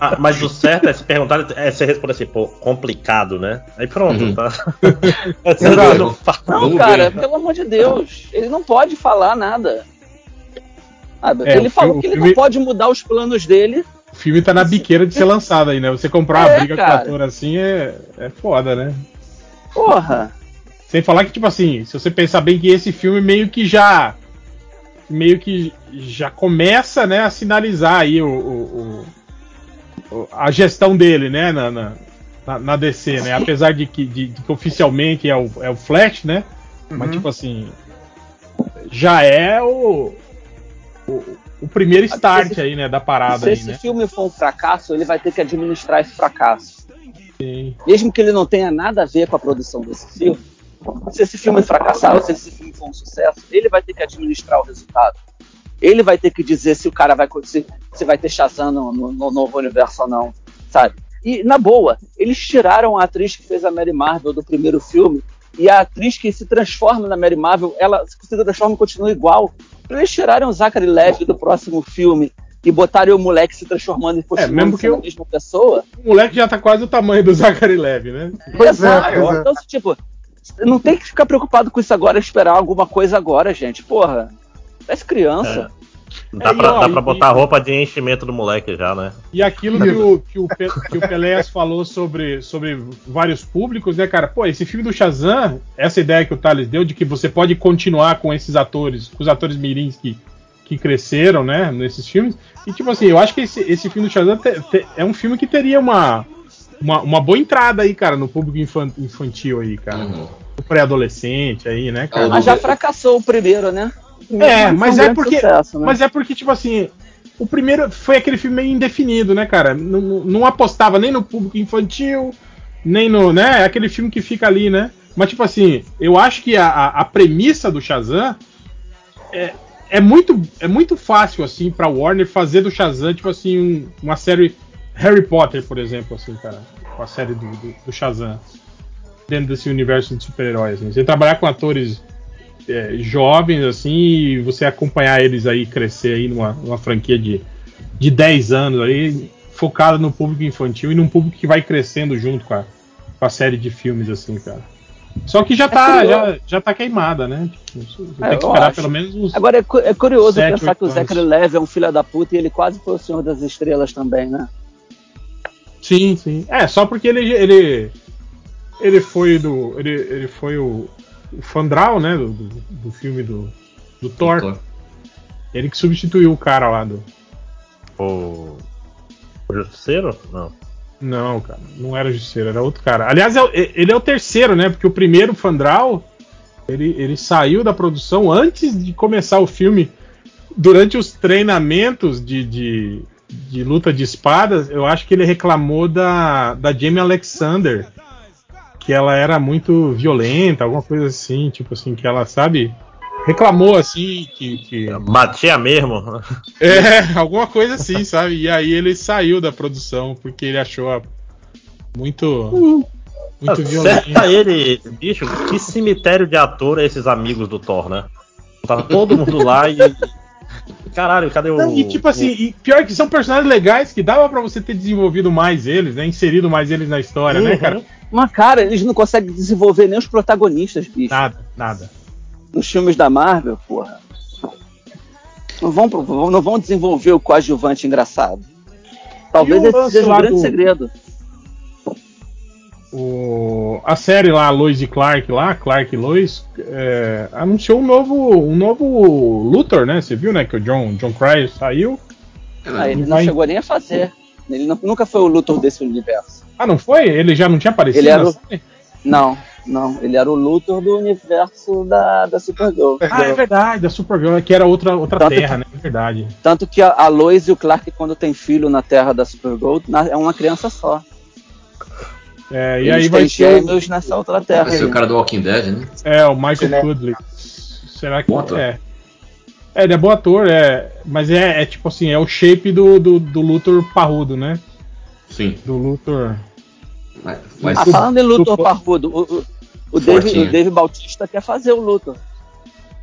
Ah, mas o certo é se perguntar, é você responder assim, pô, complicado, né? Aí pronto, Uhum. tá? [laughs] Não fala. Não, Vamos cara, ver. pelo amor de Deus. Ele não pode falar nada. Sabe? É, ele falou que ele filme- não pode mudar os planos dele. O filme tá na biqueira de ser lançado aí, né? Você comprar uma É, briga com cara. o ator assim é, é foda, né? Porra. Sem falar que, tipo assim, se você pensar bem que esse filme meio que já. Meio que já começa, né, a sinalizar aí o, o- o- a gestão dele, né, na, na, na- DC, né? Apesar de que, de- de que oficialmente é o, é o Flash, né? Mas, Uhum. tipo assim. Já é o. O, o primeiro start esse- aí, né, da parada Se aí, esse né? filme for um fracasso, ele vai ter que administrar esse fracasso. Mesmo que ele não tenha nada a ver com a produção desse filme, se esse filme fracassar ou se esse filme for um sucesso, ele vai ter que administrar o resultado. Ele vai ter que dizer se o cara vai se, se vai ter Shazam no, no- no novo universo ou não, sabe? E na boa, eles tiraram a atriz que fez a Mary Marvel do primeiro filme e a atriz que se transforma na Mary Marvel, ela se transforma e continua igual. Eles tiraram o Zachary Levi do próximo filme e botaram o moleque se transformando e continuando mesmo que eu- a mesma pessoa. O moleque já tá quase o tamanho do Zachary Levy, né? Pois é, Exato. pois é. Então, tipo, não tem que ficar preocupado com isso agora, esperar alguma coisa agora, gente. Porra, parece criança. Dá, É, e, pra, ó, dá e- pra botar a roupa de enchimento do moleque já, né? E aquilo que o, que o, Pe- que o Peléas falou sobre, sobre vários públicos, né, cara? Pô, esse filme do Shazam, essa ideia que o Thales deu de que você pode continuar com esses atores, com os atores mirins que, que cresceram, né, nesses filmes. E, tipo assim, eu acho que esse, esse filme do Shazam te- te- é um filme que teria uma, uma, uma boa entrada aí, cara, no público infan- infantil aí, cara. Uhum. O pré-adolescente aí, né, cara? Mas já fracassou o primeiro, né? O primeiro É, mas é porque. sucesso, né? Mas é porque, tipo assim, o primeiro foi aquele filme meio indefinido, né, cara? Não, não- não apostava nem no público infantil, nem no. né? É aquele filme que fica ali, né? Mas, tipo assim, eu acho que a, a, a premissa do Shazam é, é, muito, é muito fácil, assim, pra Warner fazer do Shazam, tipo assim, um- uma série. Harry Potter, por exemplo, assim, cara. Com a série do, do, do Shazam. Dentro desse universo de super-heróis. Assim. Você trabalhar com atores é, jovens, assim, e você acompanhar eles aí crescer aí numa, numa franquia de, de 10 anos aí, focada no público infantil e num público que vai crescendo junto com a, com a série de filmes, assim, cara. Só que já tá, curioso. já, já tá queimada, né? Tipo, você É, tem que esperar acho. pelo menos uns. Agora é, cu- é curioso Sete, pensar que o. Zachary Levi é um filho da puta e ele quase foi o Senhor das Estrelas também, né? Sim, sim. É, só porque ele ele ele foi do ele, ele foi o, o Fandral, né, do, do, do filme do, do Thor. Thor. Ele que substituiu o cara lá do O. O Justiceiro? Não. Não, cara, não era Justiceiro, era outro cara. Aliás, é ele é o terceiro, né? Porque o primeiro, Fandral, ele, ele saiu da produção antes de começar o filme. Durante os treinamentos de, de, de luta de espadas, eu acho que ele reclamou da, da Jamie Alexander. Que ela era muito violenta, alguma coisa assim, tipo assim, que ela, sabe? Reclamou assim que- que Batia mesmo. é, alguma coisa assim, sabe? E aí ele saiu da produção porque ele achou a- muito. Muito violento. Certa ele, bicho, que cemitério de ator é esses amigos do Thor, né? Tava todo mundo lá e. Caralho, cadê o. Não, e tipo assim, e pior que são personagens legais que dava pra você ter desenvolvido mais eles, né? Inserido mais eles na história, né, Uhum. cara? Mas, cara, eles não conseguem desenvolver nem os protagonistas, bicho. Nada, nada. Nos filmes da Marvel, porra. Não vão, não vão desenvolver o coadjuvante engraçado. Talvez esse seja um grande do- segredo. O, a série lá, Lois e Clark lá, Clark e Lois, é, anunciou um novo, um novo Luthor, né? Você viu, né? Que o John, John Cryer saiu. Ah, ele não Vai- chegou nem a fazer. Ele não- nunca foi o Luthor desse universo. Ah, não foi? Ele já não tinha aparecido? Ele era o-? Não, não. Ele era o Luthor do universo da, da Supergirl. Ah, é verdade, da Supergirl, que era outra, outra Tanto terra, que- né? É verdade. Tanto que a, a Lois e o Clark, quando tem filho na Terra da Supergirl, na- é uma criança só. É, e Eles aí vai ser, gêmeos nessa outra Terra. Vai ser aí. o cara do Walking Dead, né? é, o Michael Sim, né? Kudley. Será que ator. é? É, ele é bom ator, é, mas é, é tipo assim, é o shape do, do, do Luthor parrudo, né? Sim. Do Luthor. Mas, mas Ah, falando em Luthor Parrudo, o, o, o, Dave, o Dave Bautista quer fazer o Luthor.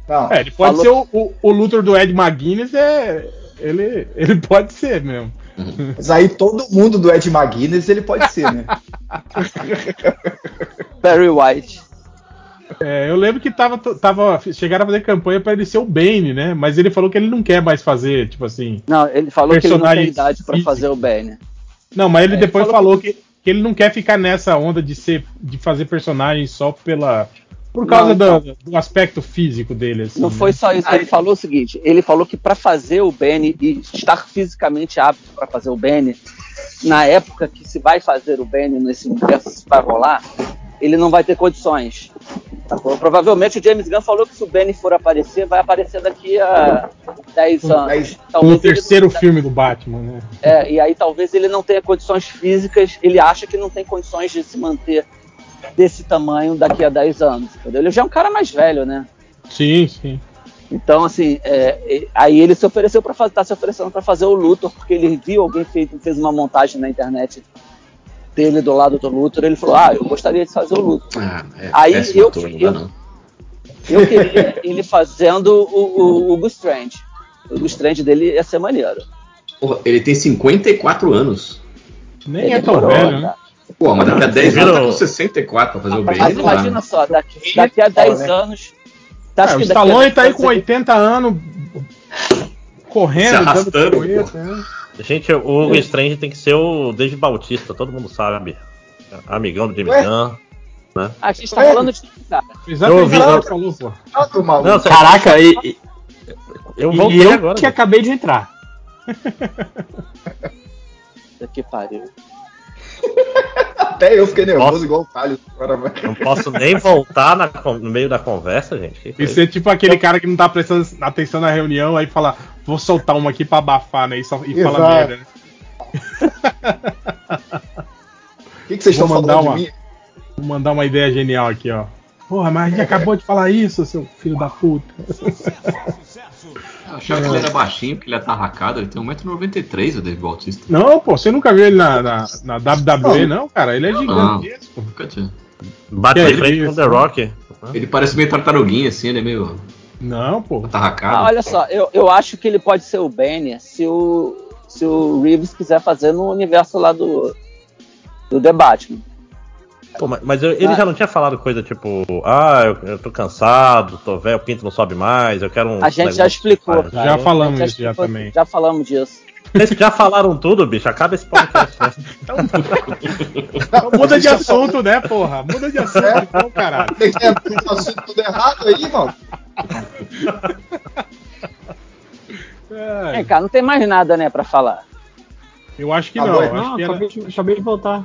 Não, É, ele pode Falou- ser o, o, o Luthor do Ed McGuinness, é, ele, ele pode ser mesmo. mas aí todo mundo do Ed McGuinness ele pode ser, né? [laughs] Barry White. É, eu lembro que tava, tava, chegaram a fazer campanha pra ele ser o Bane, né? Mas ele falou que ele não quer mais fazer, tipo assim. Não, ele falou que ele não tem idade pra físico. fazer o Bane. Não, mas ele É, depois falou- falou que, que ele não quer ficar nessa onda de ser, de fazer personagem só pela, por causa Não, do, do aspecto físico dele. Assim, Não né? foi só isso. Ele falou o seguinte: ele falou que pra fazer o Bane e estar fisicamente apto pra fazer o Bane, na época que se vai fazer o Bane nesse universo, se vai rolar, ele não vai ter condições. Sacou? Provavelmente o James Gunn falou que se o Bane for aparecer, vai aparecer daqui a 10 Com anos. 10 Com o Talvez ele- terceiro filme do Batman, né? É, e aí talvez ele não tenha condições físicas, ele acha que não tem condições de se manter desse tamanho daqui a 10 anos. Entendeu? Ele já é um cara mais velho, né? Sim, sim. Então, assim, é, é, aí ele se ofereceu para fazer, tá se oferecendo para fazer o Luthor, porque ele viu alguém fez, fez uma montagem na internet dele do lado do Luthor, ele falou, ah, eu gostaria de fazer o Luthor. Ah, é Aí eu- ator, eu- dá, não. Eu queria ele fazendo o, o, o Hugo Strange. O Hugo Strange dele ia ser maneiro. Porra, ele tem 54 anos. Nem Ele é tão demorou, velho, né? Pô, mas daqui a 10 Viram- anos tá com 64 pra fazer o bem. Mas imagina só, daqui, daqui a 10 né? anos. tá, É, o Stallone 10 tá aí com ele- 80 anos, correndo, Se arrastando, dando pirueta, né? Gente, o Hugo Strange tem que ser o Dave Bautista, todo mundo sabe. Amigão do James? Gunn. A gente tá falando de cara. Eu ouvi- maluco. Não, sério, Caraca, e, e- eu e voltei eu agora. que acabei de entrar. Que pariu. Até eu fiquei nervoso Nossa. igual o Thales. Não posso nem voltar na no meio da conversa, gente. Isso coisa. é tipo aquele cara que não tá prestando atenção na reunião, aí fala, vou soltar uma aqui pra abafar, né? E, só, e fala merda, né? O [laughs] que, que vocês Vou estão mandar falando uma- de mim? Vou mandar uma ideia genial aqui, ó. Porra, mas a gente acabou de falar isso, seu filho da puta. Eu achava que ele era baixinho, porque ele é atarracado. Ele tem 1,93m, o Dave Bautista. Não, pô, você nunca viu ele na, na, na WWE, não, cara? Ele é gigantesco. Nunca tinha. Bate Que de é frente com The Rock. Ele parece meio tartaruguinha, assim, ele é meio Não, pô. atarracado. Ah, olha só, eu, eu acho que ele pode ser o Banner se o, se o Reeves quiser fazer no universo lá do, do The Batman. Pô, mas mas eu- ele Ah. já não tinha falado coisa tipo, ah, eu, eu tô cansado, tô velho, o pinto não sobe mais, eu quero um. A gente já explicou, mais." cara. Já falamos A isso gente já também. Já falamos disso. Vocês já falaram tudo, bicho, acaba esse podcast. né? Então muda de assunto, né, porra? Muda de assunto, então, caralho. Tem que no assunto tudo errado aí, mano. É, Vem cá, não tem mais nada, né, pra falar. eu acho que Tá não. bom, acho, Não, que era, acabei de, acabei de voltar.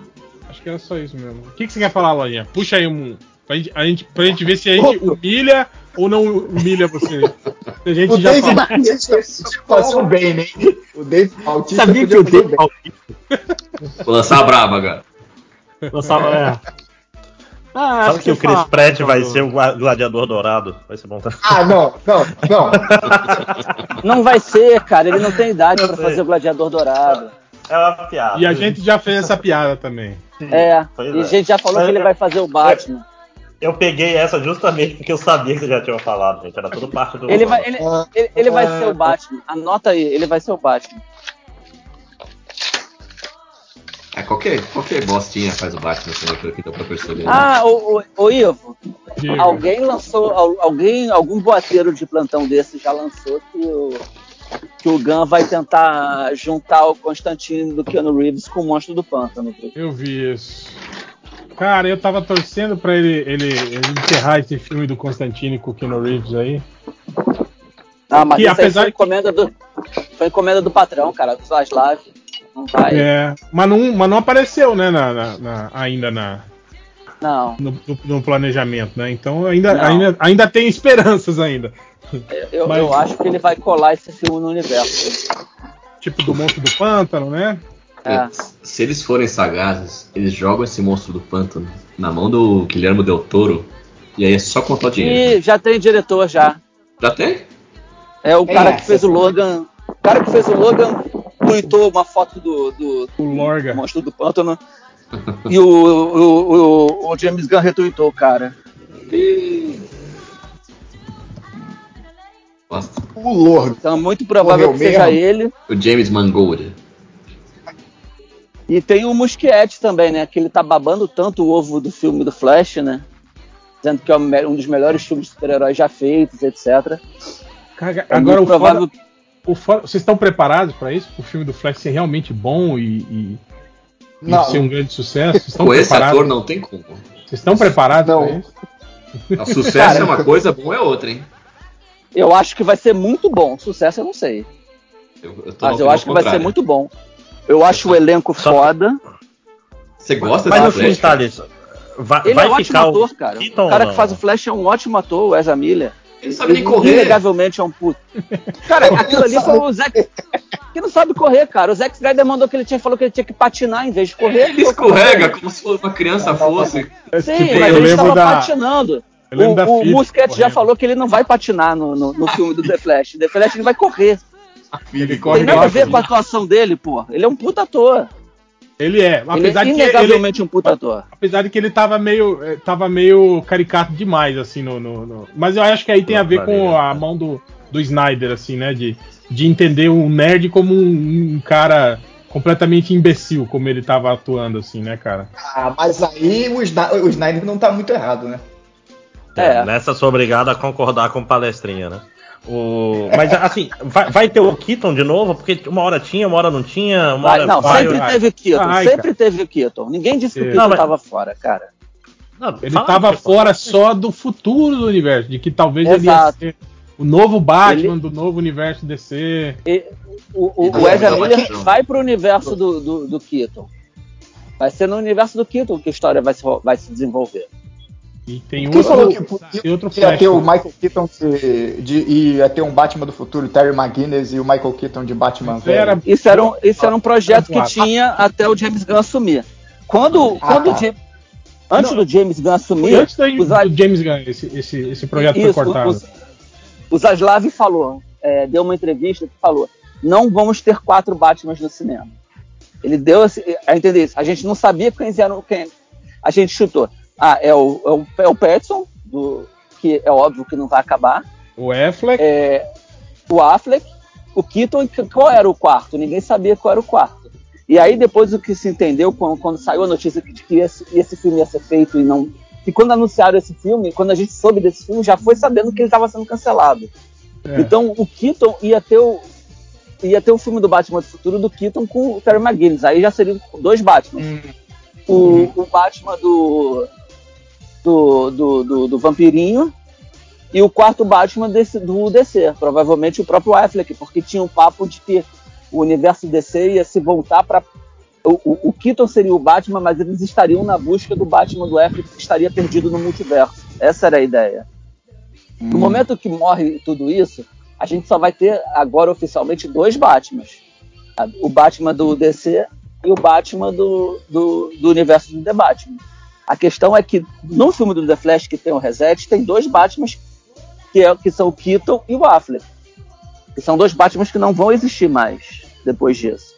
acho que era só isso mesmo. O que, que você quer falar, Lojinha? Puxa aí um. Pra gente, a gente, pra gente ver se a gente humilha ou não humilha você. A gente O já Dave falou. Bautista o bem, né? O Dave Bautista Sabia que o Dave bem. Bautista Vou lançar a braba, cara. lançava. É. Ah, Sabe acho que o Chris fala- Pratt vai ser o gladiador dourado? Vai ser bom. tá? Ah, não, não, não. [laughs] Não vai ser, cara, ele não tem idade sei. fazer o Gladiador Dourado. É uma piada. E a gente já fez essa piada também. É, Pois e a é. gente já falou Mas que ele eu- vai fazer o Batman. Eu peguei essa justamente porque eu sabia que você já tinha falado, gente. Era tudo parte do. Ele vai, ele, ele, ele vai ser o Batman. Anota aí, ele vai ser o Batman. É, qualquer, qualquer bostinha faz o Batman também, pelo que deu pra perceber. né? Ah, o, o, o Ivo, Diga. alguém lançou, al- alguém, algum boateiro de plantão desse já lançou que o, que o Gun vai tentar juntar o Constantino do Keanu Reeves com o Monstro do Pântano. Eu vi isso. Cara, eu tava torcendo pra ele, ele, ele encerrar esse filme do Constantine com o Keanu Reeves aí. Ah, mas Que apesar foi encomenda do, foi encomenda do patrão, cara, do Zaslav. Não vai. É, mas, não, mas não apareceu, né, na, na- na- ainda na, Não, no, no- no planejamento, né? Então ainda, Não. ainda, ainda tem esperanças ainda. eu, Mas- eu acho que ele vai colar esse filme no universo. Tipo do Monstro do Pântano, né? É. Se eles forem sagazes, eles jogam esse monstro do pântano na mão do Guilherme Del Toro e aí é só contar o dinheiro. E já tem diretor já. Já tem? É o Quem cara é? que fez o Logan. O cara que fez o Logan tweetou uma foto do, do, do O Lorga. monstro do pântano. [laughs] e o, o, o, o James Gunn retweetou o cara. Bosta. O Lord. Então é muito provável que seja mesmo? ele. O James Mangold. E tem o Muschietti também, né? Que ele tá babando tanto o ovo do filme do Flash, né? Dizendo que é um dos melhores filmes de super-heróis já feitos, etc. Cara, É agora o provável foda, o foda- Vocês estão preparados pra isso? O filme do Flash ser realmente bom e, e- e ser um grande sucesso? Vocês estão Com esse preparados? ator não tem como. Vocês estão preparados Não. pra isso? O sucesso Cara, é uma [laughs] coisa, bom é outra, hein? Eu acho que vai ser muito bom. Sucesso eu não sei. Eu, eu tô Mas eu acho que vai ser contrário. muito bom. Eu acho o elenco Só- foda. Você gosta Mas no fim, Flash? Thales, vai, Ele vai é um ótimo ator, o cara. O cara ou que faz o não? Flash é um ótimo ator, o Ezra Miller. Ele não sabe nem Ele correr. Inegavelmente é um puto. Cara, aquilo ali foi o Zack. Que não sabe correr, cara. O Zack Snyder mandou que ele tinha, falou que ele tinha que patinar em vez de correr. Ele escorrega como se fosse uma criança fosse. Sim, Tipo, mas ele estava da- patinando. O, o já falou que ele não vai patinar no, no, no filme do The Flash. The Flash ele vai correr. Ele Não corre tem nada a ver com a atuação dele, pô. Ele é um puta ator. Ele é, Ele apesar é de que ele, um puta ator. apesar de que ele tava meio, eh, tava meio caricato demais assim no, no- no- mas eu acho que aí tem a ver com a mão do, do Snyder assim, né, de, de entender o nerd como um, um cara completamente imbecil, como ele tava atuando assim, né, cara? Ah, mas aí o, o Snyder não tá muito errado, né? É. Nessa sou obrigado a concordar com palestrinha, né? O... Mas assim, vai, vai ter o Keaton de novo? Porque uma hora tinha, uma hora não tinha, uma Vai, hora não, vai, sempre vai. teve o Keaton. Vai, sempre cara. teve o Keaton. Ninguém disse que o É. Keaton Não, mas- tava fora, cara. Não, Ele fala, tava tipo, fora só do futuro do universo, de que talvez ele ia Exato. ser o novo Batman do novo universo DC. E o, o, o Ezra Miller vai pro universo do, do, do Keaton. Vai ser no universo do Keaton que a história vai se, vai se desenvolver. E tem Quem falou outro, que tem outro ia ter o Michael Keaton de, de, e ia ter um Batman do futuro, Terry McGuinness e o Michael Keaton de Batman velho. Era, Isso era um, isso era um projeto que Claro. tinha até o James Gunn assumir. Quando, Ah, quando tá. o Ja- antes Não, do James Gunn assumir, antes da, os, do James Gunn, esse, esse, esse projeto Isso, foi cortado. os- o Zaslav falou, é, deu uma entrevista que falou: não vamos ter quatro Batmans no cinema. Ele deu a entender isso. A gente não sabia quem eram quem. A gente chutou. Ah, é o, é o, é o Pattinson, do, que é óbvio que não vai acabar. O Affleck, É, o Affleck, o Keaton e qual era o quarto? Ninguém sabia qual era o quarto. E aí depois o que se entendeu quando, quando saiu a notícia de que esse, esse filme ia ser feito e não e quando anunciaram esse filme, quando a gente soube desse filme, já foi sabendo que ele estava sendo cancelado. É. Então o Keaton ia ter o ia ter o filme do Batman do futuro do Keaton com o Terry McGinnis. Aí já seriam dois Batman. Hum. O, o Batman do do, do, do, do vampirinho e o quarto Batman desse, do DC, provavelmente o próprio Affleck, porque tinha um papo de que o universo DC ia se voltar para o, o, o Keaton seria o Batman, mas eles estariam na busca do Batman do Affleck que estaria perdido no multiverso. Essa era a ideia. No momento que morre tudo isso, a gente só vai ter agora oficialmente dois Batmans. O Batman do DC e o Batman do, do, do universo do The Batman. A questão é que no filme do The Flash, que tem o Reset, tem dois Batmans que, é, que são o Keaton e o Affleck. Que são dois Batmans que não vão existir mais depois disso.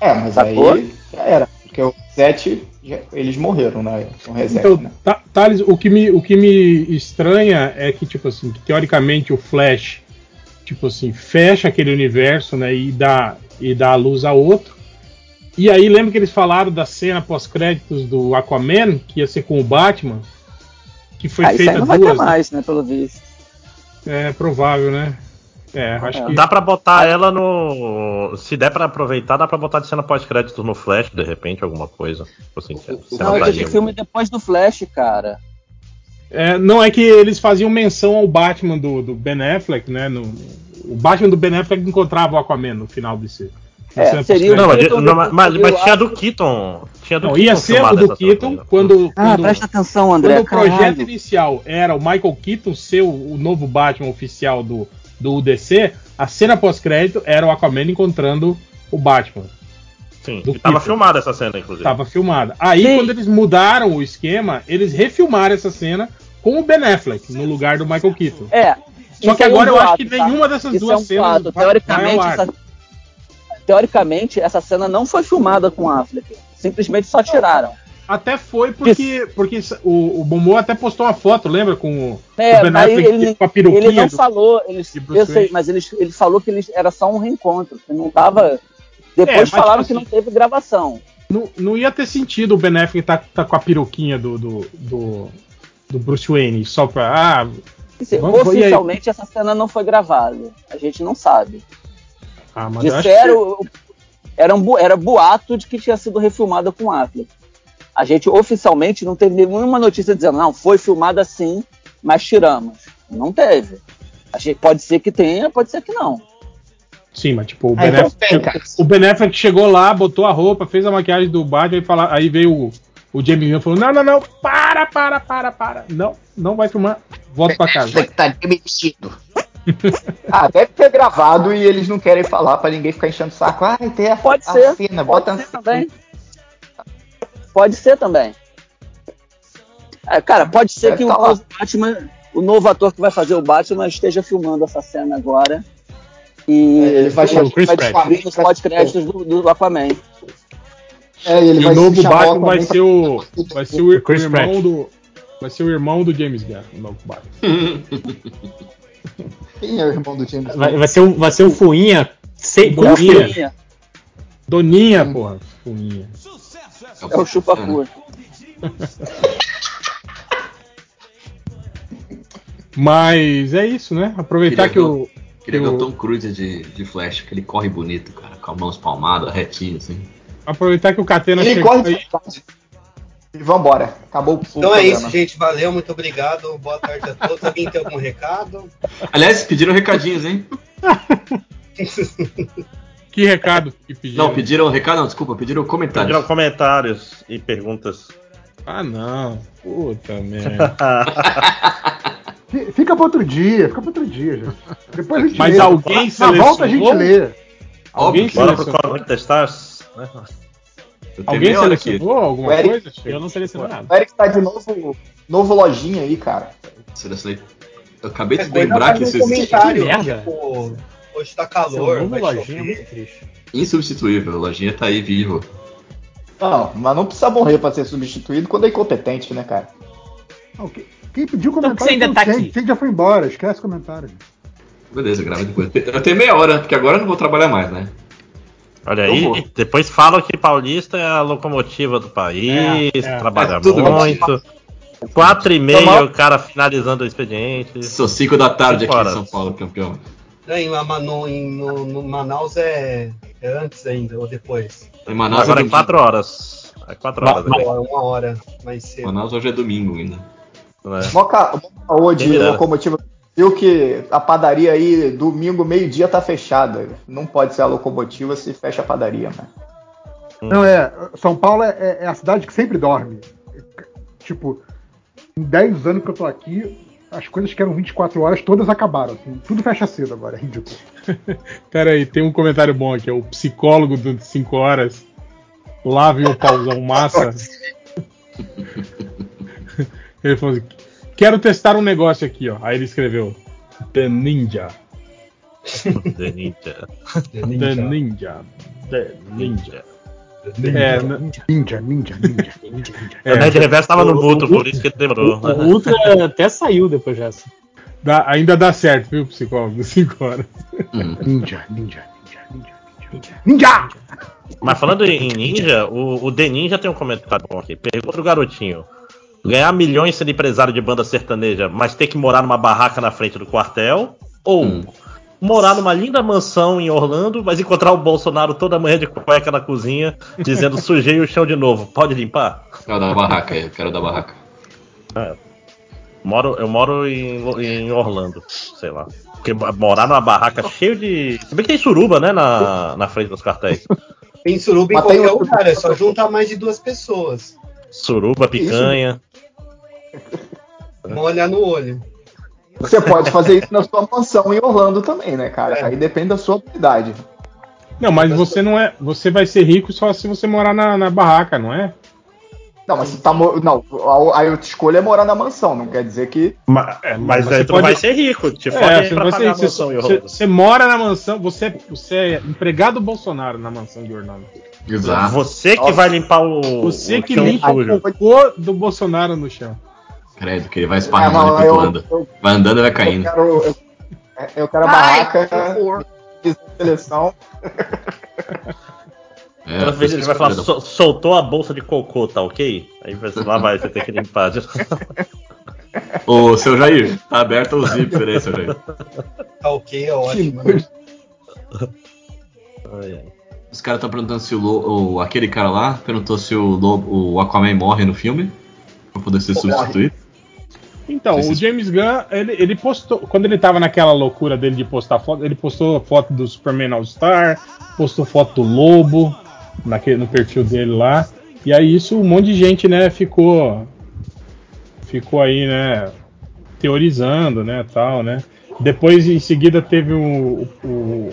É, mas Sacou? aí já era. Porque o Reset, já- eles morreram, né? Com o Reset, Então, né? Thales, o que, me, o que me estranha é que, tipo assim, que teoricamente o Flash, tipo assim, fecha aquele universo, né, e dá, e dá a luz a outro. E aí, lembra que eles falaram da cena pós-créditos do Aquaman, que ia ser com o Batman? Que foi Ah, isso aí feita não vai ter duas. mais, né, pelo visto. É provável, né? É, acho que. Dá pra botar ela no. Se der pra aproveitar, dá pra botar de cena pós-créditos no Flash, de repente, alguma coisa. Assim, cena Não, pra esse filme depois do Flash, cara. É, não é que eles faziam menção ao Batman do, do Ben Affleck, né? No, o Batman do Ben Affleck encontrava o Aquaman no final desse. É, seria Não, mas, não, mas, mas tinha do. Keaton. Tinha do Não, Keaton ia ser o do Keaton ainda. quando, Ah, quando, presta atenção, André. quando o projeto inicial era o Michael Keaton ser o, o novo Batman oficial do, do UDC, a cena pós-crédito era o Aquaman encontrando o Batman. Sim, do e tava Keaton. filmada essa cena, inclusive. Tava filmada. Aí, Sim. quando eles mudaram o esquema, eles refilmaram essa cena com o Ben Affleck no lugar do Michael Keaton. É, Só que é um agora eu acho que tá? nenhuma dessas Isso duas é um cenas Teoricamente, ao ar. essa, teoricamente, essa cena não foi filmada com Affleck. Simplesmente só tiraram. Até foi porque, porque o, o Momoa até postou uma foto, lembra? Com o É, Ben mas Affleck ele, com a peruquinha. ele não do- falou, ele, eu sei, mas ele, ele falou que ele, era só um reencontro, que não tava. É, Depois mas, falaram tipo que não teve gravação. Não, não ia ter sentido o Ben Affleck tá, tá com a peruquinha do, do, do, do Bruce Wayne, só pra. Ah, oficialmente essa cena não foi gravada. A gente não sabe. Ah mas acho que- Disseram. Era, um, bu- era boato de que tinha sido refilmada com Affleck. A gente oficialmente não teve nenhuma notícia dizendo, não, foi filmada sim, mas tiramos. Não teve. A gente, pode ser que tenha, pode ser que não. Sim, mas tipo, o Ah, então tem, o chegou lá, botou a roupa, fez a maquiagem do Batman e fala, aí veio o, o James Gunn e falou: Não, não, não, para, para, para, para. Não, não vai filmar. Volta pra casa. tá demitido. [laughs] Ah, deve ter gravado e eles não querem falar pra ninguém ficar enchendo o saco. Ah, tem a, Pode a ser. cena, pode bota ser a cena. também. Pode ser também. É, cara, pode ser Deve que o tá novo Batman, o novo ator que vai fazer o Batman esteja filmando essa cena agora. E É, ele vai vai Pratt. descobrir nos pós-créditos do, do Aquaman. É, ele E vai o novo Batman vai ser o. Vai ser o, o irmão Pratt. do. Vai ser o irmão do James Gunn, o novo Batman. [laughs] Quem é o irmão do James Vai, Gunn? vai ser um, vai ser um fuinha Doninha. fuinha. Doninha, porra. Fuinha. É o chupa-cu. [laughs] Mas é isso, né? Aproveitar que o. Queria que ver o o- Tom Cruise de, de Flash, que ele corre bonito, cara, com a mão espalmada, retinho, assim. Aproveitar que o Catena Ele chegou corre aí. verdade. E vambora. Acabou o Então é isso, gente. Valeu, muito obrigado. Boa tarde a todos. Alguém tem algum recado? Aliás, pediram recadinhos, hein? [laughs] Que recado que pediram? Não, pediram recado, não, desculpa, pediram comentários. Pediram comentários e perguntas. Ah, não. Puta merda. Fi- [laughs] Fica pra outro dia, fica pra outro dia, gente. Depois a gente Mas lê. alguém Na volta a gente selecionou? lê. Alguém Bora pro selecionou, Connect the Stars. né? Eu alguém hora aqui. selecionou alguma O Eric- coisa? Chico? Eu não selecionei nada. O Eric tá de novo, novo lojinha aí, cara. Selecionei. Eu acabei de coisa, lembrar que um isso existe. comentário. Que merda. Tipo, hoje tá calor, novo vai lojinha é muito triste. Insubstituível, a lojinha tá aí vivo. Não, mas não precisa morrer pra ser substituído quando é incompetente, né, cara? Não, que- Quem pediu Então, comentário você ainda tá Ken. aqui. Ken já foi embora, esquece o comentário. Beleza, grava depois. Eu tenho meia hora, porque agora eu não vou trabalhar mais, né? Olha aí, vou. depois falam que Paulista é a locomotiva do país, É, é. trabalha É tudo muito. Quatro e meia, Normal. o cara finalizando o expediente. Sou 5 da tarde aqui em São Paulo, campeão. Não, em, Manu- em- no, no Manaus é, é antes ainda, ou depois. Em Manaus Agora é é quatro horas. É quatro horas. né? É uma hora mais cedo. Manaus hoje é domingo ainda. É. Mó ca- mó caô de Viu que a padaria aí, domingo, meio-dia, tá fechada. Não pode ser a locomotiva se fecha a padaria, né? Não, é. São Paulo é, é a cidade que sempre dorme. Tipo, em 10 anos que eu tô aqui, as coisas que eram 24 horas todas acabaram. assim. Tudo fecha cedo agora, é ridículo. [laughs] Pera aí, tem um comentário bom aqui. É o psicólogo do 5 horas. Lave o pauzão massa. [laughs] Ele falou assim: Quero testar um negócio aqui, ó. Aí ele escreveu: The Ninja. The Ninja. The Ninja. The Ninja. É, Ninja, n- ninja, ninja, ninja, ninja. é, o Nerd Reverso tava no mudo, por isso que ele demorou. O Ultra até saiu depois dessa. dá- ainda dá certo, viu, psicólogo? [laughs] Do 5 horas. Ninja, ninja, ninja, ninja, ninja. Ninja! Mas falando em ninja, o, o The Ninja tem um comentário bom aqui. Pergunta pro garotinho. Ganhar milhões sendo empresário de banda sertaneja, mas ter que morar numa barraca na frente do quartel? Ou Hum. morar numa linda mansão em Orlando, mas encontrar o Bolsonaro toda manhã de cueca na cozinha, dizendo [laughs] sujei o chão de novo, pode limpar? Quero da barraca, eu quero da barraca. Moro, eu moro em, em Orlando, sei lá. Porque morar numa barraca cheio de. Se bem que tem suruba, né? Na, na frente dos cartéis. Tem suruba em Mas qualquer lugar, é só juntar mais de duas pessoas. Suruba, picanha. Vamos olhar no olho. Você pode fazer isso na sua mansão em Orlando também, né, cara? Aí depende da sua habilidade. Não, mas você não é. Você vai ser rico só se você morar na, na barraca, não é? Não, mas você tá. Não, a, escolha é morar na mansão, não quer dizer que. Ma- mas você aí tu pode- vai ser rico. Te É, você, vai ser- mansão você- você mora na mansão, você, você é empregado do Bolsonaro na mansão de Orlando. Exato. Você que Nossa. vai limpar o. Você o que limpa o cocô do Bolsonaro no chão. Credo, que ele vai Ah, esparramando não, enquanto eu, anda. eu, Vai andando e vai eu caindo. quero. Eu, eu quero a Ai, barraca de seleção. É, vez ele vai falar, eu- "Sol- soltou a bolsa de cocô, tá ok? Aí você- lá vai, você tem que limpar. [laughs] Ô, seu Jair, tá aberto o zíper aí, seu Jair. Tá ok, é ótimo. né? Ai, ai. Os caras estão perguntando se o, Lo- o- aquele cara lá perguntou se o, Lobo, o Aquaman morre no filme pra poder ser substituído. Então, o James Gunn, ele, ele postou, quando ele tava naquela loucura dele de postar foto, ele postou foto do Superman All-Star, postou foto do Lobo naquele, no perfil dele lá, e aí isso um monte de gente, né, ficou ficou aí, né, teorizando, né, tal, né. Depois, em seguida, teve o, o,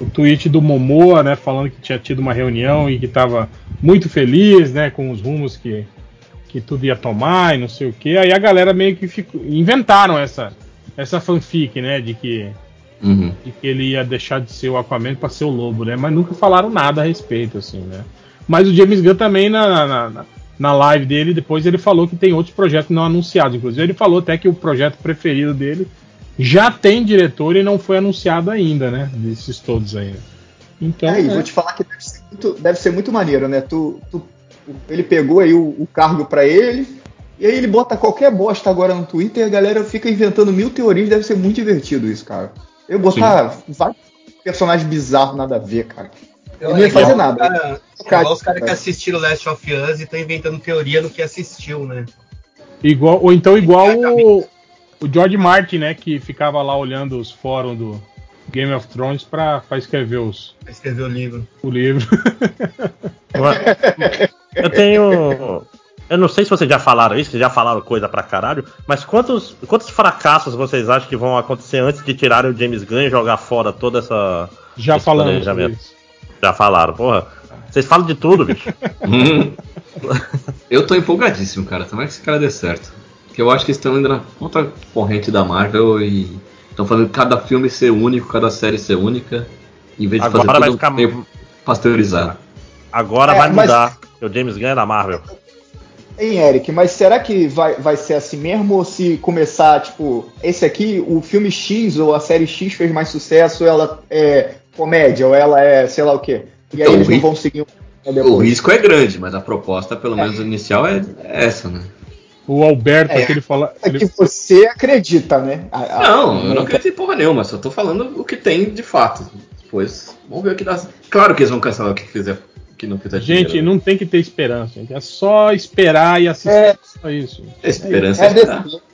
o tweet do Momoa, né, falando que tinha tido uma reunião e que estava muito feliz, né, com os rumos que, que tudo ia tomar e não sei o que. Aí a galera meio que ficou, inventaram essa essa fanfic, né, de que Uhum. de que ele ia deixar de ser o Aquaman para ser o Lobo, né? Mas nunca falaram nada a respeito, assim, né? Mas o James Gunn também na, na, na- na live dele, depois ele falou que tem outros projetos não anunciados. Inclusive, ele falou até que o projeto preferido dele já tem diretor e não foi anunciado ainda, né? Desses todos aí. né? Então, É, e né? vou te falar que deve ser muito, deve ser muito maneiro, né? Tu, tu- ele pegou aí o, o cargo pra ele, e aí ele bota qualquer bosta agora no Twitter e a galera fica inventando mil teorias, deve ser muito divertido isso, cara. Eu botar vários personagens bizarros, nada a ver, cara. Ele não ia fazer igual nada. os cara- Cara, igual os caras que assistiram Last of Us e estão inventando teoria no que assistiu, né? Igual, ou então igual o, o George Martin, né? Que ficava lá olhando os fóruns do Game of Thrones pra, pra escrever os, Pra escrever o livro. o livro. [laughs] Eu tenho. Eu não sei se vocês já falaram isso, vocês já falaram coisa pra caralho, mas quantos, quantos fracassos vocês acham que vão acontecer antes de tirarem o James Gunn e jogar fora toda essa. Já falamos isso. Já falaram, porra. Vocês falam de tudo, bicho. Hum. [laughs] Eu tô empolgadíssimo, cara. Tomara que esse cara dê certo. Porque eu acho que eles estão indo na contra corrente da Marvel e estão fazendo cada filme ser único, cada série ser única, em vez de Agora fazer vai tudo ficar- meio pasteurizado. Agora É, vai mas- porque O James Gunn é da Marvel. Hein, Eric, mas será que vai, vai ser assim mesmo? Ou se começar, tipo, esse aqui, o filme X ou a série X fez mais sucesso, ela é comédia, ou ela é sei lá o quê? E aí Então, eles não vão seguir um O depois. risco é grande, mas a proposta, pelo menos inicial, é é essa, né? O Alberto, É. aquele fala. É ele- que você acredita, né? A- a- Não, eu não acredito em porra nenhuma, só tô falando o que tem de fato. Depois, vamos ver o que dá. Claro que eles vão cancelar o que fizer, que não fizer Gente, dinheiro. não tem que ter esperança, gente. É só esperar e assistir. É. Só isso. A esperança é, É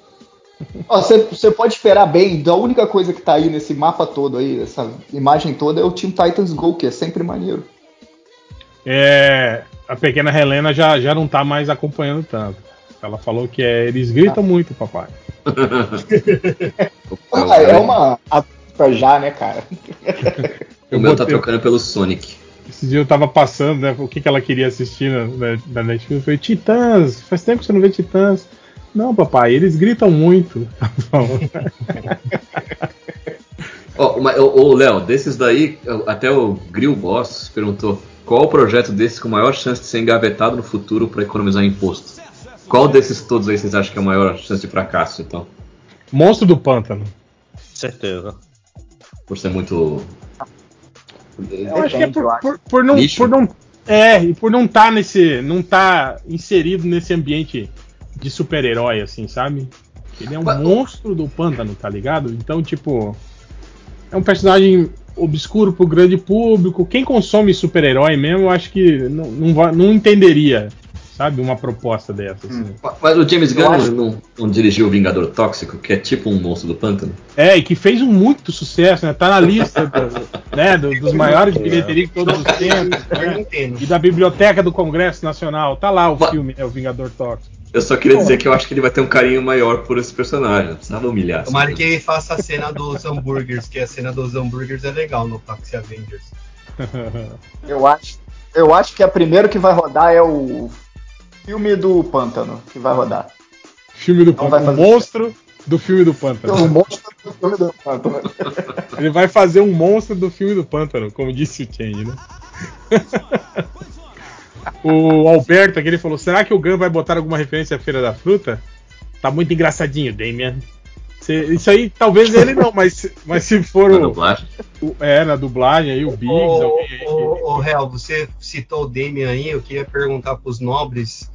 Ó, Você pode esperar bem, a única coisa que tá aí nesse mapa todo aí, essa imagem toda, é o Team Titans Go, que é sempre maneiro. É, a pequena Helena já, já não tá mais acompanhando tanto. Ela falou que é, eles gritam muito, papai. [laughs] Ah, é uma aposta já, né, cara? [laughs] O meu tá trocando pelo Sonic. Esse dia eu tava passando, né? O que, que ela queria assistir na, na, Netflix. Eu falei, Titãs, faz tempo que você não vê Titãs. Não, papai, eles gritam muito. [laughs] Ó, ô, ô, Léo, desses daí, até o Grill Boss perguntou qual o projeto desses com maior chance de ser engavetado no futuro para economizar imposto? Qual desses todos aí vocês acham que é a maior chance de fracasso, então? Monstro do Pântano. Certeza. Por ser muito. Eu acho que é Depende, por, acho. por, por não, Lixo. por não. É, e por não estar nesse. não tá inserido nesse ambiente de super-herói, assim, sabe? Ele é um Mas- monstro do pântano, tá ligado? Então, tipo. É um personagem obscuro pro grande público. Quem consome super-herói mesmo, eu acho que não, não, não entenderia, sabe? Uma proposta dessa. assim. Mas o James Gunn acho- não, não dirigiu o Vingador Tóxico, que é tipo um monstro do pântano? É, e que fez um muito sucesso, né? Tá na lista do- né, do- dos [laughs] maiores de bilheteria de todos os [laughs] tempos. Né? E da Biblioteca do Congresso Nacional. Tá lá o Mas- filme, né, o Vingador Tóxico. Eu só queria dizer que eu acho que ele vai ter um carinho maior por esse personagem. Não precisava humilhar. assim. Tomara que ele faça a cena dos hambúrgueres, que a cena dos hambúrgueres é legal no Taxi Avengers. [laughs] Eu acho, eu acho que a primeiro que vai rodar é o filme do Pântano que vai rodar. Filme do Não Pântano. Um monstro do filme do Pântano. O monstro do filme do Pântano. Ele vai fazer um monstro do filme do Pântano, como disse o Change, né? [laughs] o Alberto aqui ele falou: será que o Gun vai botar alguma referência à Feira da Fruta? Tá muito engraçadinho, Damian. Isso aí, talvez ele não, mas, mas se for Na o, dublagem. o- É, na dublagem aí, o Biggs, Ô, alguém aí. ô, ô, Real, você citou o Damien aí, eu queria perguntar pros nobres.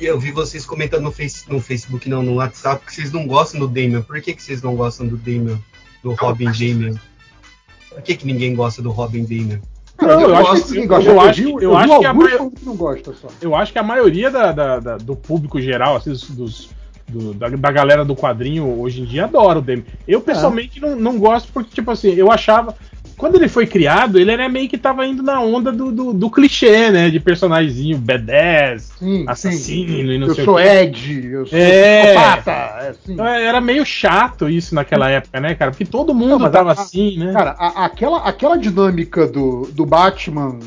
Eu vi vocês comentando no, face, no Facebook, não, no WhatsApp, que vocês não gostam do Damien. Por que, que vocês não gostam do Damien? Do Robin Damien? Por que, que ninguém gosta do Robin Damien? Não, eu acho gosto que- eu- gosta. eu Eu acho que- eu eu vi acho que a alguns maio- falando que não gosta só. Eu acho que a maioria da- da- da- do público geral, assim, dos, do- da, da galera do quadrinho hoje em dia adora o Damian. Eu pessoalmente não, não gosto porque, tipo assim, eu achava. Quando ele foi criado, ele era meio que tava indo na onda do, do, do clichê, né? De personagemzinho badass, Sim, assassino e não eu sei o quê. Ed, eu sou É. psicopata. É assim. Então, Era meio chato isso naquela época, né, cara? Porque todo mundo Não, tava a- assim, né? Cara, a- aquela, aquela dinâmica do, do Batman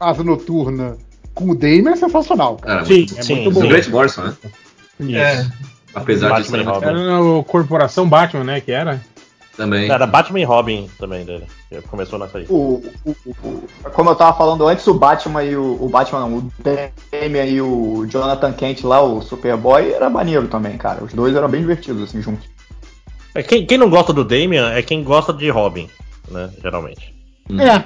Asa Noturna com o Damien é sensacional. Cara, Sim, muito, é sim, muito do bom. Grant Morrison, né? Isso. É, Apesar Batman e né? Robin. Era o Corporação Batman, né? Que era. Também. Era Batman e Robin também dele. que Começou nessa aí. O, o- o- como eu tava falando antes, o Batman e o, o Batman não, o Damian e o Jonathan Kent lá, o Superboy, era maneiro também, cara. Os dois eram bem divertidos, assim, juntos. É, quem, quem não gosta do Damian é quem gosta de Robin, né? Geralmente. É,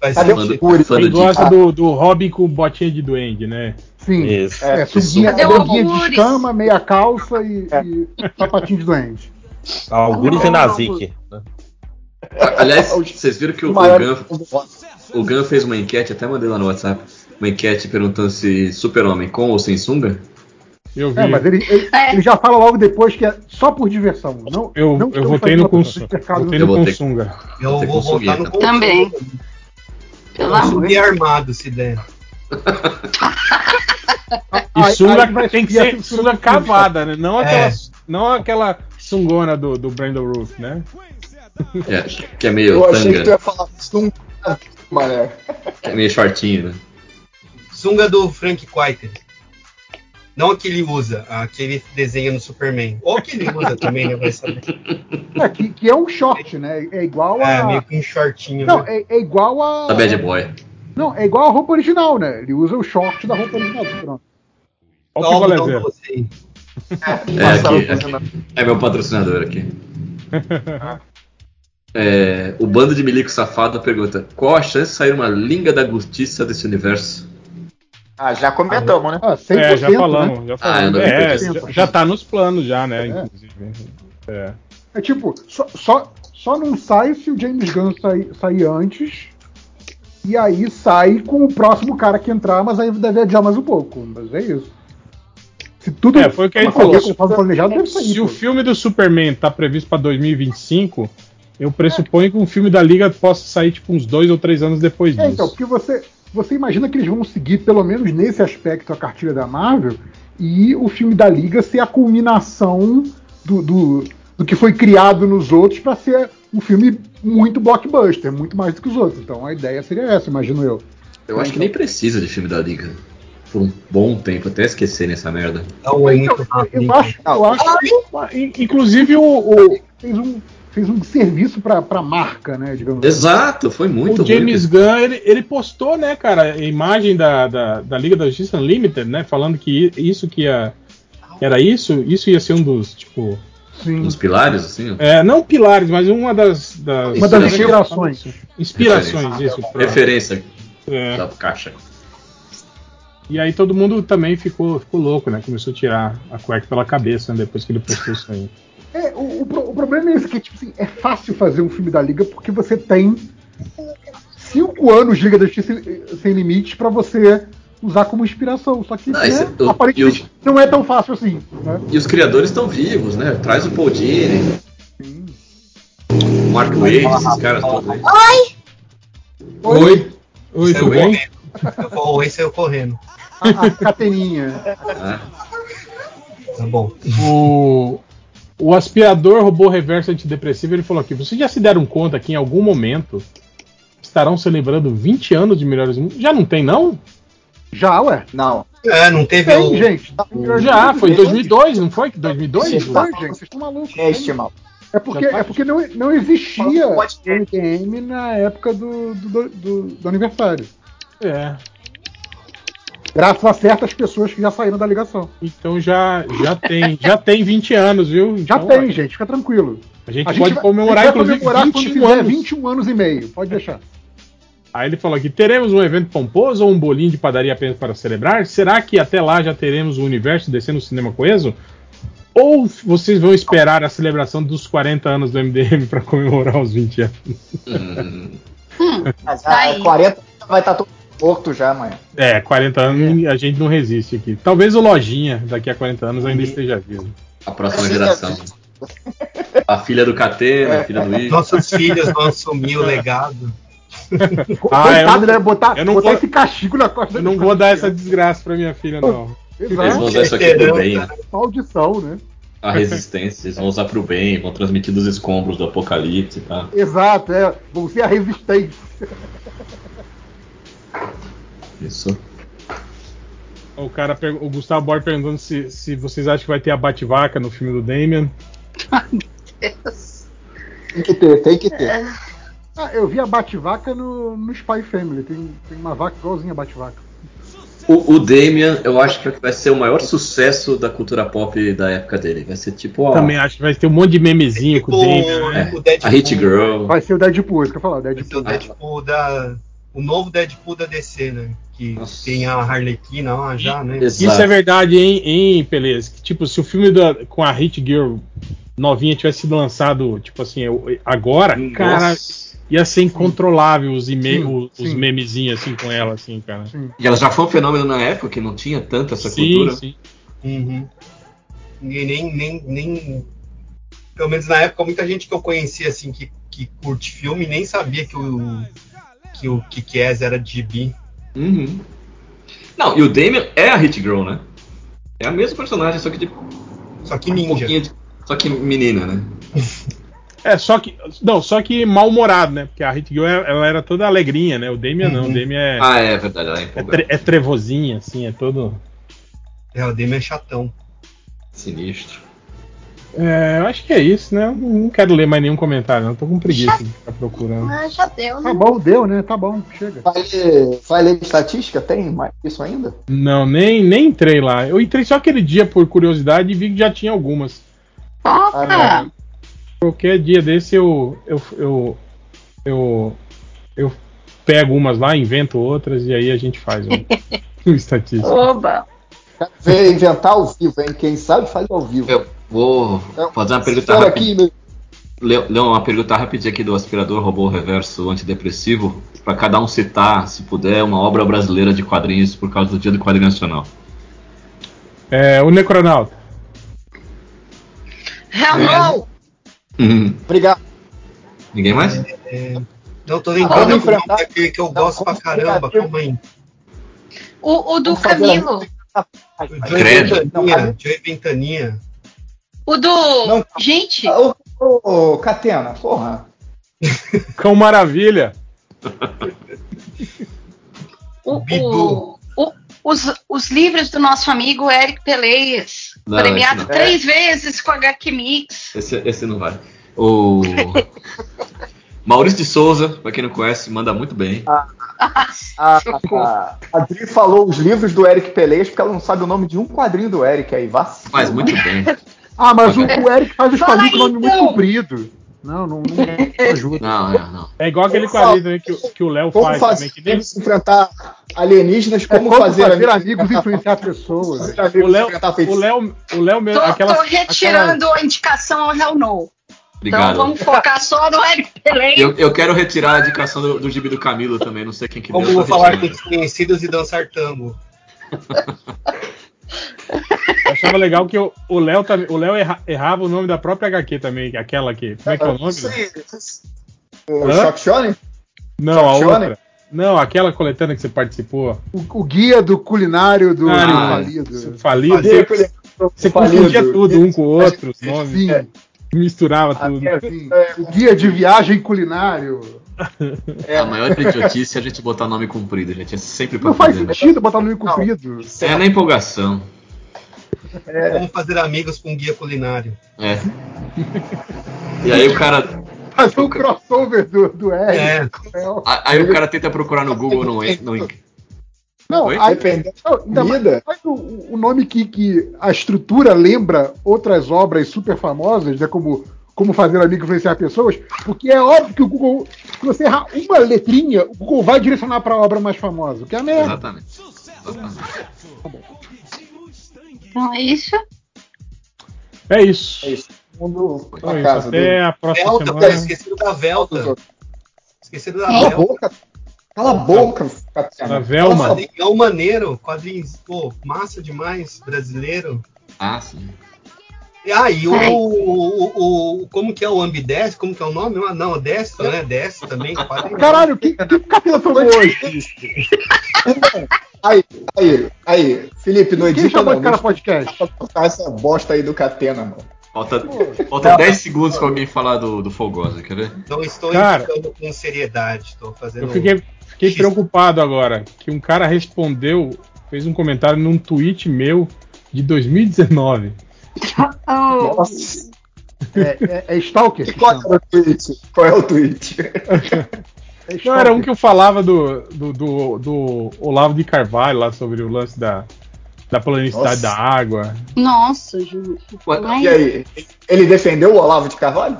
faz Cadê o. Fury? Do gosta do, do Robin com botinha de duende, né? sim. Isso. É, É, o sunguinha de escama, meia calça e, e sapatinho de doente. Algures e Nazik. Aliás, vocês viram que o, o Gun, o Gun fez uma enquete, até mandei lá no WhatsApp, uma enquete perguntando se Super-Homem com ou sem sunga. Eu vi. É, mas ele, ele, É. ele já fala logo depois que é só por diversão. Não, eu, não eu votei no com, cercado votei no- Eu com. Eu vou consumir, voltar no então. Também. consumo. Pelo amor. Consumir armado, se der. E sunga tem que ser sunga cavada, né? Não É. aquela, não aquela sungona do, do Brandon Roof, né? Que é, que é meio Eu achei que tu tanga, ia falar num mané. que é meio shortinho, né? Sunga do Frank Quiter. Não a que ele usa, a que ele desenha no Superman. Ou que ele usa também, né? Vai saber. É, que, que é um short, né? É igual a. É, meio que um shortinho. Não, né? é, é igual a. Da Bad Boy. Não, é igual a roupa original, né? Ele usa o short da roupa original. Pronto. Olha o Toma, picolé aí. É, aqui, é, é meu patrocinador aqui. É, o bando de milico safado pergunta: Qual a chance de sair uma Liga da Justiça desse universo? Ah, já comentamos, né? Ah, 100%, É, já né? falamos, já Ah, falamos. vi é, já, já tá nos planos já, né? É. Inclusive. É. É tipo, só, só, só não sai se o James Gunn sair, sair antes. E aí sai com o próximo cara que entrar, mas aí deve adiar mais um pouco. Mas é isso. Se tudo É, foi o que a gente falou. planejado, deve sair. Se o filme do Superman tá previsto pra 2025, eu pressuponho que um filme da Liga possa sair tipo uns dois ou três anos depois É, disso. então, porque você, você imagina que eles vão seguir, pelo menos nesse aspecto, a cartilha da Marvel, e o filme da Liga ser a culminação do, do, do que foi criado nos outros para ser um filme muito blockbuster, muito mais do que os outros. Então a ideia seria essa, imagino eu. Eu acho que nem precisa de filme da Liga. Por um bom tempo, até esquecerem essa merda. Não, é muito rápido. Eu acho, eu acho que Inclusive o, o, fez um, fez um serviço para a marca, né? Digamos assim. Exato, foi muito o James Gunn, ele, ele postou, né, cara, a imagem da, da, da Liga da Justiça Unlimited, né, falando que isso que ia... Era isso? Isso ia ser um dos, tipo... Sim. Uns pilares, assim? É, não pilares, mas uma das... das Uma das inspirações. Inspirações, Referência. isso. pra- Referência É. da caixa. E aí todo mundo também ficou, ficou louco, né? Começou a tirar a cueca pela cabeça né, depois que ele postou isso aí. É, o, o o problema é esse, que tipo assim, é fácil fazer um filme da Liga porque você tem cinco anos de Liga da Justiça Sem Limites para você usar como inspiração. Só que Ah, né, esse- o- aparentemente não é tão fácil assim. Né? E os criadores estão vivos, né? Traz o Paul Dini. O Mark Wade, esses caras todos aí. Oi. Oi, Saiu tudo bem? correndo. Eu vou- Oi, saiu correndo. [laughs] A. Ah, Tá bom. O, o aspirador robô reverso antidepressivo, ele falou aqui, vocês já se deram conta que em algum momento estarão celebrando 20 anos de Melhores do Mundo? Já não tem, não? Já, ué. Não. É, não teve Tem, o- gente. Já, foi em 2002, não foi? 2002? Tem, gente, vocês estão malucos. É estimado. É porque, tá- é porque não, não existia ter. MDM na época do, do, do, do aniversário. É. Graças a certas pessoas que já saíram da ligação. Então já, já tem, já tem 20 anos, viu? Já Então, tem, gente, fica tranquilo. A gente A pode vai- comemorar, gente inclusive, comemorar quando 21 fizer anos. 21 anos e meio. Pode deixar. [laughs] Aí ele falou aqui: teremos um evento pomposo ou um bolinho de padaria apenas para celebrar? Será que até lá já teremos o universo descendo o cinema coeso? Ou vocês vão esperar a celebração dos 40 anos do MDM para comemorar os 20 anos? Hum, [laughs] Mas, Tá ah, aí. 40 vai estar todo morto já amanhã. É, 40 anos a gente não resiste aqui. Talvez o Lojinha, daqui a 40 anos, ainda esteja vivo. a próxima geração. A filha do Catena, a filha do Ivo. Nossos filhos vão assumir o legado. [laughs] Ah, eu Coitado, não- né? Botar, eu não botar vou- esse castigo na costa Eu não vou dar essa desgraça pra minha filha, não. Eles Exato. vão usar isso aqui pro bem. Maldição, né? A resistência, eles vão usar pro bem, vão transmitir dos escombros do apocalipse e tal. Exato, é. Vão ser a resistência. Isso. O cara, o Gustavo Borges perguntando se, se vocês acham que vai ter a Bate-Vaca no filme do Damien. Tem que ter, tem que ter. Ah, eu vi a Bate-Vaca no, no Spy Family. Tem, tem uma vaca igualzinha a Bate-Vaca. O, o Damian, eu acho que vai ser o maior sucesso da cultura pop da época dele. Vai ser tipo ó, Também acho que vai ter um monte de memezinho com o Damien, né? o Deadpool, a Hit Girl. Vai ser o Deadpool, isso que eu falar. o vai ser Deadpool. o Deadpool da. O novo Deadpool da DC, né? Que Nossa. tem a Harlequina lá já, né? Exato. Isso é verdade, hein, hein Pelez? Que, tipo, se o filme da- com a Hit Girl novinha tivesse sido lançado, tipo assim, agora, cara, Nossa. ia ser incontrolável os, Sim, os, os sim. memezinhos assim com ela, assim, cara. E ela já foi um fenômeno na época, que não tinha tanto essa Sim, cultura. sim. Uhum. Ninguém nem, nem, nem. Pelo menos na época, muita gente que eu conhecia, assim, que, que curte filme, nem sabia que o. Que o Kick-Ass era de gibi. Uhum. Não, e o Damian é a Hit Girl, né? É a mesma personagem, só que de Só que um ninja. pouquinho de... Só que menina, né? [laughs] É, só que. Não, só que mal-humorado, né? Porque a Hit Girl ela era toda alegrinha, né? O Damien não, o Uhum. Damien é, Ah, é verdade, ela é é, tre- é trevozinha, assim, é todo. É, o Demi é chatão. Sinistro. É, eu acho que é isso, né? Eu não quero ler mais nenhum comentário, não. Tô com preguiça de ficar procurando. Ah, já deu, né? Tá bom, deu, né? Tá bom, chega. Vai ler, vai ler estatística? Tem mais isso ainda? Não, nem, nem entrei lá. Eu entrei só aquele dia por curiosidade e vi que já tinha algumas. Ah. Qualquer dia desse eu eu, eu, eu, eu pego umas lá, invento outras e aí a gente faz um, [laughs] um estatístico. Oba! Inventar ao vivo, hein? Quem sabe faz ao vivo. Eu vou fazer uma pergunta Espera rapidinha. aqui, meu. Lê uma pergunta rapidinha aqui do aspirador robô reverso antidepressivo, para cada um citar, se puder, uma obra brasileira de quadrinhos por causa do Dia do Quadrinho Nacional. É, o Necronauta. Hell no! Uhum. Obrigado. Ninguém mais? Não, tô lembrando enfrentar- daquele que eu Não, gosto pra caramba. Calma aí. O, o do Camilo. O Joey Credo. Ventaninha. O do. Não. Gente, Ô, ô, ô, Catena, porra. [laughs] Cão Maravilha. o, o, o- os, os livros do nosso amigo Eric Peleias. Não, premiado três vezes com HQ Mix. Esse, esse não vai. O. Maurício de Souza, pra quem não conhece, manda muito bem. A, a, a Dri falou os livros do Eric Pelez porque ela não sabe o nome de um quadrinho do Eric aí. Vacina. Faz muito bem. [laughs] Ah, mas o, o Eric faz os quadrinhos com nome muito então. comprido. Não, não, não [laughs] ajuda. Não, não, não. É igual aquele quadrinho que, o- que o Léo Como faz fazer também. Que nem, enfrentar alienígenas, É como, como fazer, fazer, amigos e influenciar pessoas. O Léo, o. Léo, o Léo mesmo. Tô, aquela, tô retirando a indicação ao Hell No. Obrigado. Então vamos focar só no Eric Peleias. Eu, eu quero retirar a indicação do, do gibi do Camilo também, não sei quem que Como deu. falar com retirando. desconhecidos e dançar tango. [laughs] Eu achava legal que o o Léo também- o Léo erra- errava o nome da própria HQ também, aquela que. Como é que é o nome? Aí. O Hã? Shock Shonen? Não, a Shonen? outra. Não, aquela coletânea que você participou. O, o guia do culinário do Ah, falido. Falido. Aquele- Você falido. confundia tudo um com o outro, os nomes. Misturava tudo. Até- sim. O guia de viagem culinário. A maior idiotice é a gente botar nome comprido, gente. É sempre pra Não faz né? sentido botar nome comprido. É na empolgação. Vamos fazer amigos com guia culinário. É. E aí o cara. Fazer um crossover do, do R. É. a- Aí o cara tenta procurar no Google, não, não Não, Oi? aí, Dependendo não, comida. mais o, o nome que, que a estrutura lembra outras obras super famosas, né, como Como Fazer Amigo Influenciar Pessoas, porque é óbvio que o Google, se você errar uma letrinha, o Google vai direcionar para a obra mais famosa, que é a merda. Exatamente. Exatamente. Então é isso. É isso. É isso. Mundo pra é isso. casa. Até do- a próxima Velta, semana. pô, esqueceram da Velta. Esqueceram da Cala a Velta. boca. Cala a boca, Tatiana. Da Velma. Quadrinhão maneiro, quadrinhos, pô, massa demais, brasileiro. Ah, sim. E aí, o, o, o- Como que é o Ambidestre? Como que é o nome? Ah, Não, Destro, né? Destro também. [laughs] Caralho, que, que capeta tomou hoje? Aí, aí, aí. Felipe, não Quem edita chamou não. esse cara Deixa podcast? essa bosta aí do Catena, mano. Falta, falta 10 segundos pra alguém falar do, do Fogosa, quer ver? Não estou Cara. indicando com seriedade, estou fazendo. Eu fiquei, fiquei preocupado agora que um cara respondeu, fez um comentário num tweet meu de 2019. [laughs] Oh, Nossa. É, é, é Stalker? E qual é o tweet? Qual é o tweet? [laughs] É Não, era um que eu falava do, do, do, do Olavo de Carvalho lá sobre o lance da, da planicidade Nossa. da água. nossa, Ju. Ué, Mas- E aí? Ele defendeu o Olavo de Carvalho?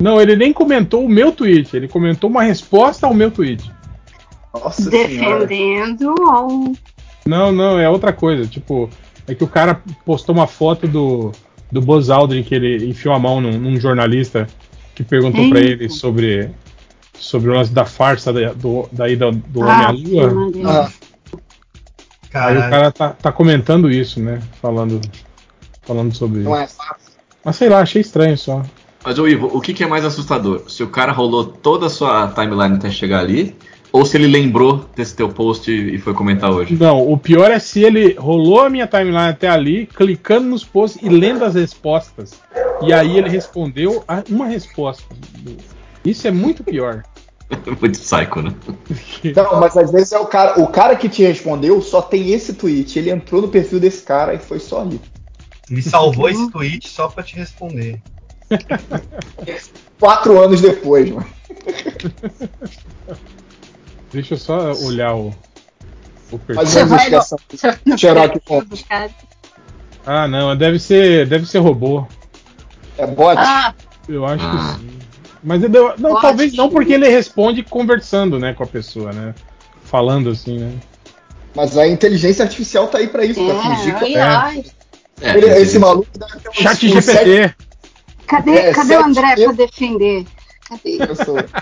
Não, ele nem comentou o meu tweet, ele comentou uma resposta ao meu tweet. Nossa senhora. defendendo ao. Não, não, é outra coisa. Tipo, é que o cara postou uma foto do, do Buzz Aldrin que ele enfiou a mão num, num jornalista que perguntou pra Eita. ele sobre, sobre o lance da farsa da, do, da ida do Ah, Homem à Lua. Maria. Ah, Aí o cara tá, tá comentando isso, né? Falando, falando sobre não isso. é fácil. Mas sei lá, achei estranho só. Mas, ô Ivo, o que, que é mais assustador? Se o cara rolou toda a sua timeline até chegar ali, ou se ele lembrou desse teu post e foi comentar hoje? Não, o pior é se ele rolou a minha timeline até ali, clicando nos posts e lendo as respostas. E aí ele respondeu a- uma resposta. Isso é muito pior. [laughs] Muito psycho, né? [laughs] Não, mas às vezes é o cara. O cara que te respondeu só tem esse tweet. Ele entrou no perfil desse cara e foi só ali. Me salvou esse tweet só pra te responder. [laughs] Quatro anos depois, mano. Deixa eu só olhar o, o perfil. Você vai do cara. Ah, não, deve ser, deve ser robô. É bot? Ah, Eu acho Ah. que sim. Mas ele não, talvez não porque ele responde conversando, né, com a pessoa, né? Falando assim, né? Mas a inteligência artificial tá aí pra isso, pra é, fingir que ai. É, ele- quer esse maluco deve ter uns- Chat uns sete GPT. Cadê, É, cadê o sete André pra defender? Cadê? pessoas. [laughs]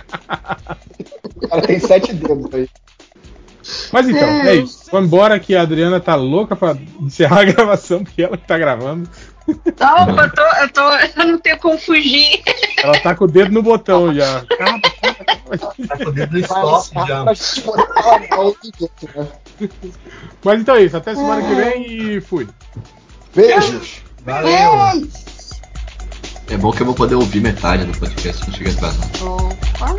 O cara tem sete dedos aí. Mas então, é isso. Vamos embora que a Adriana tá louca pra encerrar a [laughs] gravação, porque ela que tá gravando. Opa, eu, tô, eu, tô, eu não tenho como fugir. Ela tá com o dedo no botão já. Tá com o dedo no stop já. Né? Mas então é isso. Até semana que vem e fui. Beijos. Valeu. É bom que eu vou poder ouvir metade do podcast, não chegar atrasado. Opa!